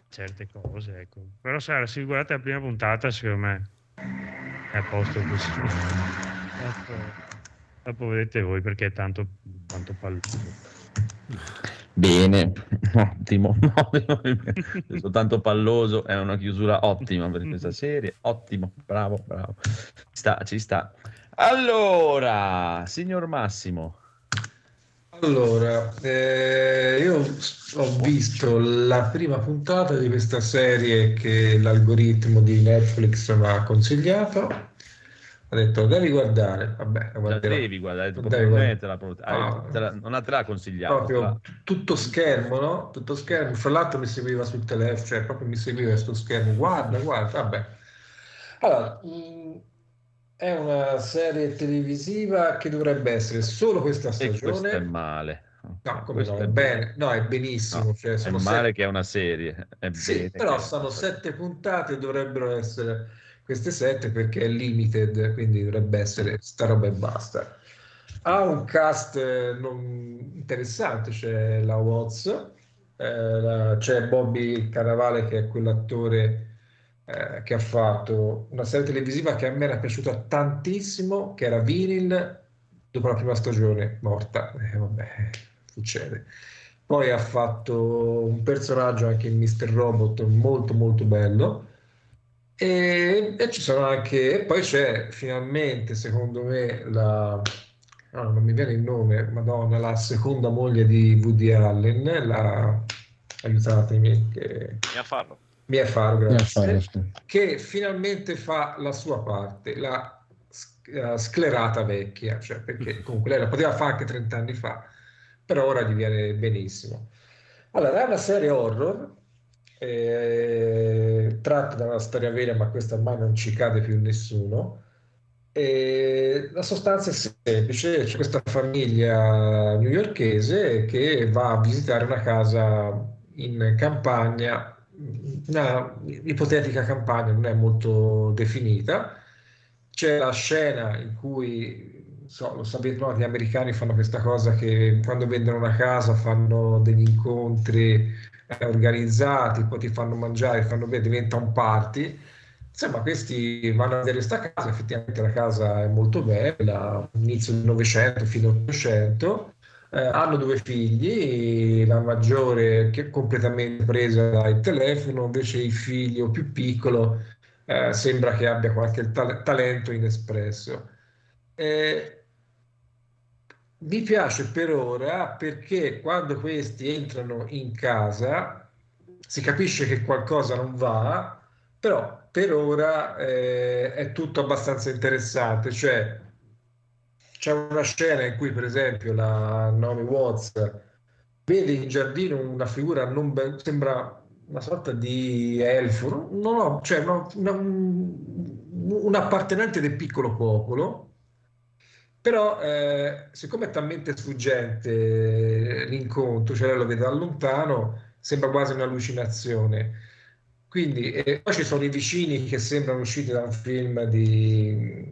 certe cose, ecco. Però se se guardate la prima puntata, secondo me è a posto così. dopo, dopo vedete voi perché è tanto, tanto palloso. Bene, ottimo. Soltanto palloso è una chiusura ottima per questa serie. Ottimo, bravo, bravo. Ci sta, ci sta. Allora, signor Massimo, Allora, eh, io ho visto la prima puntata di questa serie che l'algoritmo di Netflix mi ha consigliato. Ha detto, devi guardare. Vabbè, la la devi guardare, Devi guardare. è te la, Ah. te la- non te l'ha consigliato. te proprio l'ha- tutto schermo, no? Tutto schermo. Fra l'altro mi seguiva sul telefono, cioè proprio mi seguiva questo schermo. Guarda, guarda, vabbè. Allora, è una serie televisiva che dovrebbe essere solo questa E questo è stagione. male. No, come no, è è bene, no, è benissimo. No, cioè, è sono male sette- che è una serie. È Sì, però sono sette puntate, dovrebbero essere queste sette perché è limited, quindi dovrebbe essere sta roba e basta. Ha un cast eh, interessante, c'è la Watts, eh, c'è Bobby Cannavale che è quell'attore eh, che ha fatto una serie televisiva che a me era piaciuta tantissimo, che era Vinyl, dopo la prima stagione morta. Eh, vabbè, succede. Poi ha fatto un personaggio anche in Mr. Robot molto molto bello. E, e ci sono anche, e poi c'è finalmente, secondo me, la, ah, non mi viene il nome, Madonna, la seconda moglie di Woody Allen, la, aiutatemi, che, Mia farlo. Mia Farrow, Mi grazie, affare, sì. che finalmente fa la sua parte, la eh, sclerata vecchia, cioè perché comunque lei la poteva fare anche 30 anni fa, però ora gli viene benissimo. Allora, è una serie horror, eh, tratta da una storia vera, ma questa ormai non ci cade più nessuno. E la sostanza è semplice, c'è questa famiglia newyorkese che va a visitare una casa in campagna una ipotetica campagna, non è molto definita. C'è la scena in cui, so, lo sapete, no, gli americani fanno questa cosa che quando vendono una casa fanno degli incontri organizzati, poi ti fanno mangiare, fanno bere, diventa un party. Insomma, questi vanno a vedere questa casa, effettivamente la casa è molto bella, inizio del Novecento fino all'Ottocento, eh, hanno due figli, la maggiore che è completamente presa dal telefono, invece il figlio più piccolo eh, sembra che abbia qualche ta- talento inespresso. Eh, mi piace per ora perché quando questi entrano in casa si capisce che qualcosa non va, però per ora eh, è tutto abbastanza interessante, cioè c'è una scena in cui per esempio la Naomi Watts vede in giardino una figura non ben, sembra una sorta di elfo, no, no, cioè una, una, un appartenente del piccolo popolo, però eh, siccome è talmente sfuggente l'incontro, cioè lo vede da lontano, sembra quasi un'allucinazione. Quindi, e poi ci sono i vicini che sembrano usciti da un film di,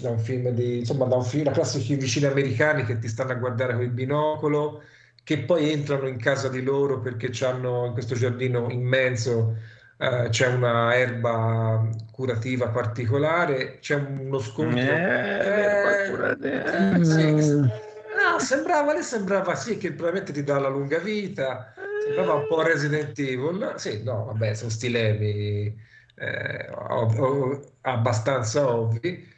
da un film di, insomma, da un film, la classici vicini americani che ti stanno a guardare con il binocolo, che poi entrano in casa di loro perché hanno in questo giardino immenso Uh, c'è una erba curativa particolare, c'è uno scontro. Eh, eh, sì, no, sembrava, le sembrava sì che probabilmente ti dà la lunga vita, Sembrava un po' Resident Evil. Sì, no, vabbè, sono stilemi eh, ov- ov- abbastanza ovvi.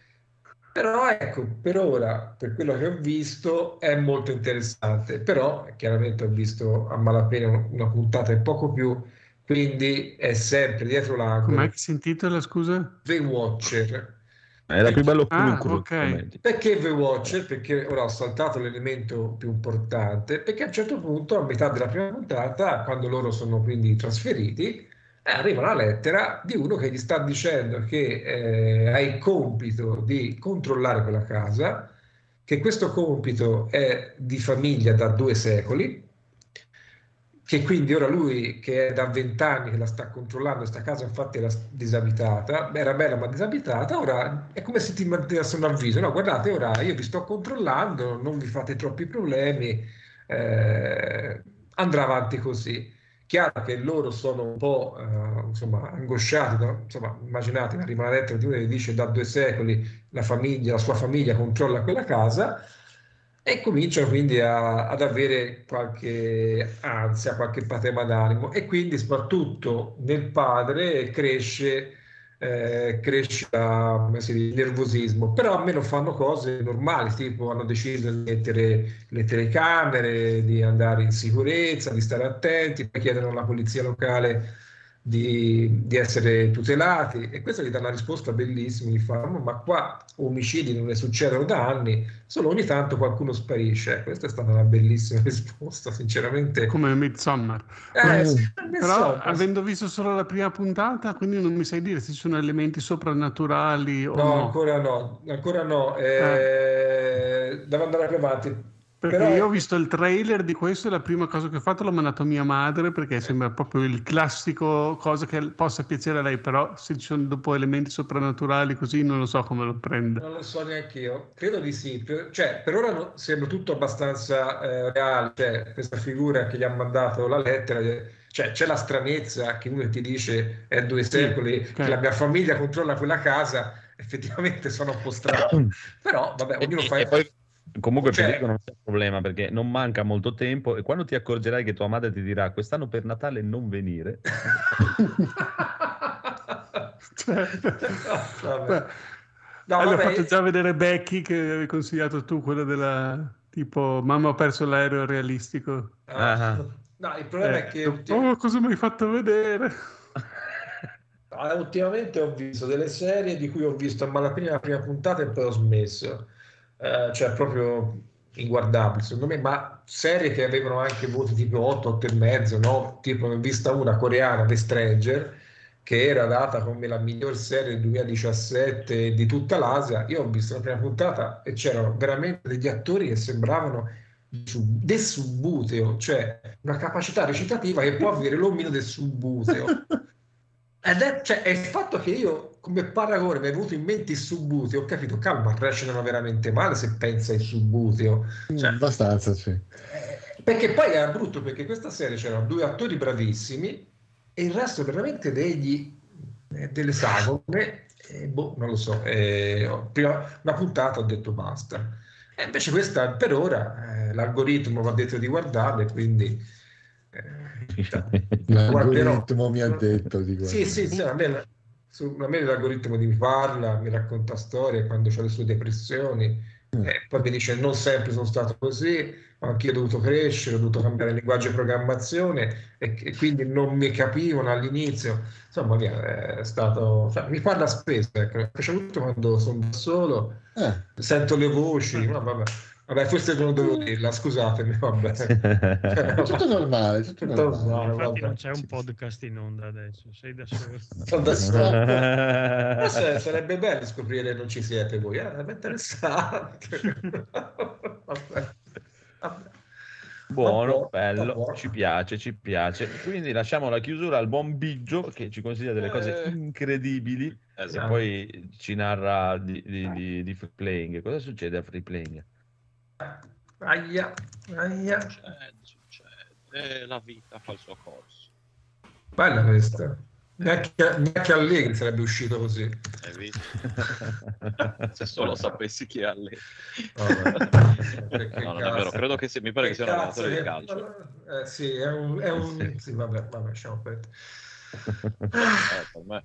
Però ecco, per ora, per quello che ho visto, è molto interessante. Però chiaramente ho visto a malapena una puntata e poco più, quindi è sempre dietro l'angolo. Com'è che si intitola, scusa? The Watcher. Era più bello Ah, Fulcro, ok. ovviamente. Perché The Watcher? Perché ora ho saltato l'elemento più importante, perché a un certo punto, a metà della prima puntata, quando loro sono quindi trasferiti, eh, arriva una lettera di uno che gli sta dicendo che eh, ha il compito di controllare quella casa, che questo compito è di famiglia da due secoli, che quindi ora lui che è da vent'anni che la sta controllando, questa casa infatti era disabitata, era bella ma disabitata, ora è come se ti mantenesse un avviso, no guardate ora io vi sto controllando, non vi fate troppi problemi, eh, andrà avanti così. Chiaro che loro sono un po' eh, insomma, angosciati, no? insomma, immaginate, arriva una lettera di uno che dice da due secoli la famiglia, la sua famiglia controlla quella casa, e cominciano quindi a- ad avere qualche ansia, qualche patema d'animo. E quindi soprattutto nel padre cresce, eh, cresce la- dice, il nervosismo, però almeno fanno cose normali, tipo hanno deciso di mettere le telecamere, di andare in sicurezza, di stare attenti, poi chiedono alla polizia locale di, di essere tutelati e questo gli dà una risposta bellissima, gli fanno ma qua omicidi non ne succedono da anni, solo ogni tanto qualcuno sparisce. Questa è stata una bellissima risposta, sinceramente. Come Midsommar. Eh, sì, Però avendo visto solo la prima puntata, quindi non mi sai dire se ci sono elementi soprannaturali o no, no. ancora no, ancora no, eh, devo andare più avanti. Perché Però- io ho visto il trailer di questo e la prima cosa che ho fatto l'ho mandato a mia madre perché sembra proprio il classico cosa che possa piacere a lei, però se ci sono dopo elementi soprannaturali così non lo so come lo prende. Non lo so neanche io, credo di sì, per, cioè, per ora no- sembra tutto abbastanza eh, reale, cioè, questa figura che gli ha mandato la lettera, eh, cioè, c'è la stranezza che uno ti dice è due secoli che la mia famiglia controlla quella casa, effettivamente sono un po' strano, però vabbè, ognuno fa... E poi comunque Cioè- Federico non c'è problema perché non manca molto tempo e quando ti accorgerai che tua madre ti dirà quest'anno per Natale non venire Cioè. No, le ho vabbè, fatto già vedere Becky che avevi consigliato tu, quella della tipo mamma ho perso l'aereo realistico. Ah. No, il problema è Eh, che oh, cosa mi hai fatto vedere? Ah, ultimamente ho visto delle serie di cui ho visto a malapena la prima puntata e poi ho smesso. Eh, cioè proprio inguardabili secondo me, ma serie che avevano anche voti tipo 8, 8 e mezzo, no? Tipo ne ho vista una coreana, The Stranger, che era data come la miglior serie del 2017 di tutta l'Asia. Io ho visto la prima puntata e c'erano veramente degli attori che sembravano del subbuteo, cioè una capacità recitativa che può avere l'omino del subbuteo. Ed è, cioè, è il fatto che io, come paragone, mi è venuto in mente il subbuteo, ho capito, calma, recitano veramente male se pensa il subbuteo. Cioè, Abbastanza, sì. eh, perché poi era brutto, perché questa serie c'erano due attori bravissimi e il resto veramente degli, eh, delle sagome, e boh, non lo so, eh, prima una puntata ho detto basta. E invece questa per ora eh, l'algoritmo mi ha detto di guardarle, quindi eh, L'algoritmo mi ha detto di sì, sì, sì, a me, su- a me l'algoritmo mi parla, mi racconta storie quando ho le sue depressioni, Mm. e poi mi dice non sempre sono stato così, anch'io ho dovuto crescere, ho dovuto cambiare linguaggio di programmazione e, e quindi non mi capivano all'inizio. Insomma, è stato, cioè, mi parla spesso, ecco, soprattutto quando sono da solo, Eh, sento le voci, ma vabbè, vabbè, forse non devo dirla, scusatemi, vabbè. è tutto normale, tutto Tutto normale. normale. Infatti vabbè. non c'è un podcast in onda adesso, sei da solo. Sono da solo. Sarebbe bello scoprire che non ci siete voi, eh? sarebbe interessante. Vabbè. Vabbè. Buono, bello, vabbè. ci piace, ci piace. Quindi lasciamo la chiusura al buon Biggio che ci consiglia delle cose Eh. incredibili e Esatto. poi ci narra di, di- di- di free playing. Cosa succede a free playing? Aia, aia. Succede, succede. E la vita fa il suo corso. Bella questa. Neanche, neanche Allegri sarebbe uscito così. Se solo sapessi chi è Allegri. No, vero. Credo che sia, mi pare che sia un allenatore di che- calcio. Eh, sì, è un... È un... Sì. Sì, vabbè, vabbè, lasciamo perdere. Eh, per me.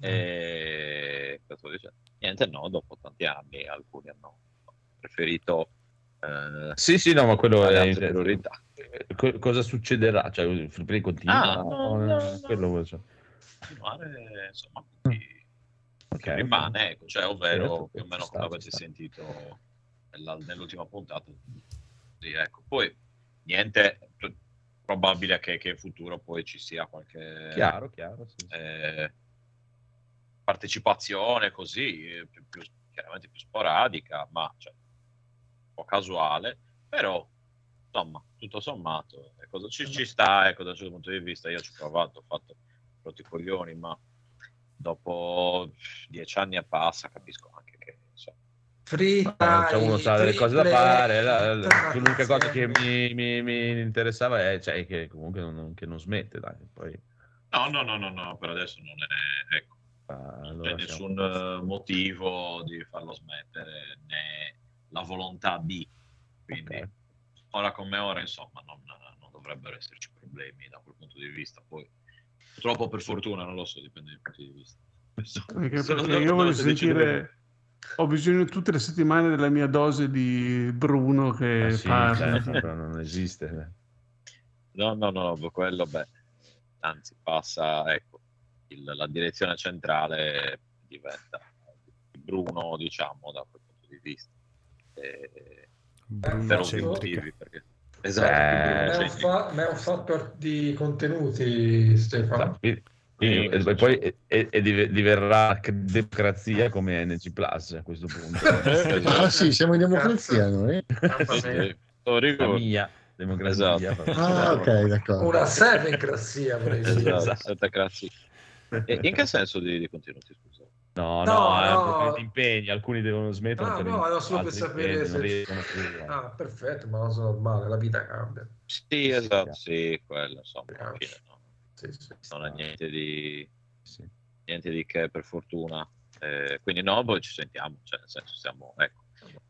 E cosa sto dicendo? Niente, no, dopo tanti anni alcuni hanno preferito eh, Sì, sì, no, ma quello è... altre priorità. Co- cosa succederà? Cioè, il free play continua? Ah, no, no, no. Quello sapere. Continuare, insomma, quindi Ok, che rimane, ecco, cioè, ovvero Certo, più o meno come avete sentito nella- nell'ultima puntata. Sì, ecco. Poi niente, p- probabile che, che in futuro poi ci sia qualche Chiaro, chiaro. sì, sì. eh, partecipazione così, eh, più, più- chiaramente più sporadica, ma cioè, po' casuale, però insomma, tutto sommato, eh, cosa ci, ci sta, ecco, da certo punto di vista, io ci ho provato, ho fatto rotti i coglioni, ma dopo dieci anni e passa capisco anche che insomma, Free Ah, cioè, uno sa delle cose da fare. la- la- l'unica cosa che mi, mi- mi interessava è cioè, che comunque non, che non smette. Dai. Poi, no, no, no, no, no, per adesso non è, ecco, ah, non allora c'è nessun motivo di farlo smettere né la volontà di quindi Ok. ora come ora insomma non, non dovrebbero esserci problemi da quel punto di vista poi purtroppo per fortuna non lo so dipende dai punti di vista Perché, non- io voglio sentire, ho bisogno tutte le settimane della mia dose di Bruno che Ah, sì, parla. certo, non esiste. no no no no, quello beh anzi passa ecco il- la direzione centrale diventa Bruno diciamo da quel punto di vista E- Bruno per ovvi motivi perché esatto Eh, è fa- ma è un fatto di contenuti, Stefano. Sì, e poi e- e- e div- diverrà democrazia come NG Plus a questo punto. Ah sì, siamo in democrazia noi. Lo La ricordo. mia democrazia. Esatto. Ah, ok, d'accordo. Una detto. Esatto, classi. E in che senso di, di contenuti, scusa? No, No, no, eh, no. impegni, alcuni devono smettere. Ah, no, era solo per sapere impegni, se- non eh. Ah, perfetto, ma cosa normale, la vita cambia. Sì, esatto, sì, quello, insomma, alla fine no. Sì, sì. non è niente di, Sì. niente di che, per fortuna. Eh, quindi no, poi ci sentiamo, cioè, nel senso, siamo, ecco.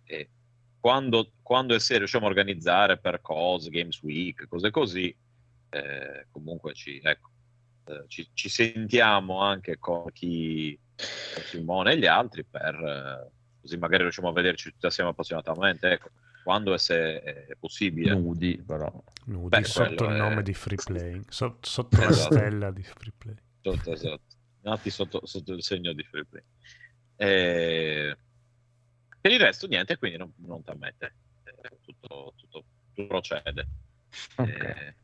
E quando, quando e se riusciamo a organizzare per cose, Games Week, cose così, eh, comunque ci, ecco, eh, ci, ci sentiamo anche con chi con Simone e gli altri per eh, così magari riusciamo a vederci tutti assieme appassionatamente ecco quando e se è possibile Nudi, però. Nudi Beh, sotto il è- nome di free play, so- sotto la Esatto. stella di free play. Sotto, esatto. Nati sotto, sotto il segno di free play. E... Per il resto niente, quindi non, non ti ammette. Eh, Tutto, tutto, procede. Ok. Eh,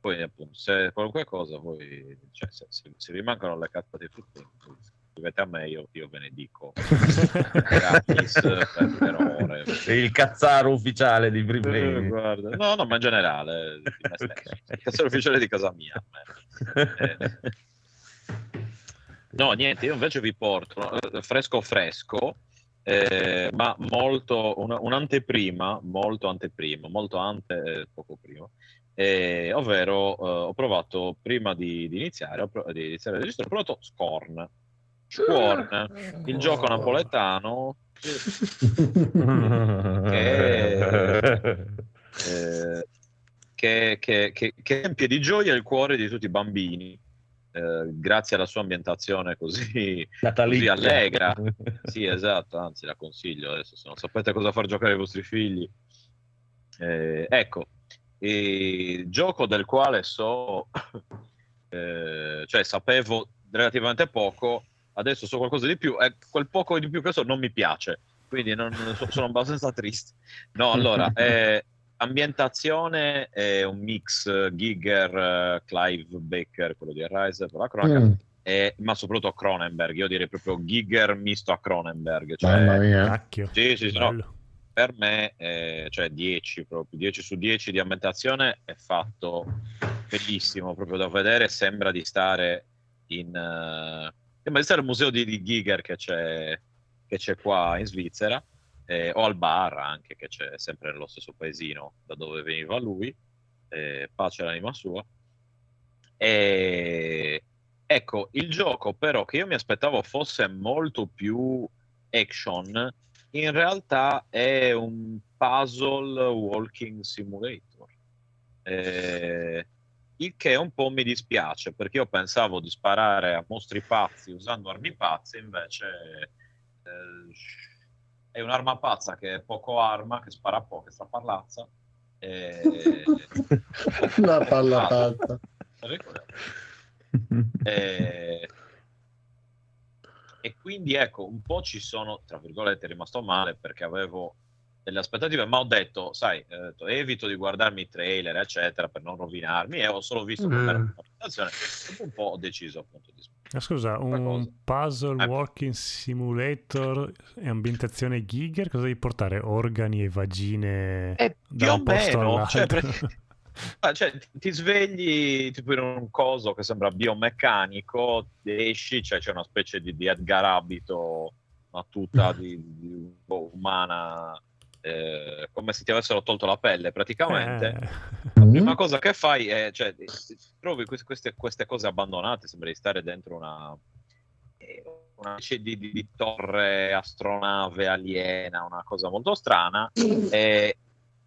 poi appunto, se qualunque cosa, voi, cioè, se, se, se vi mancano le carte di voi scrivete a me, io, io ve ne dico gratis per, per ore. Il cazzaro ufficiale di Eh, Freeplay. guarda. No, no, ma in generale, stesso. Il cazzaro ufficiale di casa mia. Eh. No, niente, io invece vi porto eh, fresco fresco, eh, ma molto, una- un'anteprima, molto anteprima, molto ante, eh, poco prima, eh, ovvero eh, ho provato, prima di, di iniziare, ho pro- di iniziare il registro, ho provato Scorn. Scorn, il gioco napoletano eh, che, che, che, che riempie di gioia il cuore di tutti i bambini, eh, grazie alla sua ambientazione così, così allegra. Sì, esatto, anzi la consiglio adesso, se non sapete cosa far giocare ai vostri figli. Eh, ecco, il gioco del quale so, eh, cioè sapevo relativamente poco, adesso so qualcosa di più, e quel poco di più che so non mi piace, quindi non- so- sono abbastanza triste. No, allora, eh, ambientazione è un mix Giger, Clive Baker, quello di Rise per la cronaca, Mm, e- ma soprattutto Cronenberg, io direi proprio Giger misto a Cronenberg, cioè, mamma mia. Cacchio. sì, sì, sì, no. Per me, eh, cioè 10 proprio, 10 su 10 di ambientazione è fatto bellissimo proprio da vedere, sembra di stare in... eh, sembra di stare al museo di, di Giger che c'è, che c'è qua in Svizzera, eh, o al bar anche, che c'è sempre nello stesso paesino da dove veniva lui, eh, pace all'anima sua. E ecco, il gioco però che io mi aspettavo fosse molto più action, in realtà è un puzzle walking simulator. Eh, il che un po' mi dispiace perché io pensavo di sparare a mostri pazzi usando armi pazze, invece eh, è un'arma pazza che è poco arma, che spara poco, che straparlazza. E... La palla pazza. E... e quindi ecco, un po' ci sono, tra virgolette, rimasto male perché avevo delle aspettative, ma ho detto, sai, eh, detto, evito di guardarmi i trailer, eccetera, per non rovinarmi, e ho solo visto Mm. la presentazione, e un po' ho deciso appunto di Ma scusa, un puzzle Eh. walking simulator e ambientazione Giger, cosa devi portare? Organi e vagine Eh, da un posto meno, all'altro? cioè, Ah, cioè, ti- svegli tipo in un coso che sembra biomeccanico, esci, cioè c'è una specie di, di Edgar Abito, ma tutta di, di- boh, umana, eh, come se ti avessero tolto la pelle praticamente. Eh, La Mm? prima cosa che fai è, cioè, trovi queste, queste- queste cose abbandonate, sembra di stare dentro una, eh, una specie di, di- di torre astronave aliena, una cosa molto strana, e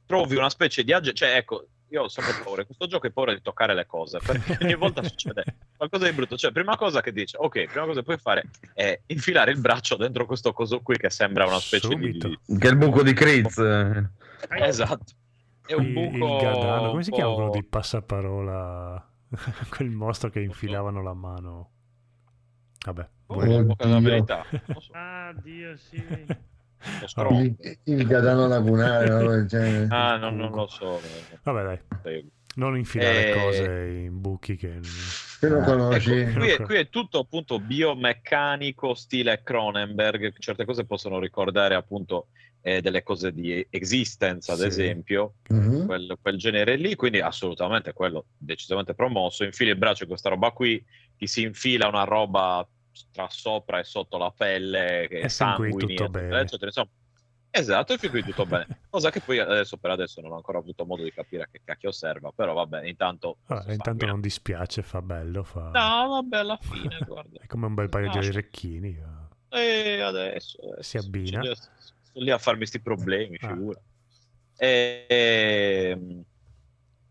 trovi una specie di agge- cioè ecco, io ho sempre paura, questo gioco hai paura di toccare le cose, perché ogni volta succede qualcosa di brutto, cioè prima cosa che dice, ok, prima cosa che puoi fare è infilare il braccio dentro questo coso qui che sembra una specie di- Subito. di... Che è il buco di Critz. Esatto. È un il, il buco... gadano, come si chiama quello di passaparola? Quel mostro che infilavano la mano. Vabbè. Oh, è Oddio. verità. So, Ah, Dio, sì. Il, il gadano lagunare, del genere. Ah, no, non lo so. Vabbè, dai. Non infilare Eh, cose in buchi che... Se lo conosci. Ecco, qui, è, qui è tutto appunto biomeccanico, stile Cronenberg. Certe cose possono ricordare appunto eh, delle cose di Existence, ad Sì. esempio, Mhm. quel, quel genere lì. Quindi assolutamente quello decisamente promosso. Infili il braccio in questa roba qui, ti si infila una roba tra sopra e sotto la pelle, che E qui sanguini, tutto bene. eccetera. Insomma, esatto, fin qui tutto bene. Cosa che poi adesso per adesso non ho ancora avuto modo di capire a che cacchio serva, però vabbè, intanto... Vabbè, intanto non dispiace, fa bello, fa... No, vabbè, alla fine, guarda. È come un bel paio No, di orecchini. eh. E adesso, adesso Si abbina. Sto lì, a- sto lì a farmi sti problemi, Ah. figura. E, ehm,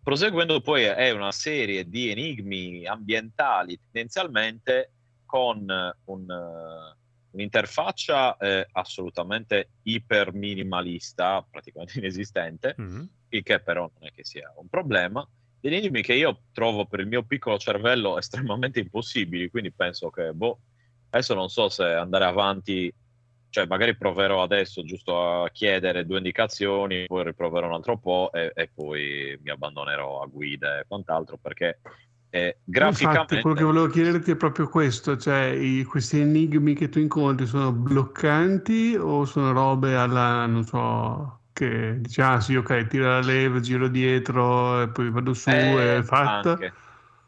proseguendo poi è una serie di enigmi ambientali tendenzialmente con un, eh, un'interfaccia eh, assolutamente iper minimalista, praticamente inesistente, Mm. il che però non è che sia un problema. Degli enigmi che io trovo per il mio piccolo cervello estremamente impossibili, quindi penso che, boh, adesso non so se andare avanti, cioè magari proverò adesso giusto a chiedere due indicazioni, poi riproverò un altro po' e, e poi mi abbandonerò a guida e quant'altro, perché Eh, Infatti, graficamente, quello che volevo chiederti è proprio questo, cioè i- questi enigmi che tu incontri sono bloccanti o sono robe alla, non so, che dici, ah sì, ok, tira la leva, giro dietro e poi vado su Eh, e fatta. anche.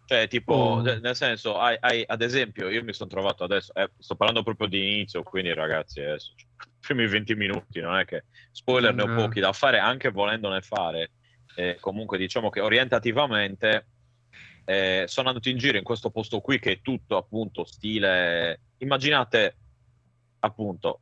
Cioè, tipo, Oh. nel senso, hai, hai- ad esempio, io mi sono trovato adesso, eh, sto parlando proprio di inizio, quindi ragazzi, adesso, cioè, i primi 20 minuti, non è che spoiler ne ho Eh. pochi da fare, anche volendone fare. Eh, comunque, diciamo che orientativamente eh, sono andato in giro in questo posto qui che è tutto appunto stile. Immaginate appunto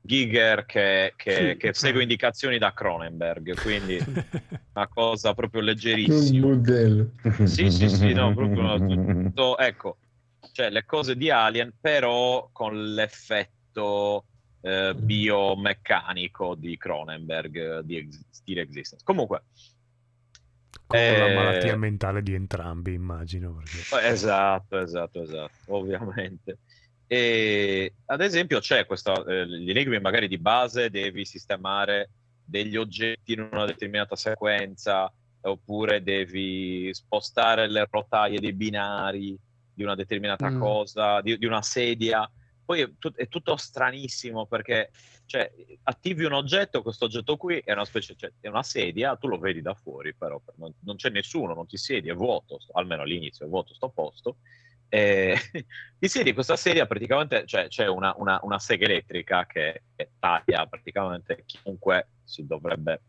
Giger che, che- Sì, che segue indicazioni da Cronenberg, quindi una cosa proprio Un leggerissima. modello. Sì, sì, sì, no, proprio no, tutto- ecco, cioè le cose di Alien, però con l'effetto eh, biomeccanico di Cronenberg, eh, di ex- stile Existence. Comunque, Con la Eh, malattia mentale di entrambi, immagino. Perché... Esatto, esatto, esatto, ovviamente. E ad esempio c'è questo, eh, gli enigmi magari di base, devi sistemare degli oggetti in una determinata sequenza, oppure devi spostare le rotaie dei binari di una determinata Mm. cosa, di, di una sedia. Poi è, tut- è tutto stranissimo perché cioè, attivi un oggetto, questo oggetto qui è una specie, cioè, è una sedia, tu lo vedi da fuori, però non, non c'è nessuno, non ti siedi, è vuoto, almeno all'inizio è vuoto sto posto. E ti siedi questa sedia, praticamente cioè, c'è una, una- una sega elettrica che, che taglia praticamente chiunque si dovrebbe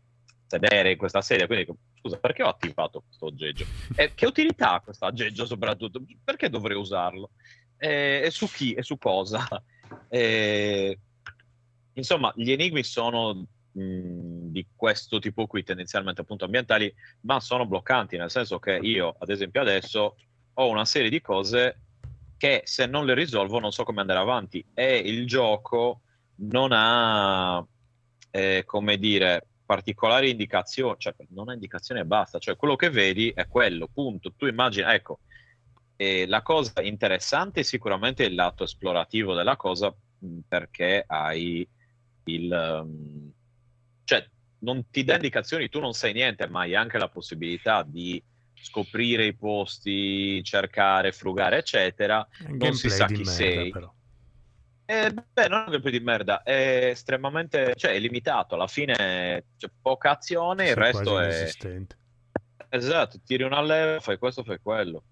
sedere in questa sedia. Quindi, scusa, perché ho attivato questo aggeggio? E che utilità ha questo aggeggio soprattutto? Perché dovrei usarlo? E, e su chi? E su cosa? E, insomma, gli enigmi sono mh, di questo tipo qui, tendenzialmente appunto ambientali, ma sono bloccanti, nel senso che io, ad esempio, adesso ho una serie di cose che se non le risolvo non so come andare avanti e il gioco non ha, eh, come dire, particolari indicazioni, cioè non ha indicazioni e basta, cioè quello che vedi è quello, punto. Tu immagini, ecco, e la cosa interessante è sicuramente il lato esplorativo della cosa perché hai il... um, cioè non ti dà indicazioni, tu non sai niente, ma hai anche la possibilità di scoprire i posti, cercare, frugare, eccetera. Non si Gameplay sa chi merda, sei. però. Eh, beh, non è un gameplay di merda, è estremamente, cioè è limitato, alla fine c'è poca azione, il Sì, resto quasi è... inesistente. Esatto, tiri una leva, fai questo, fai quello.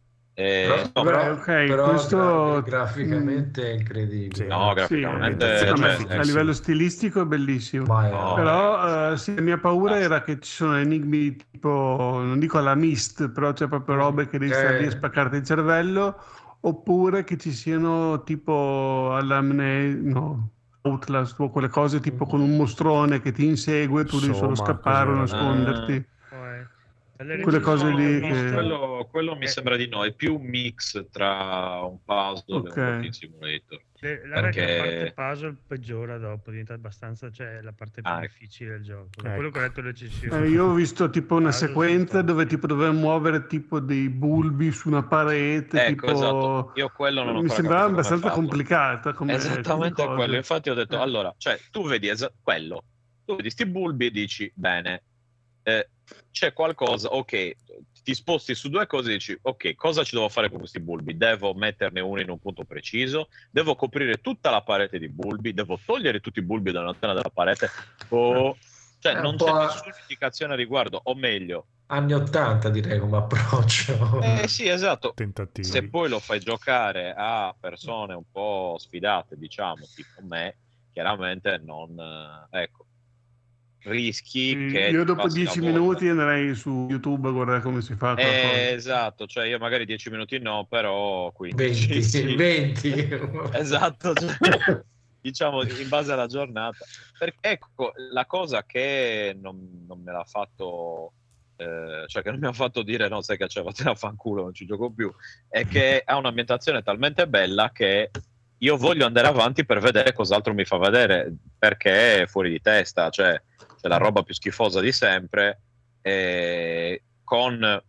Eh, Però, no, però- Beh, ok, però questo- gra- graficamente è incredibile. Sì, No, Sì, graficamente, eh, cioè, a, eh, livello stilistico è bellissimo. No. Però eh, sì, la mia paura era che ci sono enigmi tipo, non dico alla Mist, però c'è proprio robe che devi stare lì a Eh. spaccarti il cervello, oppure che ci siano tipo all'amne, no, Outlast o quelle cose tipo con un mostrone che ti insegue, tu devi solo scappare o cos'era? nasconderti. Quelle cose lì che quello, quello mi Eh. sembra di no, è più un mix tra un puzzle Ok. e un walking simulator. La perché... Parte puzzle peggiora dopo, diventa abbastanza, cioè la parte più Ah, ecco. difficile del gioco. Ecco. quello che ho letto le Eh, io ho visto tipo una Puzzle sequenza dove tipo dovevo muovere tipo dei bulbi su una parete, Ecco, tipo... esatto. Io quello non mi sembrava abbastanza complicata come Esattamente come quello. Infatti ho detto, Eh. allora, cioè, tu vedi esa- quello, tu vedi sti bulbi e dici, bene, eh, c'è qualcosa, ok, ti sposti su due cose e dici, ok, cosa ci devo fare con questi bulbi? Devo metterne uno in un punto preciso, devo coprire tutta la parete di bulbi, devo togliere tutti i bulbi da una zona della parete, o... Cioè, un non c'è a- nessuna indicazione a riguardo, o meglio, Anni 80 direi come approccio. eh sì, esatto, Tentativi. se poi lo fai giocare a persone un po' sfidate, diciamo, tipo me, chiaramente non... eh, ecco, rischi Sì, che... Io dopo passi la 10 voglia. minuti andrei su YouTube a guardare come si fa Eh, esatto, cioè io magari 10 minuti no, però 15 20, sì. 20. Esatto, cioè, diciamo in base alla giornata. Perché ecco, la cosa che non, non me l'ha fatto, eh, cioè che non mi ha fatto dire no, sai che c'è, vattene a fanculo, non ci gioco più, è che ha un'ambientazione talmente bella che io voglio andare avanti per vedere cos'altro mi fa vedere, perché è fuori di testa, cioè c'è la roba più schifosa di sempre, eh, con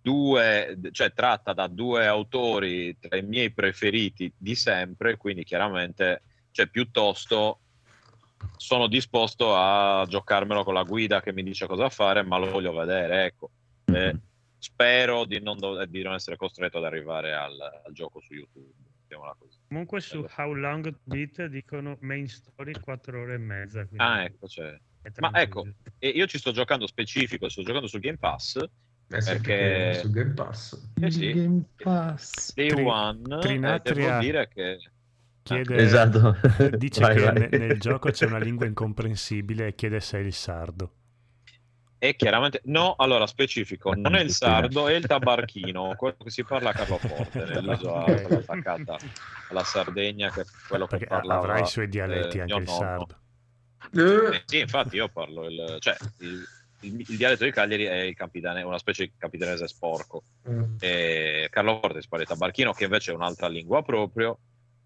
due, cioè tratta da due autori tra i miei preferiti di sempre, quindi chiaramente, cioè piuttosto sono disposto a giocarmelo con la guida che mi dice cosa fare, ma lo voglio vedere, ecco. Eh, spero di non, dov- di non essere costretto ad arrivare al, al gioco su YouTube. Comunque su How Long Beat dicono main story 4 ore e mezza. quindi Ah, ecco, c'è. Ma ecco, e io ci sto giocando specifico, sto giocando sul Game Pass. Eh sì, Perché- su Game Pass. Eh sì, Game Pass. Day Tri- One, e Trinatria- devo dire che Chiede, Esatto. Dice Vai, che vai. ne- nel gioco c'è una lingua incomprensibile e chiede se è il sardo. è chiaramente... No, allora, specifico, non è il sardo, è il tabarchino, quello che si parla a Carloforte, nell'isola Ok. quella attaccata alla Sardegna, che è quello che Perché parlava... avrà i suoi dialetti eh, anche il nonno. sardo. Eh, sì, infatti io parlo il... cioè, il, il- il dialetto di Cagliari è una specie di capitanese sporco. Mm. e Carlo Forte si parla il tabarchino che invece è un'altra lingua proprio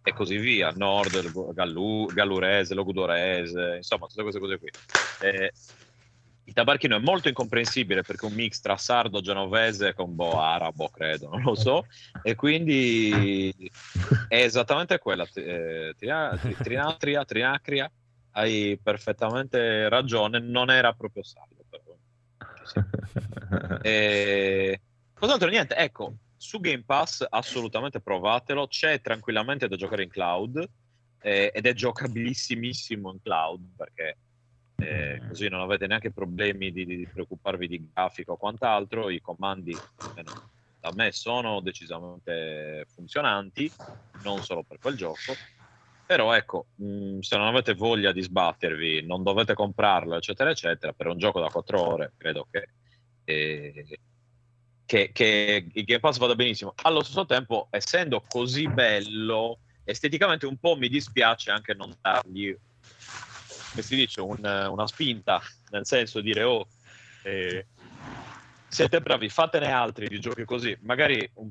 e così via, nord, gallu, gallurese, logudorese, insomma tutte queste cose qui. Eh, il tabarchino è molto incomprensibile perché è un mix tra sardo, genovese con boh arabo, credo, non lo so, e quindi è esattamente quella, eh, trina- tri- trinatria, trinacria, hai perfettamente ragione, non era proprio sardo. però. E... Cos'altro? Niente, ecco, su Game Pass assolutamente provatelo, c'è tranquillamente da giocare in cloud eh, ed è giocabilissimissimo in cloud perché eh, così non avete neanche problemi di, di preoccuparvi di grafica o quant'altro, i comandi almeno da me sono decisamente funzionanti, non solo per quel gioco. Però ecco, mh, se non avete voglia di sbattervi, non dovete comprarlo, eccetera, eccetera, per un gioco da 4 ore, credo che, eh, che, che il Game Pass vada benissimo. Allo stesso tempo, essendo così bello, esteticamente un po' mi dispiace anche non dargli, come si dice, un- una spinta, nel senso dire, oh, eh, siete bravi, fatene altri di giochi così, magari un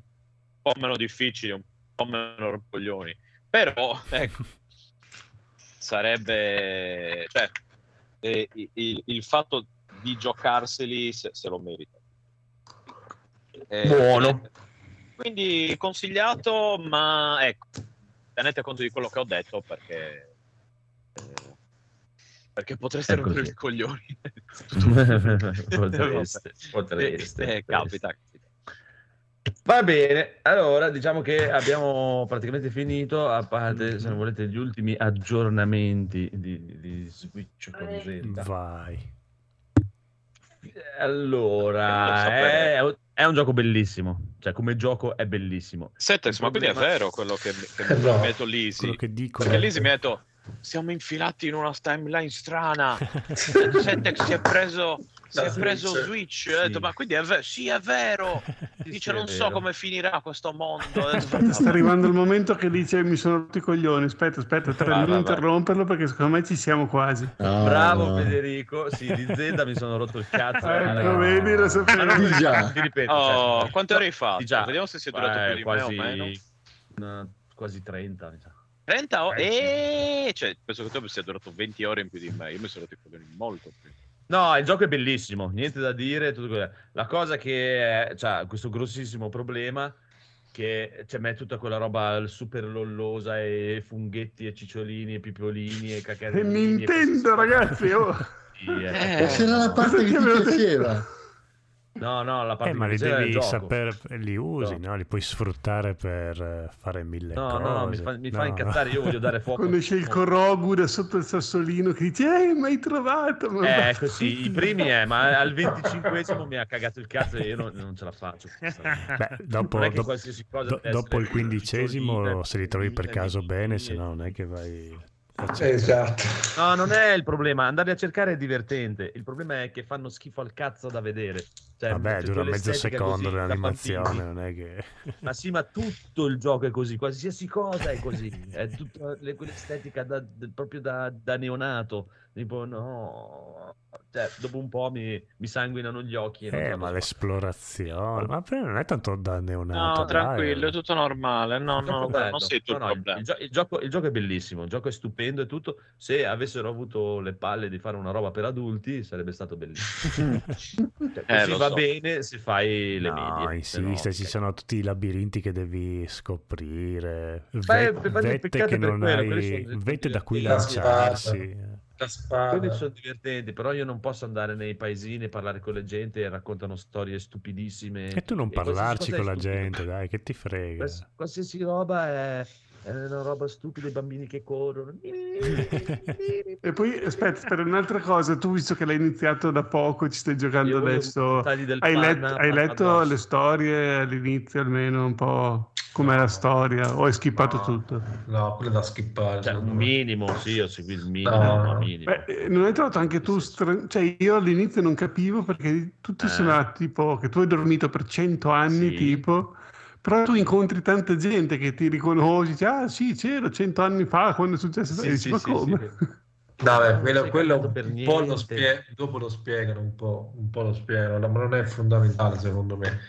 po' meno difficili, un po' meno rompoglioni, però ecco, sarebbe cioè, eh, il, il- fatto di giocarseli se, se lo merita. Eh, Buono. Quindi consigliato, ma ecco, tenete conto di quello che ho detto perché, eh, perché potreste È rompere i coglioni. potreste, potreste, Eh, eh, capita. Va bene, allora diciamo che abbiamo praticamente finito, a parte se non volete gli ultimi aggiornamenti di, di Switch con Zelda. Vai. Allora, è, è un gioco bellissimo, cioè come gioco è bellissimo. Setex, ma quindi è vero quello che, che mi No. ha detto Lisi? Quello che dicono. Perché Lisi mi ha detto siamo infilati in una timeline strana. Setex si è preso, si è preso Switch. Switch. Ho detto, Sì. ma quindi è vero? Sì, è vero. Dice, sì, non so vero. come finirà questo mondo. Detto, Sta arrivando il momento che dice mi sono rotto i coglioni. Aspetta, aspetta, tre, non interromperlo perché secondo me ci siamo quasi. No, Bravo no. Federico, sì, di Zelda mi sono rotto il cazzo. Ecco, vedi, lo sapevo. Già. ti ripeto, Oh, cioè, quante ore hai fatto? di già. Vediamo se si è durato Eh, più di quasi, me o meno. no, quasi 30. mi sa. 30 ore? Eh, Eh, cioè, penso che tu sia durato 20 ore in più di me. Io mi sono rotto i coglioni molto più. No, il gioco è bellissimo, niente da dire. La cosa che è, c'ha questo grossissimo problema che c'è me tutta quella roba super lollosa e funghetti e cicciolini e pipiolini e E cacarini. Nintendo, ragazzi, oh. Sì, eh. Eh. C'era la parte che ti piaceva. No, no, la parte Eh, ma li devi nel gioco. saper, li usi, No. no? Li puoi sfruttare per eh, fare mille No, cose. no, no, mi fa, mi fa No, incazzare, io voglio dare fuoco. Quando c'è il Korogu da sotto il sassolino che dice eh, ma hai trovato? Ma Eh, così, i primi è, ma al 25esimo mi ha cagato il cazzo e io non, non ce la faccio. Beh, dopo, Non è che dopo- qualsiasi cosa do- deve dopo il quindicesimo, se li trovi per caso bene, se no non è che vai... Esatto. No, non è il problema, andarli a cercare è divertente. Il problema è che fanno schifo al cazzo da vedere. Cioè, Vabbè, dura mezzo secondo così l'animazione, non è che... Ma sì, ma tutto il gioco è così, qualsiasi cosa è così. È tutta le- quell'estetica da- proprio da, da neonato. Tipo, no, cioè, dopo un po' mi, mi sanguinano gli occhi. E Eh, ma posso l'esplorazione... Ma non è tanto da neonato, No, dai. tranquillo, è tutto normale. No, Il gioco no, è bello. non sei tu No, il no, il- problema. il, gio- il gioco, il gioco è bellissimo, il gioco è stupendo e tutto. Se avessero avuto le palle di fare una roba per adulti, sarebbe stato bellissimo. Cioè, Eh, lo va so. bene se fai le No, medie. insiste, no, ci ok. sono tutti i labirinti che devi scoprire, Beh, vette peccato che non quello, hai, vette da cui lanciarsi. La spada. quelli sono divertenti, però io non posso andare nei paesini e parlare con la gente e raccontano storie stupidissime. E tu non parlarci con la gente, dai, che ti frega. Quals- qualsiasi roba è, è una roba stupida, i bambini che corrono. E poi aspetta, aspetta, un'altra cosa, tu visto che l'hai iniziato da poco, ci stai giocando adesso, hai, let- hai letto addosso. le storie all'inizio almeno un po' com'è la storia o hai skippato No. tutto? No, quello da skippare. Cioè, un minimo, sì, ho seguito il minimo, No. no, minimo. Beh, eh, non hai trovato anche tu, stra- cioè io all'inizio non capivo perché tutti Eh. sembrava tipo che tu hai dormito per cento anni Sì. tipo, però tu incontri tanta gente che ti riconosci, dici, ah sì c'ero cento anni fa quando è successo, Sì, e dici, sì, ma sì, come? sì. Vabbè, quello, sei quello per un po' lo niente. spie- dopo lo spiegano un po', un po' lo spiegano, ma non è fondamentale secondo me.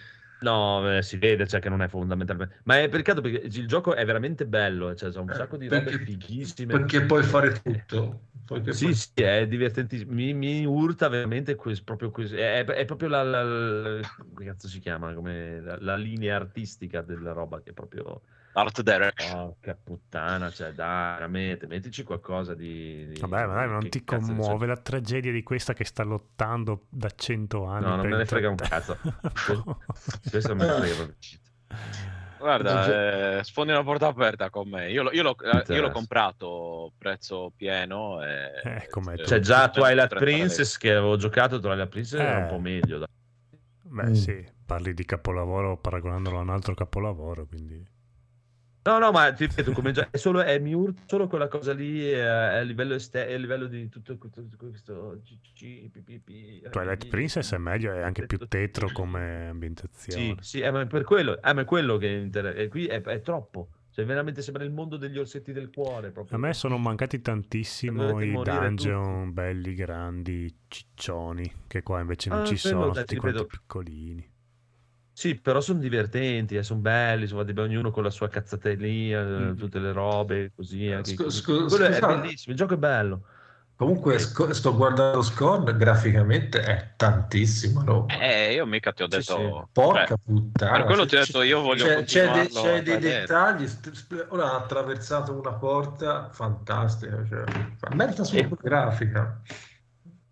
No, eh, si vede cioè, che non è fondamentalmente. Ma è peccato perché il gioco è veramente bello, cioè, c'è un Eh, sacco di robe perché- fighissime. Perché puoi fare tutto. Perché Sì, poi- sì, è divertentissimo. Mi, mi urta veramente quest- proprio questo. È, è proprio la, la- la- come cazzo si chiama? Come la, la linea artistica della roba che è proprio. Art Direction. Porca puttana, cioè, dai, veramente, mettici qualcosa di. di- Vabbè, ma dai, non ti commuove la tragedia di questa che sta lottando da cento anni. No, non me ne frega un cazzo. Questo me ne frega proprio. Guarda, eh, sfondi una porta aperta con me. Io, lo- io l'ho, eh, io l'ho Interessa. comprato prezzo pieno. E, Eh. C'è già tutto Twilight 130 Princess che avevo giocato, Twilight Princess era un Eh. po' meglio. dai. Beh, Mm. sì, parli di capolavoro paragonandolo a un altro capolavoro, quindi... No, no, ma ti ripeto, come già, è solo, è, mi urta solo quella cosa lì eh, a livello, este- a livello di tutto tutto questo GG, PPP, Twilight eh, Princess è meglio, è anche più tutto- tetro come Sì, ambientazione. sì, eh, ma è per quello, eh, ma è quello che inter- e qui è, è troppo. Cioè, veramente sembra il mondo degli orsetti del cuore. Proprio. A me sono mancati tantissimo i dungeon belli, grandi, ciccioni, che qua invece non Ah, ci sono, tutti ti quanti piccolini. Sì, però sono divertenti, sono belli, sono fatti ognuno con la sua cazzatellina, Mm. tutte le robe, così. Anche Scu- così. scu- Quello è bellissimo, il gioco è bello. Comunque sco- sto guardando Scorn, graficamente è tantissima roba. Eh, io mica ti ho Sì, detto... sì. Porca cioè, puttana. per quello ti ho detto io voglio c'è, c'è, dei, continuarlo c'è dei dettagli. ora ha attraversato una porta fantastica. Cioè, merita solo E- grafica.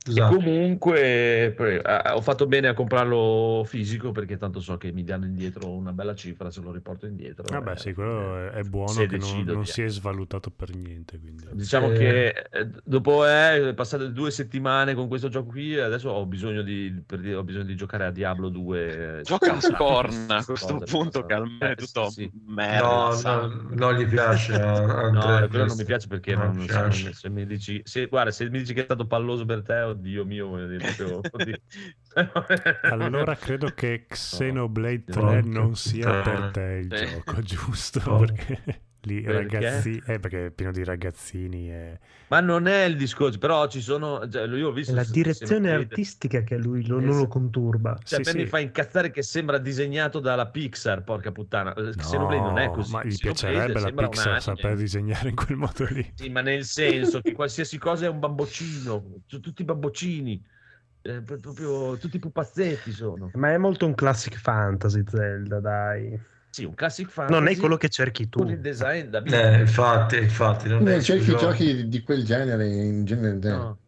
E Scusate. comunque eh, ho fatto bene a comprarlo fisico perché tanto so che mi danno indietro una bella cifra se lo riporto indietro. Vabbè, eh, sì, quello è, è buono che non, non si è svalutato per niente, quindi... Diciamo Eh. che eh, dopo eh, passate due settimane con questo gioco qui, adesso ho bisogno di, per dire, ho bisogno di giocare a Diablo 2. eh, Gioca a Scorn a questo punto che almeno è Eh, tutto sì. merda. No, no, non gli piace. No, quello non mi piace perché Non non, se mi dici, se, guarda, se mi dici che è stato palloso per te, oddio mio, voglio dire, proprio, oddio. Allora credo che Xenoblade 3 Porca non sia per puttana. te il gioco, giusto? Perché lì Perché? ragazzi... Eh, perché è pieno di ragazzini e... Ma non è il discorso, però ci sono, cioè, io ho È visto la se- direzione se- artistica che a lui lo- non Esatto. lo conturba. Cioè, Sì, a me mi sì. fa incazzare che sembra disegnato dalla Pixar, porca puttana. Eh, Xenoblade non è così. ma gli piacerebbe la Pixar saper disegnare in quel modo lì. Sì, ma nel senso che qualsiasi cosa è un bamboccino, sono tutti bamboccini, eh, pro- proprio tutti pupazzetti sono. Ma è molto un classic fantasy Zelda, dai. Sì, un classic fantasy. Non è quello che cerchi tu. con il design da Eh, infatti, infatti. Non è Non cerchi giochi di, di quel genere in genere. No.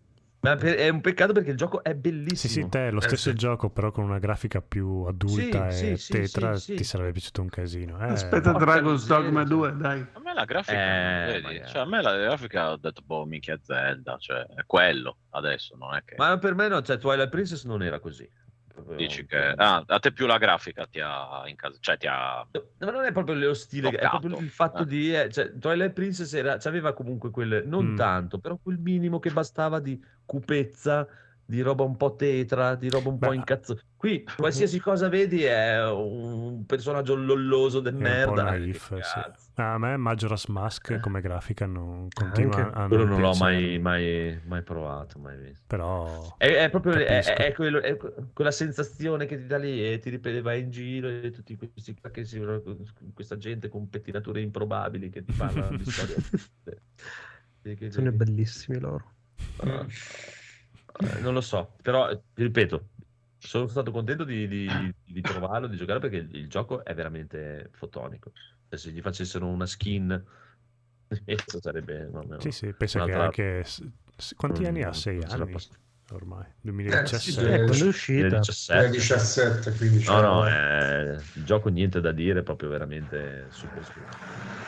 Ma per- è un peccato perché il gioco è bellissimo. Sì, sì, te è lo Eh, stesso sì. gioco, però con una grafica più adulta Sì, e sì, tetra, sì, sì. ti sarebbe piaciuto un casino. Eh, Aspetta porca Dragon's Dogma cioè. 2, dai. A me la grafica, Eh, vedi? Cioè, a me la grafica ho detto, boh, minchia Zelda, cioè, è quello adesso, non è che... Ma per me no, cioè Twilight Princess non era così. Proprio- Dici che... Ah, a te più la grafica ti ha in casa, cioè ti ha... No, non è proprio lo stile, è Toccato. proprio il fatto Eh. di... eh, cioè, Twilight Princess era, aveva comunque quel... Non Mm. tanto, però quel minimo che bastava di cupezza, di roba un po' tetra, di roba un po' Beh, incazzo. Qui qualsiasi cosa vedi è un personaggio lolloso del po' merda. naif, Che sì. A me Majora's Mask come grafica non continua Anche. a non Quello non l'ho piacermi, mai, mai, mai provato, mai visto. Però... È, è proprio è, è quello- è que- quella sensazione che ti dà lì e ti ripete, vai in giro e tutti questi qua che si, questa gente con pettinature improbabili che ti parlano di storie. Che- Sono bellissimi loro. Ah, eh, non lo so, però eh, ripeto, sono stato contento di, di, di trovarlo, di giocare perché il, il gioco è veramente fotonico. Cioè, se gli facessero una skin, questo sarebbe no, no, Sì, sì, pensa che anche Quanti anni ha? Sei anni posso- ormai. Eh, 2017. sì, Eh, è uscita? 2017. 17, quindi No, no, eh, il gioco niente da dire, proprio veramente super super.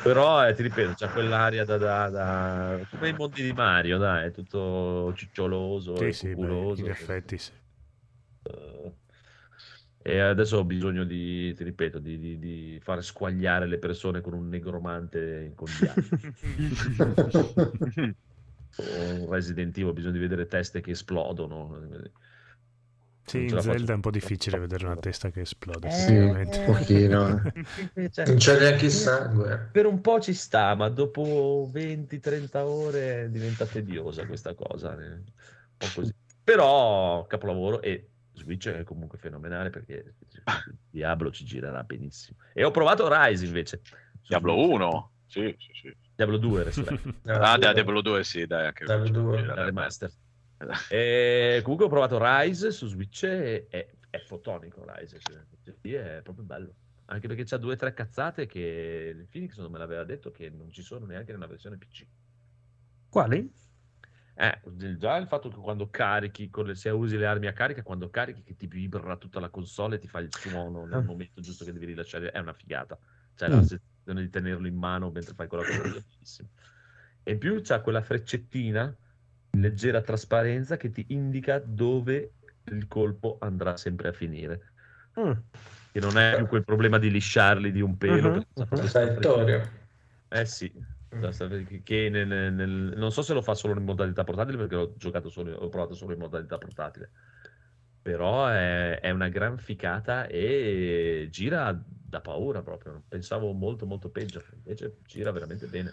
Però eh, ti ripeto, c'è quell'aria da, da, da- come i mondi di Mario, dai, è tutto ciccioloso Sì, e sì, beh, in effetti sì. Eh, E adesso ho bisogno di, ti ripeto, di, di- di fare squagliare le persone con un negromante con ghiaccio. o un Resident Evil, di vedere teste che esplodono. Sì, in Zelda è un po' difficile vedere una testa che esplode. Eh, sinceramente. un pochino. Cioè, Non c'è neanche il sangue. per un po' ci sta, ma dopo 20-30 ore diventa tediosa questa cosa. eh, Un po' così. Però capolavoro e Switch è comunque fenomenale perché Diablo ci girerà benissimo. E ho provato Rise invece. Diablo Switch. 1? Sì, sì, sì. Diablo 2 adesso, dai, Ah, da Diablo 2 sì, dai, anche Diablo 2. la remaster. E comunque ho provato Rise su Switch e è, è fotonico Rise, cioè, è proprio bello. Anche perché c'ha due o tre cazzate che il Phoenix non me l'aveva detto che non ci sono neanche nella versione PC. Quali? Eh, già il fatto che quando carichi, con le- se usi le armi a carica, quando carichi che ti vibra tutta la console e ti fa il suono nel Ah. momento giusto che devi rilasciare, è una figata. Cioè Mm. la sensazione di tenerlo in mano mentre fai quella cosa. E in più c'ha quella freccettina in leggera trasparenza che ti indica dove il colpo andrà sempre a finire. Mm. Che non è più quel problema di lisciarli di un pelo. Mhm, mhm. sta Traiettoria. eh sì, Mm. Cioè, che nel- nel- non so se lo fa solo in modalità portatile perché l'ho giocato solo, ho provato solo in modalità portatile. Però è, è una gran ficata e gira da paura proprio. Pensavo molto molto peggio, invece gira veramente bene.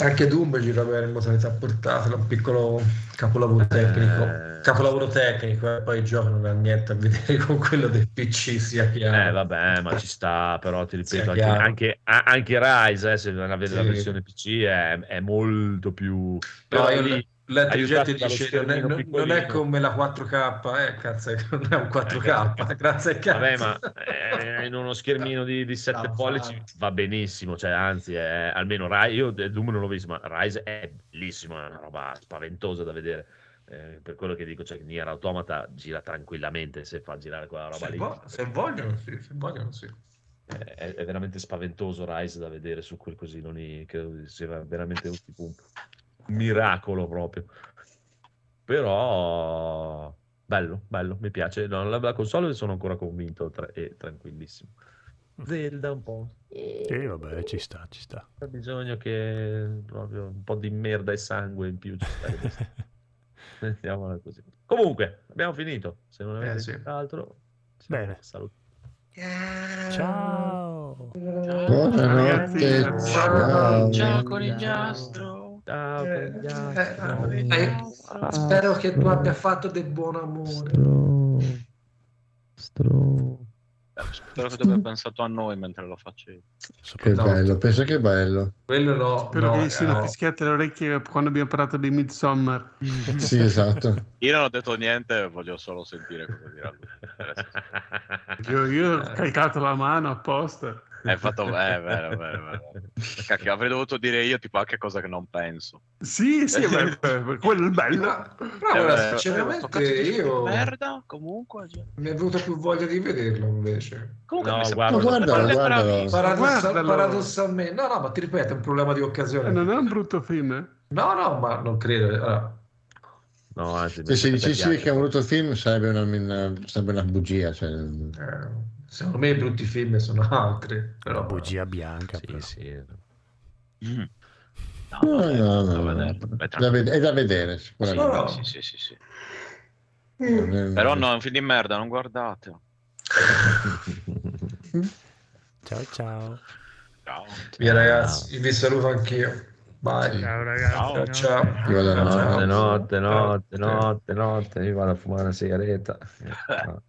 Anche Doom gira bene in modalità portatile, un piccolo capolavoro tecnico. Eh. Capolavoro tecnico, e poi il gioco non ha niente a vedere con quello del PC, sia chiaro. Eh vabbè, ma ci sta, però ti ripeto, anche, anche, anche Rise, eh, se non avete la Sì. versione PC, è, è molto più... Però però io lì- le- letto aiutato gente dallo dice non non- è come la 4K, eh, cazzo, non è un 4K, grazie al cazzo. Vabbè, ma eh, in uno schermino di, di 7 No, pollici va benissimo, cioè, anzi, è, almeno Rise, io eh, Doom non l'ho visto, ma Rise è bellissimo, è una roba spaventosa da vedere. Eh, per quello che dico, cioè, Nier Automata gira tranquillamente se fa girare quella roba Se, lì. vo- se vogliono, sì, se vogliono, sì. Eh, È, è veramente spaventoso Rise da vedere su quel cosino lì, credo sia veramente un, tipo un miracolo proprio. Però bello, bello, mi piace. No, la, la console sono ancora convinto tra- e tranquillissimo. Zelda un po'. Sì, vabbè, ci sta, ci sta. Ha bisogno che proprio un po' di merda e sangue in più ci. Mettiamola così. Comunque, abbiamo finito. Se non avete Eh, sì. altro, Bene. saluto. Ciao. Buonanotte, Ragazzi, ciao. Ciao conigliastro. Ciao, Eh, conigliastro. eh, eh, spero che tu abbia fatto del buon amore. Spero che tu abbia pensato a noi mentre lo facevi. Che No. bello, pensa che bello. Quello no, Spero no, che gli siano no. fischiate le orecchie quando abbiamo parlato di Midsommar. Sì, esatto. Io non ho detto niente, voglio solo sentire cosa dirà lui. Io, io ho caricato la mano apposta. Hai fatto eh, vero, vero, vero. Cacchio, avrei dovuto dire io tipo anche cose che non penso. Sì, sì, beh, quello è bello. Ma- Però Eh, guarda, beh, sinceramente io merda, comunque. cioè. mi è venuta più voglia di vederlo invece. Comunque No, guarda, Guarda, guardalo. Paradossa- paradossalmente, no, no, ma ti ripeto, è un problema di occasione. Non è un brutto film, eh? No, no, ma non credo. Allora, No, anzi, Se, se dicessi che è un brutto film sarebbe una, una- sarebbe una bugia. Cioè, eh, secondo me i brutti film sono altri. Però, La bugia bianca. Sì, però. sì. Mm. No, No, no, da no, vedere. no. Beh, Da ved- è da vedere, Sì, sicuramente. No. sì, sì, sì, sì. Mm. Però no, è un film di merda, non guardate. Ciao ciao. Ciao. Via ragazzi, vi saluto anch'io. Bye. Ciao ragazzi. Ciao. Ciao, ciao. Io vado a Notte, notte, notte, notte, notte, io vado a fumare una sigaretta.